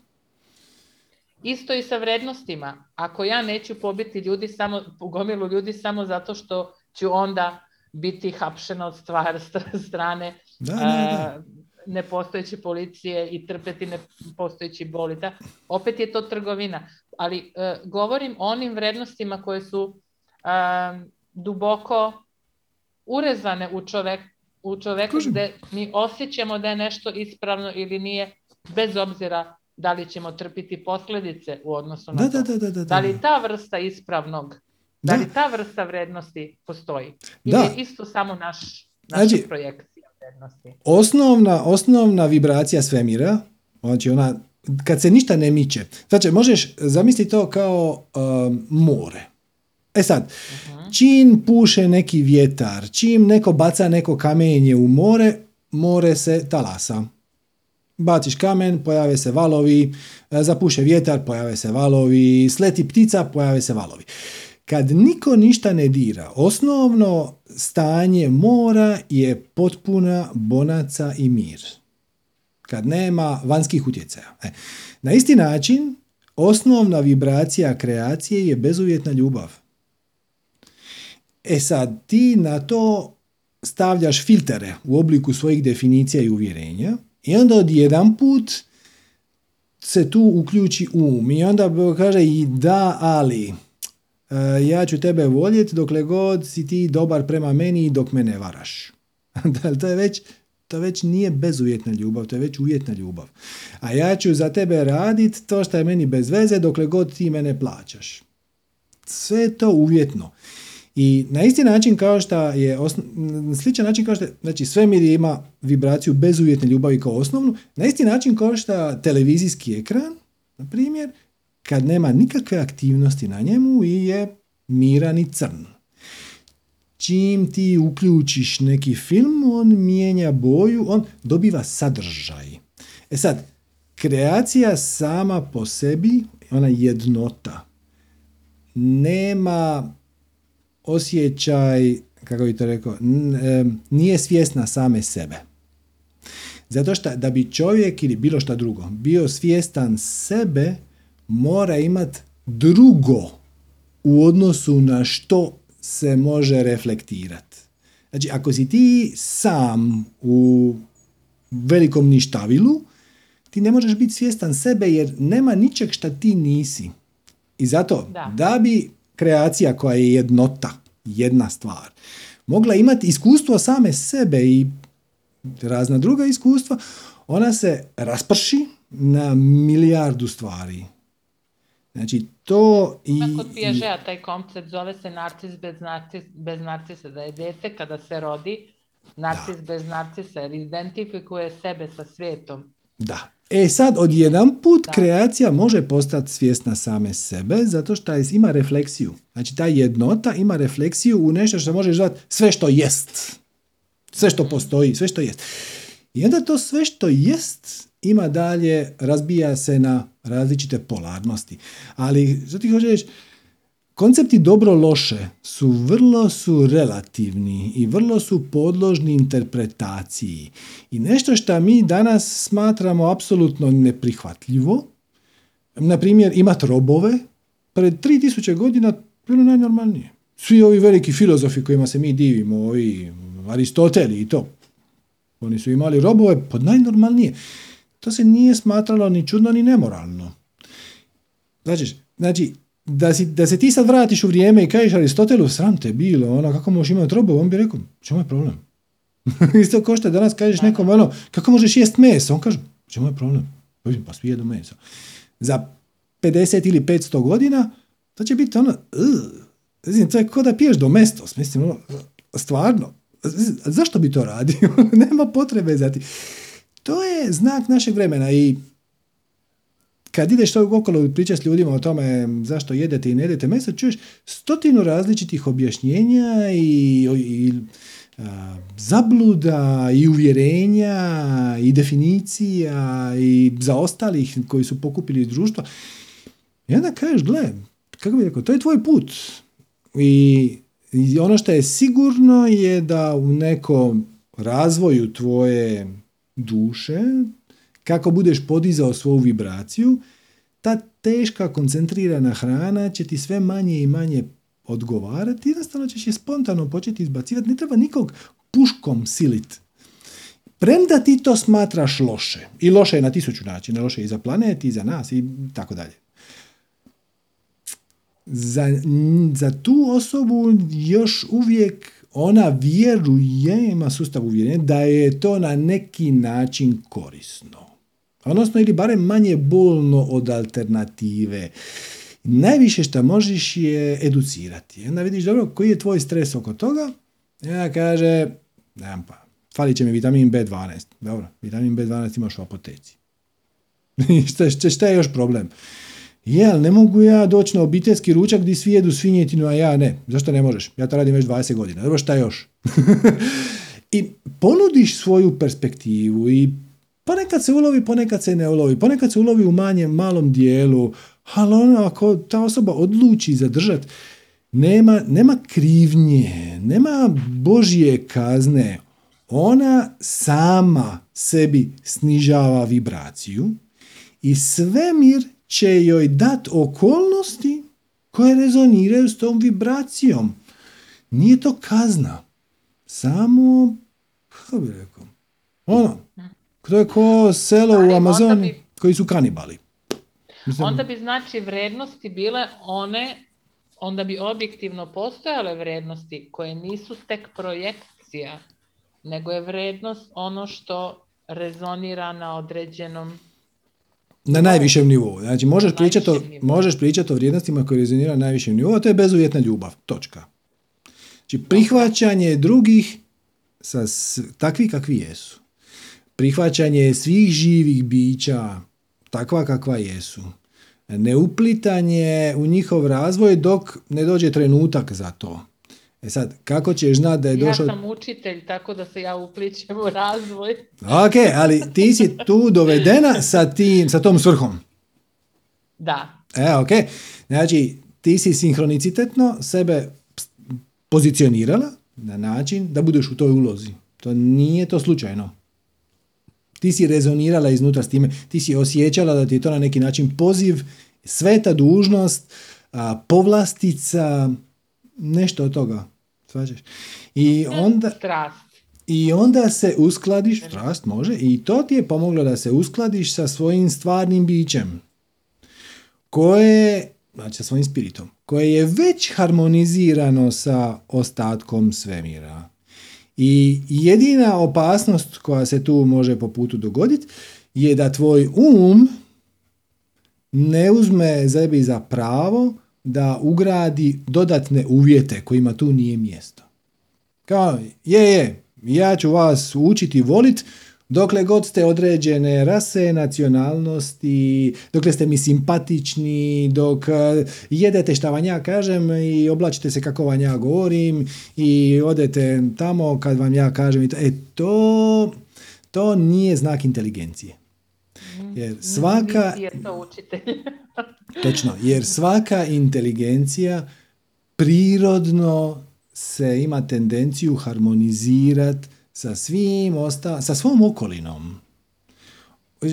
Isto i sa vrednostima. Ako ja neću pobiti ljudi samo, gomilu ljudi samo zato što ću onda biti hapšena od stvar, <laughs> strane Da, da, da. a, nepostojeće policije i trpeti nepostojeći boli. Da, opet je to trgovina. Ali e, govorim o onim vrednostima koje su a, duboko urezane u, čovek, u čoveku gde mi osjećamo da je nešto ispravno ili nije, bez obzira da li ćemo trpiti posljedice u odnosu na Da, to. da, da, da, da, Da li ta vrsta ispravnog, da, Da. li ta vrsta vrednosti postoji? Ili Da. je isto samo naš, naša Znači- projekcija vrednosti? Osnovna, osnovna vibracija svemira, znači ona, kad se ništa ne miče, znači možeš zamisliti to kao um, more. E sad, čim puše neki vjetar, čim neko baca neko kamenje u more, more se talasa. Baciš kamen, pojave se valovi, e, zapuše vjetar, pojave se valovi, sleti ptica, pojave se valovi. Kad niko ništa ne dira, osnovno stanje mora je potpuna bonaca i mir. Kad nema vanjskih utjecaja. E, na isti način, osnovna vibracija kreacije je bezuvjetna ljubav. E sad, ti na to stavljaš filtere u obliku svojih definicija i uvjerenja i onda odjedan put se tu uključi um i onda kaže i da, ali e, ja ću tebe voljeti dokle god si ti dobar prema meni i dok me ne varaš. <laughs> to je već to već nije bezuvjetna ljubav, to je već uvjetna ljubav. A ja ću za tebe radit to što je meni bez veze dokle god ti mene plaćaš. Sve je to uvjetno. I na isti način kao što je, osno, sličan način kao što je, znači svemir ima vibraciju bezuvjetne ljubavi kao osnovnu, na isti način kao što televizijski ekran, na primjer, kad nema nikakve aktivnosti na njemu i je miran i crn. Čim ti uključiš neki film, on mijenja boju, on dobiva sadržaj. E sad, kreacija sama po sebi, ona jednota, nema osjećaj, kako bi to rekao, nije svjesna same sebe. Zato što da bi čovjek ili bilo šta drugo bio svjestan sebe, mora imat drugo u odnosu na što se može reflektirati. Znači, ako si ti sam u velikom ništavilu, ti ne možeš biti svjestan sebe jer nema ničeg šta ti nisi. I zato, Da. da bi kreacija koja je jednota, jedna stvar, mogla imati iskustvo same sebe i razna druga iskustva, ona se rasprši na milijardu stvari. Znači, to i... Kod Piažea taj koncept zove se narcis bez, narcis, bez narcisa, da je dete kada se rodi, narcis bez narcisa, jer identifikuje sebe sa svetom. Da. E sad, odjedan put Da. kreacija može postati svjesna same sebe, zato što ima refleksiju. Znači, ta jednota ima refleksiju u nešto što može zvati sve što jest. Sve što postoji, sve što jest. I onda to sve što jest ima dalje, razbija se na različite polarnosti. Ali, što ti hoćeš reći, koncepti dobro-loše su vrlo su relativni i vrlo su podložni interpretaciji. I nešto što mi danas smatramo apsolutno neprihvatljivo, na primjer imati robove, pred 3000 godina bilo najnormalnije. Svi ovi veliki filozofi kojima se mi divimo, ovi Aristoteli i to, oni su imali robove pod najnormalnije. To se nije smatralo ni čudno ni nemoralno. Znači, znači da, si, da se ti sad vratiš u vrijeme i kažeš Aristotelu, sram te bilo, ono, kako možeš imati robove, on bi rekao, čemu je problem? <laughs> Isto ko što danas kažeš nekom, ono, kako možeš jest meso? On kaže, čemu je problem? Pa svi jedu meso. Za 50 ili 500 godina, to će biti ono, uh, to je kao da piješ domestos, mislim, ono, stvarno, zašto bi to radio? <laughs> Nema potrebe za ti. To je znak našeg vremena i kad ideš to okolo i pričaš s ljudima o tome zašto jedete i ne jedete meso, čuješ stotinu različitih objašnjenja i, i zabluda i uvjerenja i definicija i za ostalih koji su pokupili iz društva. I onda kažeš, gle, kako bi rekao, to je tvoj put. I, I ono što je sigurno je da u nekom razvoju tvoje duše, kako budeš podizao svoju vibraciju, ta teška koncentrirana hrana će ti sve manje i manje odgovarati, jednostavno ćeš je spontano početi izbacivati, ne treba nikog puškom silit. Premda ti to smatraš loše, i loše je na tisuću načina, loše je i za planet, i za nas, i tako dalje. Za, za tu osobu još uvijek ona vjeruje, ima sustav uvjerenja, da je to na neki način korisno. Odnosno, ili barem manje bolno od alternative. Najviše što možeš je educirati. Onda vidiš, dobro, koji je tvoj stres oko toga? Ja kaže, nemam pa, falit će mi vitamin B12. Dobro, vitamin B12 imaš u apoteci. <laughs> šta, šta je još problem? Je, ali ne mogu ja doći na obiteljski ručak gdje svi jedu svinjetinu, a ja ne. Zašto ne možeš? Ja to radim već 20 godina. Dobro, šta još? <laughs> I ponudiš svoju perspektivu i ponekad se ulovi, ponekad se ne ulovi. Ponekad se ulovi u manjem, malom dijelu. Ali ono, ako ta osoba odluči zadržati, nema, nema krivnje, nema božje kazne. Ona sama sebi snižava vibraciju i svemir će joj dat okolnosti koje rezoniraju s tom vibracijom. Nije to kazna. Samo, kako bi rekao, ono, to je ko selo u Amazoni koji su kanibali. Onda bi znači vrednosti bile one, onda bi objektivno postojale vrednosti koje nisu tek projekcija, nego je vrednost ono što rezonira na određenom na najvišem nivou. Znači, možeš pričati, o, možeš pričati o vrijednostima koje rezonira na najvišem nivou, a to je bezuvjetna ljubav. Točka. Znači, prihvaćanje drugih sa takvi kakvi jesu. Prihvaćanje svih živih bića takva kakva jesu. Neuplitanje u njihov razvoj dok ne dođe trenutak za to. E sad, kako ćeš znati da je došao... Ja sam učitelj, tako da se ja upličem u razvoj. ok, ali ti si tu dovedena sa, tim, sa tom svrhom. Da. E, ok. Znači, ti si sinhronicitetno sebe pozicionirala na način da budeš u toj ulozi. To nije to slučajno. Ti si rezonirala iznutra s time, ti si osjećala da ti je to na neki način poziv, sveta dužnost, povlastica, nešto od toga. Svađaš? I onda... I onda se uskladiš, strast može, i to ti je pomoglo da se uskladiš sa svojim stvarnim bićem, koje, znači sa svojim spiritom, koje je već harmonizirano sa ostatkom svemira. I jedina opasnost koja se tu može po putu dogoditi je da tvoj um ne uzme zebi za pravo da ugradi dodatne uvjete kojima tu nije mjesto. Kao, je, je, ja ću vas učiti volit dokle god ste određene rase, nacionalnosti, dokle ste mi simpatični, dok eh, jedete šta vam ja kažem i oblačite se kako vam ja govorim i odete tamo kad vam ja kažem. E, to, to nije znak inteligencije. Jer svaka... <laughs> Točno, jer svaka inteligencija prirodno se ima tendenciju harmonizirati sa svim osta sa svom okolinom.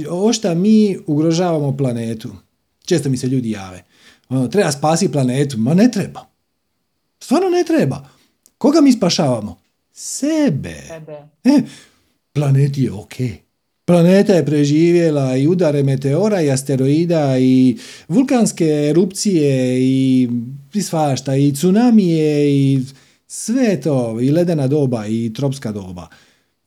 Ovo što mi ugrožavamo planetu. Često mi se ljudi jave. Ono, treba spasi planetu. Ma ne treba. Stvarno ne treba. Koga mi spašavamo? Sebe. Sebe. E, planet je ok. Planeta je preživjela i udare meteora i asteroida i vulkanske erupcije i, i svašta i tsunamije i sve to i ledena doba i tropska doba.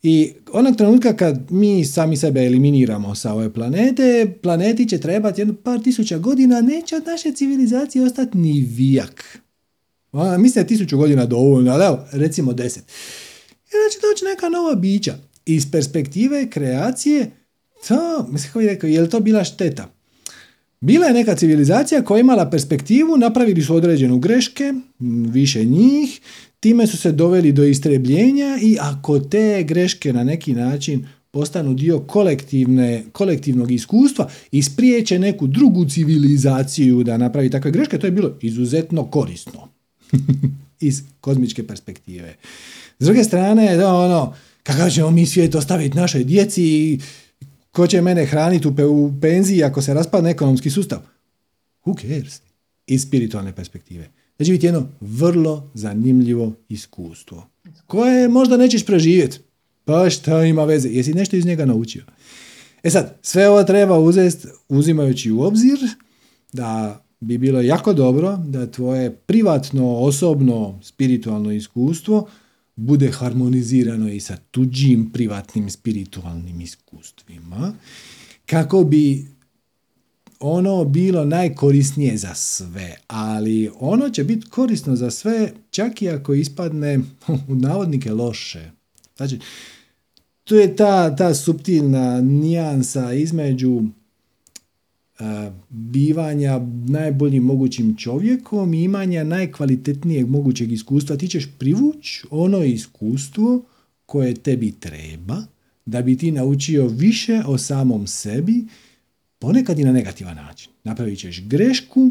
I onog trenutka kad mi sami sebe eliminiramo sa ove planete, planeti će trebati jedno par tisuća godina, neće od naše civilizacije ostati ni vijak. A, mislim da je tisuću godina dovoljno, ali evo, recimo deset. I onda će doći neka nova bića. Iz perspektive kreacije, to, mislim kako rekao, je li to bila šteta? Bila je neka civilizacija koja je imala perspektivu, napravili su određenu greške, više njih, time su se doveli do istrebljenja i ako te greške na neki način postanu dio kolektivne, kolektivnog iskustva i spriječe neku drugu civilizaciju da napravi takve greške, to je bilo izuzetno korisno <laughs> iz kozmičke perspektive. S druge strane, da ono, kakav ćemo mi svijet ostaviti našoj djeci i ko će mene hraniti u, u penziji ako se raspadne ekonomski sustav? Who cares? Iz spiritualne perspektive. Će biti jedno vrlo zanimljivo iskustvo. Koje možda nećeš preživjeti. Pa šta ima veze? Jesi nešto iz njega naučio? E sad, sve ovo treba uzeti uzimajući u obzir da bi bilo jako dobro da tvoje privatno, osobno, spiritualno iskustvo bude harmonizirano i sa tuđim privatnim spiritualnim iskustvima kako bi ono bilo najkorisnije za sve, ali ono će biti korisno za sve čak i ako ispadne u navodnike loše. Znači, tu je ta, ta subtilna nijansa između bivanja najboljim mogućim čovjekom i imanja najkvalitetnijeg mogućeg iskustva. Ti ćeš privući ono iskustvo koje tebi treba da bi ti naučio više o samom sebi, ponekad i na negativan način. Napravit ćeš grešku,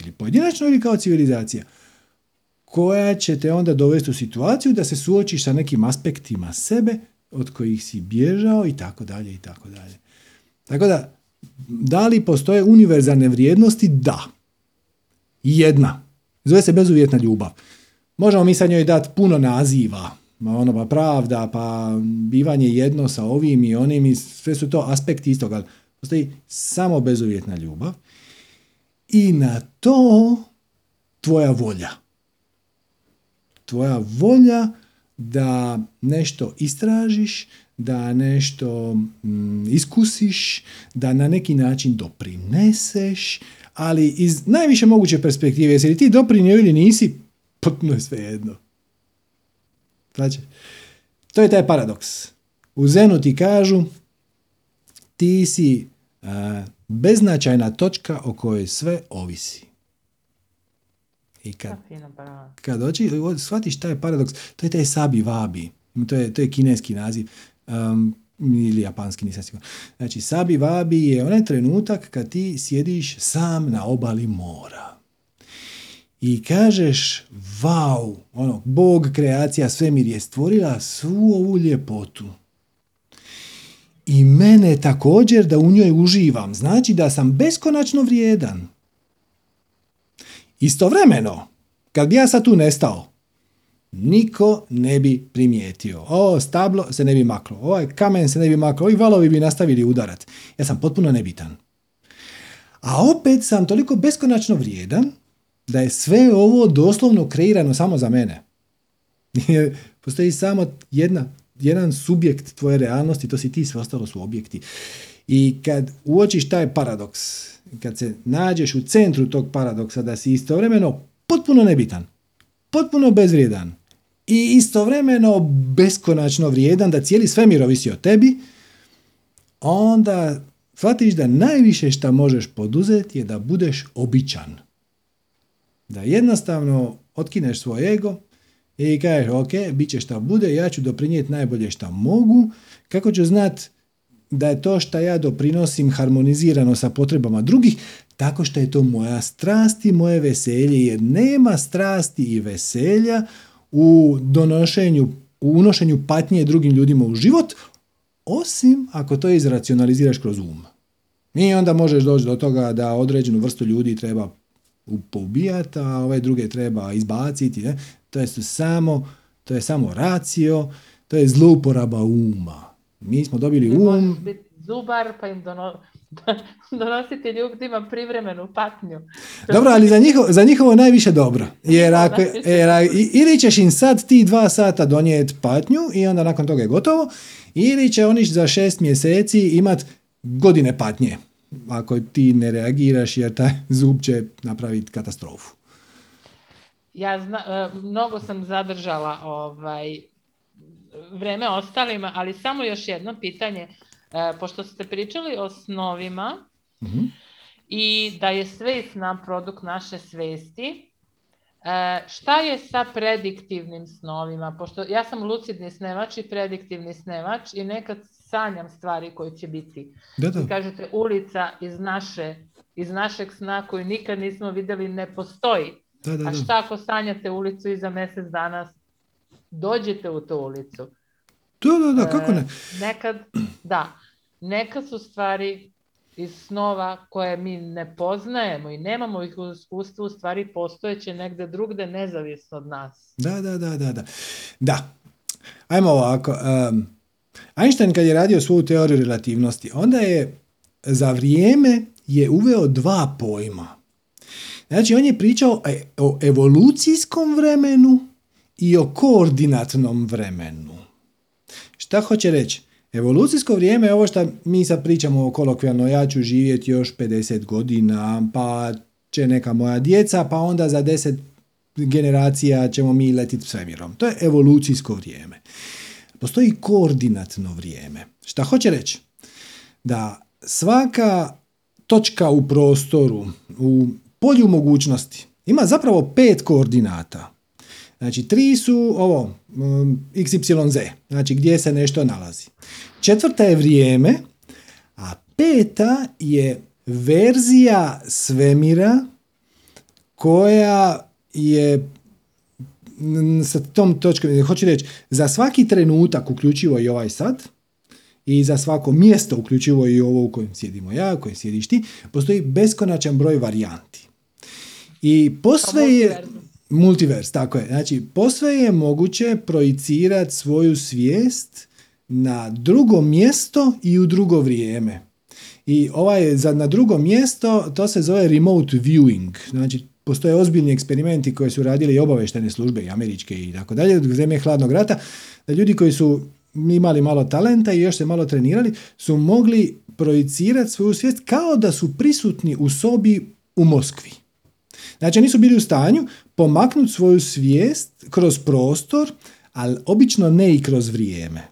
ili pojedinačno ili kao civilizacija, koja će te onda dovesti u situaciju da se suočiš sa nekim aspektima sebe od kojih si bježao i tako dalje i tako dalje. Tako da, da li postoje univerzalne vrijednosti? Da. Jedna. Zove se bezuvjetna ljubav. Možemo mi sad njoj dati puno naziva. Ono pa pravda, pa bivanje jedno sa ovim i onim i sve su to aspekti istoga. Ali postoji samo bezuvjetna ljubav. I na to tvoja volja. Tvoja volja da nešto istražiš, da nešto mm, iskusiš, da na neki način doprineseš, ali iz najviše moguće perspektive, jesi li ti doprinio ili nisi, potpuno je sve jedno. Znači, to je taj paradoks. U Zenu ti kažu, ti si beznačajna točka o kojoj sve ovisi. I kad, kad oči, shvatiš taj paradoks, to je taj sabi vabi, to je, to je kineski naziv um, ili japanski, nisam siguran. Znači, sabi vabi je onaj trenutak kad ti sjediš sam na obali mora. I kažeš, vau, ono, Bog, kreacija, svemir je stvorila svu ovu ljepotu. I mene također da u njoj uživam. Znači da sam beskonačno vrijedan. Istovremeno, kad bi ja sad tu nestao, niko ne bi primijetio. Ovo stablo se ne bi maklo, ovaj kamen se ne bi maklo, ovi valovi bi nastavili udarat. Ja sam potpuno nebitan. A opet sam toliko beskonačno vrijedan da je sve ovo doslovno kreirano samo za mene. <laughs> Postoji samo jedna, jedan subjekt tvoje realnosti, to si ti, sve ostalo su objekti. I kad uočiš taj paradoks, kad se nađeš u centru tog paradoksa da si istovremeno potpuno nebitan, potpuno bezvrijedan i istovremeno beskonačno vrijedan, da cijeli svemir ovisi o tebi, onda shvatiš da najviše što možeš poduzeti je da budeš običan. Da jednostavno otkineš svoj ego i kažeš, ok, bit će šta bude, ja ću doprinijeti najbolje šta mogu, kako ću znat da je to što ja doprinosim harmonizirano sa potrebama drugih, tako što je to moja strast i moje veselje, jer nema strasti i veselja u donošenju, u unošenju patnje drugim ljudima u život, osim ako to izracionaliziraš kroz um. I onda možeš doći do toga da određenu vrstu ljudi treba poubijati, a ove druge treba izbaciti. Ne? To je samo, to je samo racio, to je zlouporaba uma. Mi smo dobili um... biti zubar pa im dono, <laughs> donositi ljudima privremenu patnju. Dobro, ali za njihovo, za njihovo najviše dobro. Jer, ako, jer ili ćeš im sad ti dva sata donijeti patnju i onda nakon toga je gotovo, ili će oni za šest mjeseci imat godine patnje ako ti ne reagiraš jer taj zub će napraviti katastrofu. Ja zna, e, mnogo sam zadržala ovaj, vreme ostalima, ali samo još jedno pitanje. E, pošto ste pričali o snovima mhm. i da je svest nam produkt naše svesti, e, šta je sa prediktivnim snovima? Pošto ja sam lucidni snevač i prediktivni snevač i nekad sanjam stvari koje će biti. Da, da. kažete ulica iz, naše, iz našeg sna koju nikad nismo vidjeli ne postoji. Da, da, A šta ako sanjate ulicu i za mjesec dana dođete u tu ulicu? Da, da, da, kako ne? E, nekad, da, nekad su stvari iz snova koje mi ne poznajemo i nemamo ih u iskustvu, u stvari postojeće negde drugde nezavisno od nas. Da, da, da, da. Da, da. ajmo ovako. Um, Einstein kad je radio svoju teoriju relativnosti, onda je za vrijeme je uveo dva pojma. Znači, on je pričao o evolucijskom vremenu i o koordinatnom vremenu. Šta hoće reći? Evolucijsko vrijeme je ovo što mi sad pričamo kolokvijalno, ja ću živjeti još 50 godina, pa će neka moja djeca, pa onda za 10 generacija ćemo mi letiti svemirom. To je evolucijsko vrijeme. Postoji koordinatno vrijeme. Šta hoće reći? Da svaka točka u prostoru, u polju mogućnosti, ima zapravo pet koordinata. Znači, tri su ovo, mm, x, z, znači gdje se nešto nalazi. Četvrta je vrijeme, a peta je verzija svemira koja je sa tom točkom, hoću reći, za svaki trenutak, uključivo i ovaj sad, i za svako mjesto, uključivo i ovo u kojem sjedimo ja, u kojem sjediš ti, postoji beskonačan broj varijanti. I posve je... Multivers, tako je. Znači, posve je moguće projicirati svoju svijest na drugo mjesto i u drugo vrijeme. I ovaj za na drugo mjesto, to se zove remote viewing. Znači, postoje ozbiljni eksperimenti koje su radili i obaveštene službe i američke i tako dalje, u vrijeme hladnog rata, da ljudi koji su imali malo talenta i još se malo trenirali, su mogli projicirati svoju svijest kao da su prisutni u sobi u Moskvi. Znači, oni su bili u stanju pomaknuti svoju svijest kroz prostor, ali obično ne i kroz vrijeme.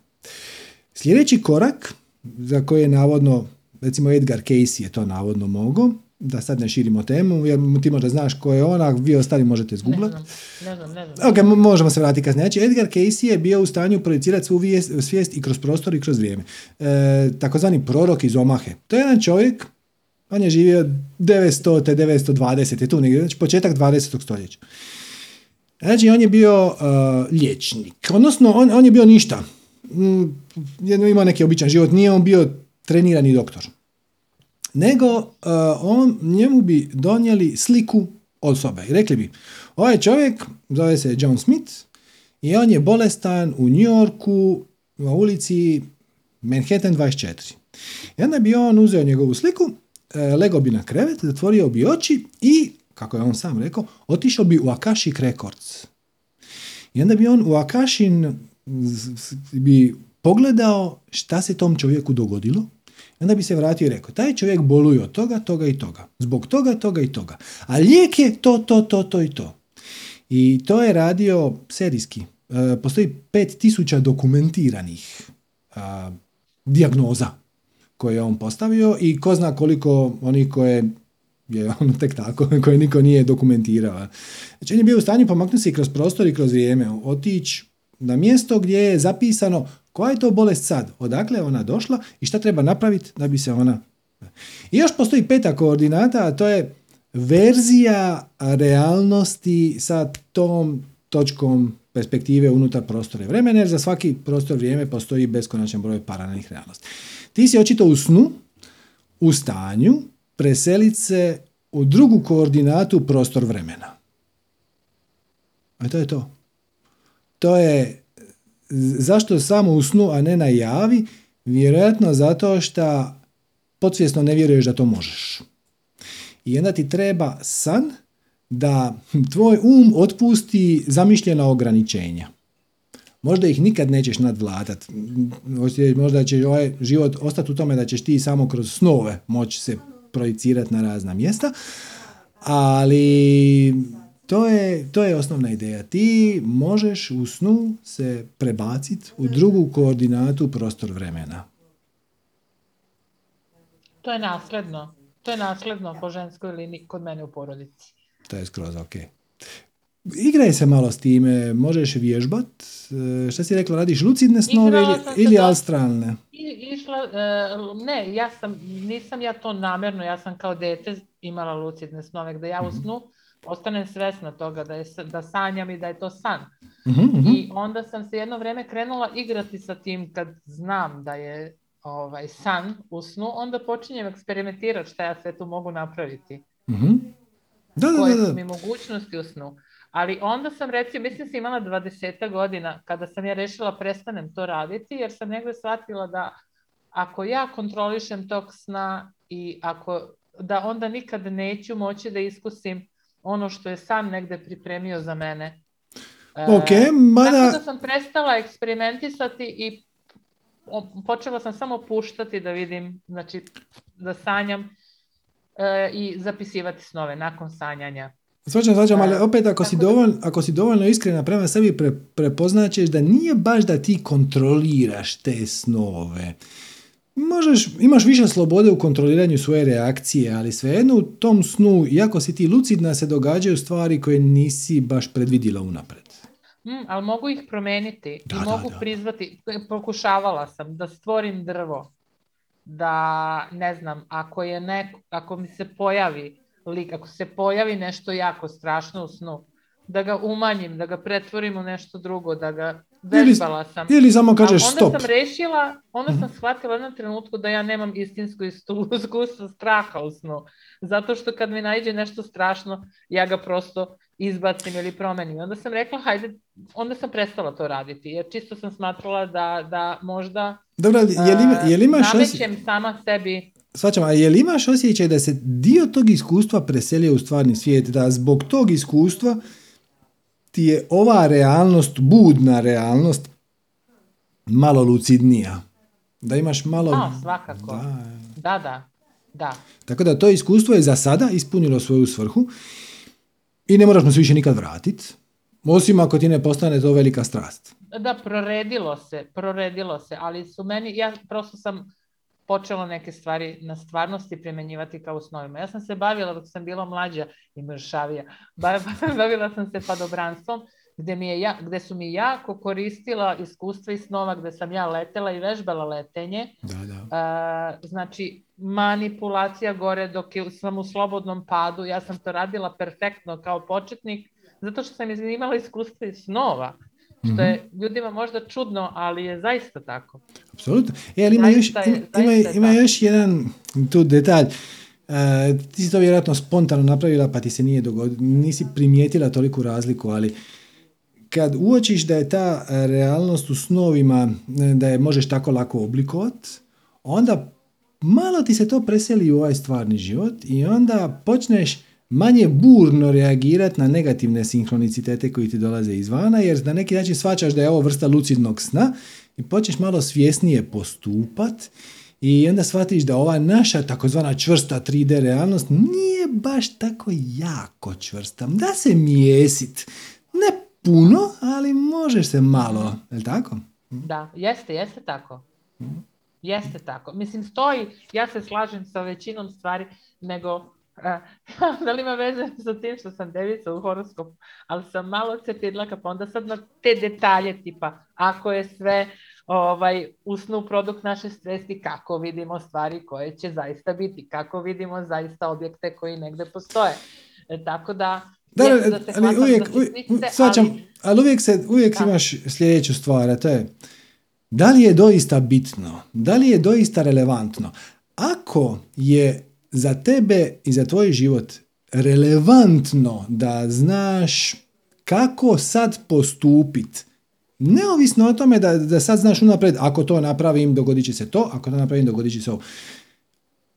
Sljedeći korak, za koji je navodno, recimo Edgar Cayce je to navodno mogao, da sad ne širimo temu, jer ti možda znaš ko je ona, vi ostali možete zgublat. Ne znam, ne znam. Ok, možemo se vratiti kasnije. Znači, Edgar Cayce je bio u stanju projicirati svu svijest i kroz prostor i kroz vrijeme. E, takozvani prorok iz Omahe. To je jedan čovjek, on je živio 900. 920. tu negdje, znači početak 20. stoljeća. Znači, on je bio uh, liječnik. Odnosno, on, on je bio ništa. Mm, imao neki običan život. Nije on bio trenirani doktor nego uh, on, njemu bi donijeli sliku osobe i rekli bi, ovaj čovjek zove se John Smith i on je bolestan u New Yorku na ulici Manhattan 24. I onda bi on uzeo njegovu sliku, uh, lego bi na krevet, zatvorio bi oči i, kako je on sam rekao, otišao bi u Akashic Records. I onda bi on u Akashin bi pogledao šta se tom čovjeku dogodilo onda bi se vratio i rekao, taj čovjek boluje od toga, toga i toga. Zbog toga, toga i toga. A lijek je to, to, to, to i to. I to je radio serijski. E, postoji 5000 dokumentiranih dijagnoza koje je on postavio i ko zna koliko oni koje je <laughs> on tek tako, koje niko nije dokumentirao. Znači on je bio u stanju pomaknuti se i kroz prostor i kroz vrijeme, otići na mjesto gdje je zapisano koja je to bolest sad, odakle je ona došla i šta treba napraviti da bi se ona I još postoji peta koordinata, a to je verzija realnosti sa tom točkom perspektive unutar prostora i vremena, jer za svaki prostor vrijeme postoji beskonačan broj paralelnih realnosti. Ti si očito u snu, u stanju, preseliti se u drugu koordinatu prostor vremena. A to je to. To je zašto samo u snu, a ne na javi? Vjerojatno zato što podsvjesno ne vjeruješ da to možeš. I onda ti treba san da tvoj um otpusti zamišljena ograničenja. Možda ih nikad nećeš nadvladat. Možda će ovaj život ostati u tome da ćeš ti samo kroz snove moći se projicirati na razna mjesta, ali to je, to je osnovna ideja. Ti možeš u snu se prebaciti u drugu koordinatu prostor vremena. To je nasledno. To je nasledno po ženskoj liniji kod mene u porodici. To je skroz ok. Igraj se malo s time, možeš vježbat. E, šta si rekla, radiš lucidne snove ili, ili astralne? išla, e, ne, ja sam, nisam ja to namjerno, ja sam kao dete imala lucidne snove, gdje ja u mhm. snu ostanem svesna toga da, je, da sanjam i da je to san. Mhm, mhm. I onda sam se jedno vrijeme krenula igrati sa tim kad znam da je ovaj, san u snu, onda počinjem eksperimentirati šta ja sve tu mogu napraviti. Da, da, koje su mi mogućnosti u snu. Ali onda sam recimo, mislim sam imala 20 godina kada sam ja rešila prestanem to raditi jer sam negdje shvatila da ako ja kontrolišem tog sna i ako da onda nikad neću moći da iskusim ono što je sam negde pripremio za mene. Ok, mada... Tako da sam prestala eksperimentisati i počela sam samo puštati da vidim, znači da sanjam e, i zapisivati snove nakon sanjanja. Svačam, svačam, ali opet ako si, dovoljno, ako si dovoljno iskrena prema sebi pre, prepoznaćeš da nije baš da ti kontroliraš te snove. Možeš, imaš više slobode u kontroliranju svoje reakcije, ali svejedno u tom snu, iako si ti lucidna, se događaju stvari koje nisi baš predvidila unapred. Mm, ali mogu ih promeniti i mogu prizvati. Pokušavala sam da stvorim drvo. Da, ne znam, ako je neko, ako mi se pojavi lik, ako se pojavi nešto jako strašno u snu, da ga umanjim, da ga pretvorim u nešto drugo, da ga vežbala sam. Ili samo kažeš onda stop. sam rešila, onda sam mhm. shvatila jednom trenutku da ja nemam istinsko <laughs> iskustvo straha u snu. Zato što kad mi nađe nešto strašno, ja ga prosto izbacim ili promenim. Onda sam rekla, hajde, onda sam prestala to raditi, jer čisto sam smatrala da, da možda Dobro, je li, je li imaš namećem sama sebi Svačam, a je li imaš osjećaj da se dio tog iskustva preselio u stvarni svijet, da zbog tog iskustva ti je ova realnost, budna realnost, malo lucidnija? Da imaš malo... A, svakako. Da, da, da. da. Tako da to iskustvo je za sada ispunilo svoju svrhu i ne moraš mu se više nikad vratiti, osim ako ti ne postane to velika strast. Da, proredilo se, proredilo se, ali su meni, ja prosto sam počela neke stvari na stvarnosti primjenjivati kao u snovima. Ja sam se bavila dok sam bila mlađa i mršavija. <laughs> Bavila sam se padobranstvom gdje, mi je ja, gdje su mi jako koristila iskustva i snova gdje sam ja letela i vežbala letenje. Da, da. znači, manipulacija gore dok sam u slobodnom padu. Ja sam to radila perfektno kao početnik zato što sam imala iskustva i snova. Što je mhm. ljudima možda čudno, ali je zaista tako. Apsolutno. E, ali ima, još, ima, ima, još jedan tu detalj. Uh, ti si to vjerojatno spontano napravila pa ti se nije dogodilo, nisi primijetila toliku razliku, ali kad uočiš da je ta realnost u snovima, da je možeš tako lako oblikovati, onda malo ti se to preseli u ovaj stvarni život i onda počneš manje burno reagirati na negativne sinhronicitete koji ti dolaze izvana, jer na neki način svačaš da je ovo vrsta lucidnog sna i počneš malo svjesnije postupat i onda shvatiš da ova naša takozvana čvrsta 3D realnost nije baš tako jako čvrsta. Da se mjesit. Ne puno, ali možeš se malo. Je tako? Da, jeste, jeste tako. Jeste tako. Mislim, stoji, ja se slažem sa većinom stvari, nego <laughs> da li ima veze sa tim što sam devica u horoskopu, ali sam malo cepidlaka, pa onda sad na te detalje tipa, ako je sve ovaj, usnu produkt naše svesti, kako vidimo stvari koje će zaista biti, kako vidimo zaista objekte koji negde postoje. E, tako da, Da, da, se ali uvijek, uvijek, shvaćam, ali- ali uvijek, se, uvijek Da. imaš sljedeću stvar, a to je da li je doista bitno, da li je doista relevantno. Ako je za tebe i za tvoj život relevantno da znaš kako sad postupit, neovisno o tome da, da sad znaš unaprijed, ako to napravim, dogodit će se to, ako to napravim, dogodit će se ovo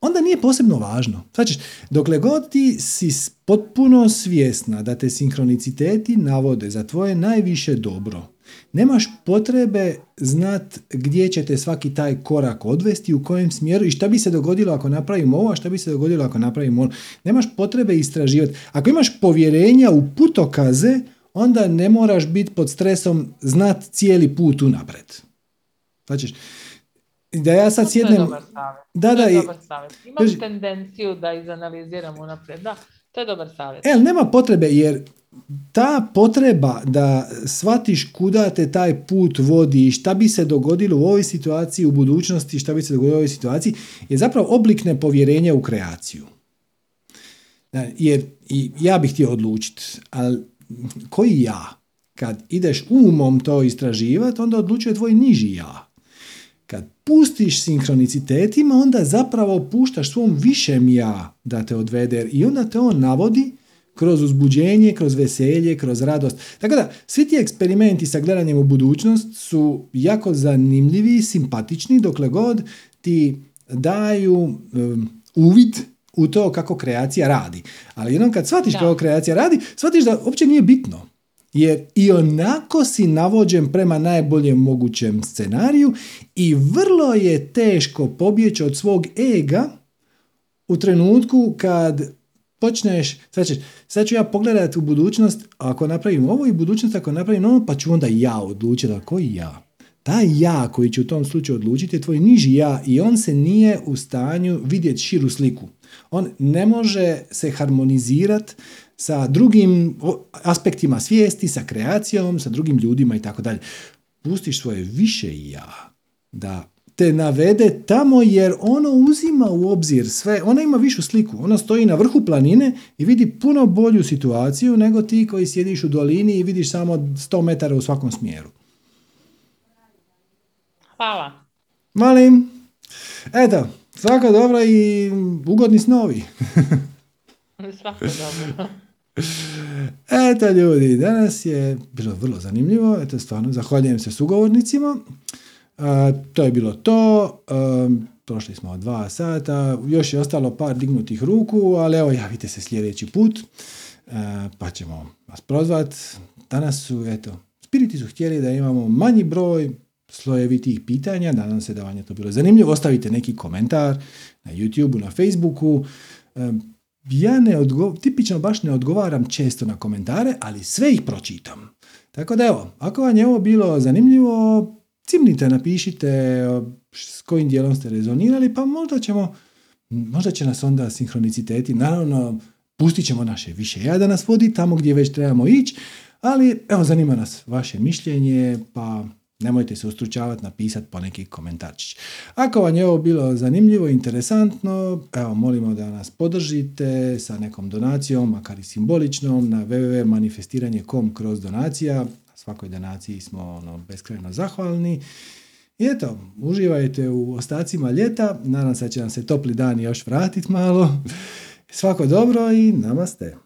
onda nije posebno važno. Znači, dokle god ti si potpuno svjesna da te sinkroniciteti navode za tvoje najviše dobro, nemaš potrebe znat gdje će te svaki taj korak odvesti, u kojem smjeru i šta bi se dogodilo ako napravimo ovo, a šta bi se dogodilo ako napravimo ono. Nemaš potrebe istraživati. Ako imaš povjerenja u putokaze, onda ne moraš biti pod stresom znat cijeli put unapred. Znači, da ja sad To je sjednem... Da, To da, je i- dobar savjet. Imam tendenciju da izanaliziram unaprijed. Da, to je dobar savjet. E, ali nema potrebe jer ta potreba da shvatiš kuda te taj put vodi i šta bi se dogodilo u ovoj situaciji, u budućnosti, šta bi se dogodilo u ovoj situaciji, je zapravo oblik nepovjerenja u kreaciju. Jer i ja bih htio odlučiti, ali koji ja? Kad ideš umom to istraživati, onda odlučuje tvoj niži ja. Kad pustiš sinkronicitetima, onda zapravo puštaš svom višem ja da te odvede i onda te on navodi kroz uzbuđenje, kroz veselje, kroz radost. Tako da, svi ti eksperimenti sa gledanjem u budućnost su jako zanimljivi i simpatični dokle god ti daju um, uvid u to kako kreacija radi. Ali jednom kad shvatiš Da. kako kreacija radi, shvatiš da uopće nije bitno. Jer i onako si navođen prema najboljem mogućem scenariju i vrlo je teško pobjeći od svog ega u trenutku kad počneš, sad, ćeš, sad ću ja pogledati u budućnost, ako napravim ovo i budućnost ako napravim ono, pa ću onda ja odlučiti, a koji ja? Taj ja koji će u tom slučaju odlučiti je tvoj niži ja i on se nije u stanju vidjeti širu sliku. On ne može se harmonizirati sa drugim aspektima svijesti, sa kreacijom, sa drugim ljudima i tako dalje. Pustiš svoje više ja da te navede tamo jer ono uzima u obzir sve, ona ima višu sliku, ona stoji na vrhu planine i vidi puno bolju situaciju nego ti koji sjediš u dolini i vidiš samo 100 metara u svakom smjeru. Hvala. Malim, eto, svako dobro i ugodni snovi. <laughs> Svako dobro. <laughs> Eto ljudi, danas je bilo vrlo zanimljivo, eto stvarno zahvaljujem se sugovornicima. To je bilo to, prošli smo dva sata, još je ostalo par dignutih ruku, ali evo javite se sljedeći put, pa ćemo vas prozvat. Danas su, eto, spiriti su htjeli da imamo manji broj slojevitih pitanja, nadam se da vam je to bilo zanimljivo. Ostavite neki komentar na YouTubeu, na Facebooku. Ja ne odgo- tipično baš ne odgovaram često na komentare, ali sve ih pročitam. Tako da evo, ako vam je ovo bilo zanimljivo, cimnite, napišite s kojim dijelom ste rezonirali, pa možda ćemo, možda će nas onda sinhroniciteti, naravno, pustit ćemo naše više ja da nas vodi tamo gdje već trebamo ići, ali evo, zanima nas vaše mišljenje, pa nemojte se ustručavati napisati po neki komentarčić. Ako vam je ovo bilo zanimljivo interesantno, evo, molimo da nas podržite sa nekom donacijom, makar i simboličnom, na www.manifestiranje.com kroz donacija. Svakoj donaciji smo ono, beskrajno zahvalni. I eto, uživajte u ostacima ljeta. Nadam se da će nam se topli dan još vratiti malo. Svako dobro i namaste.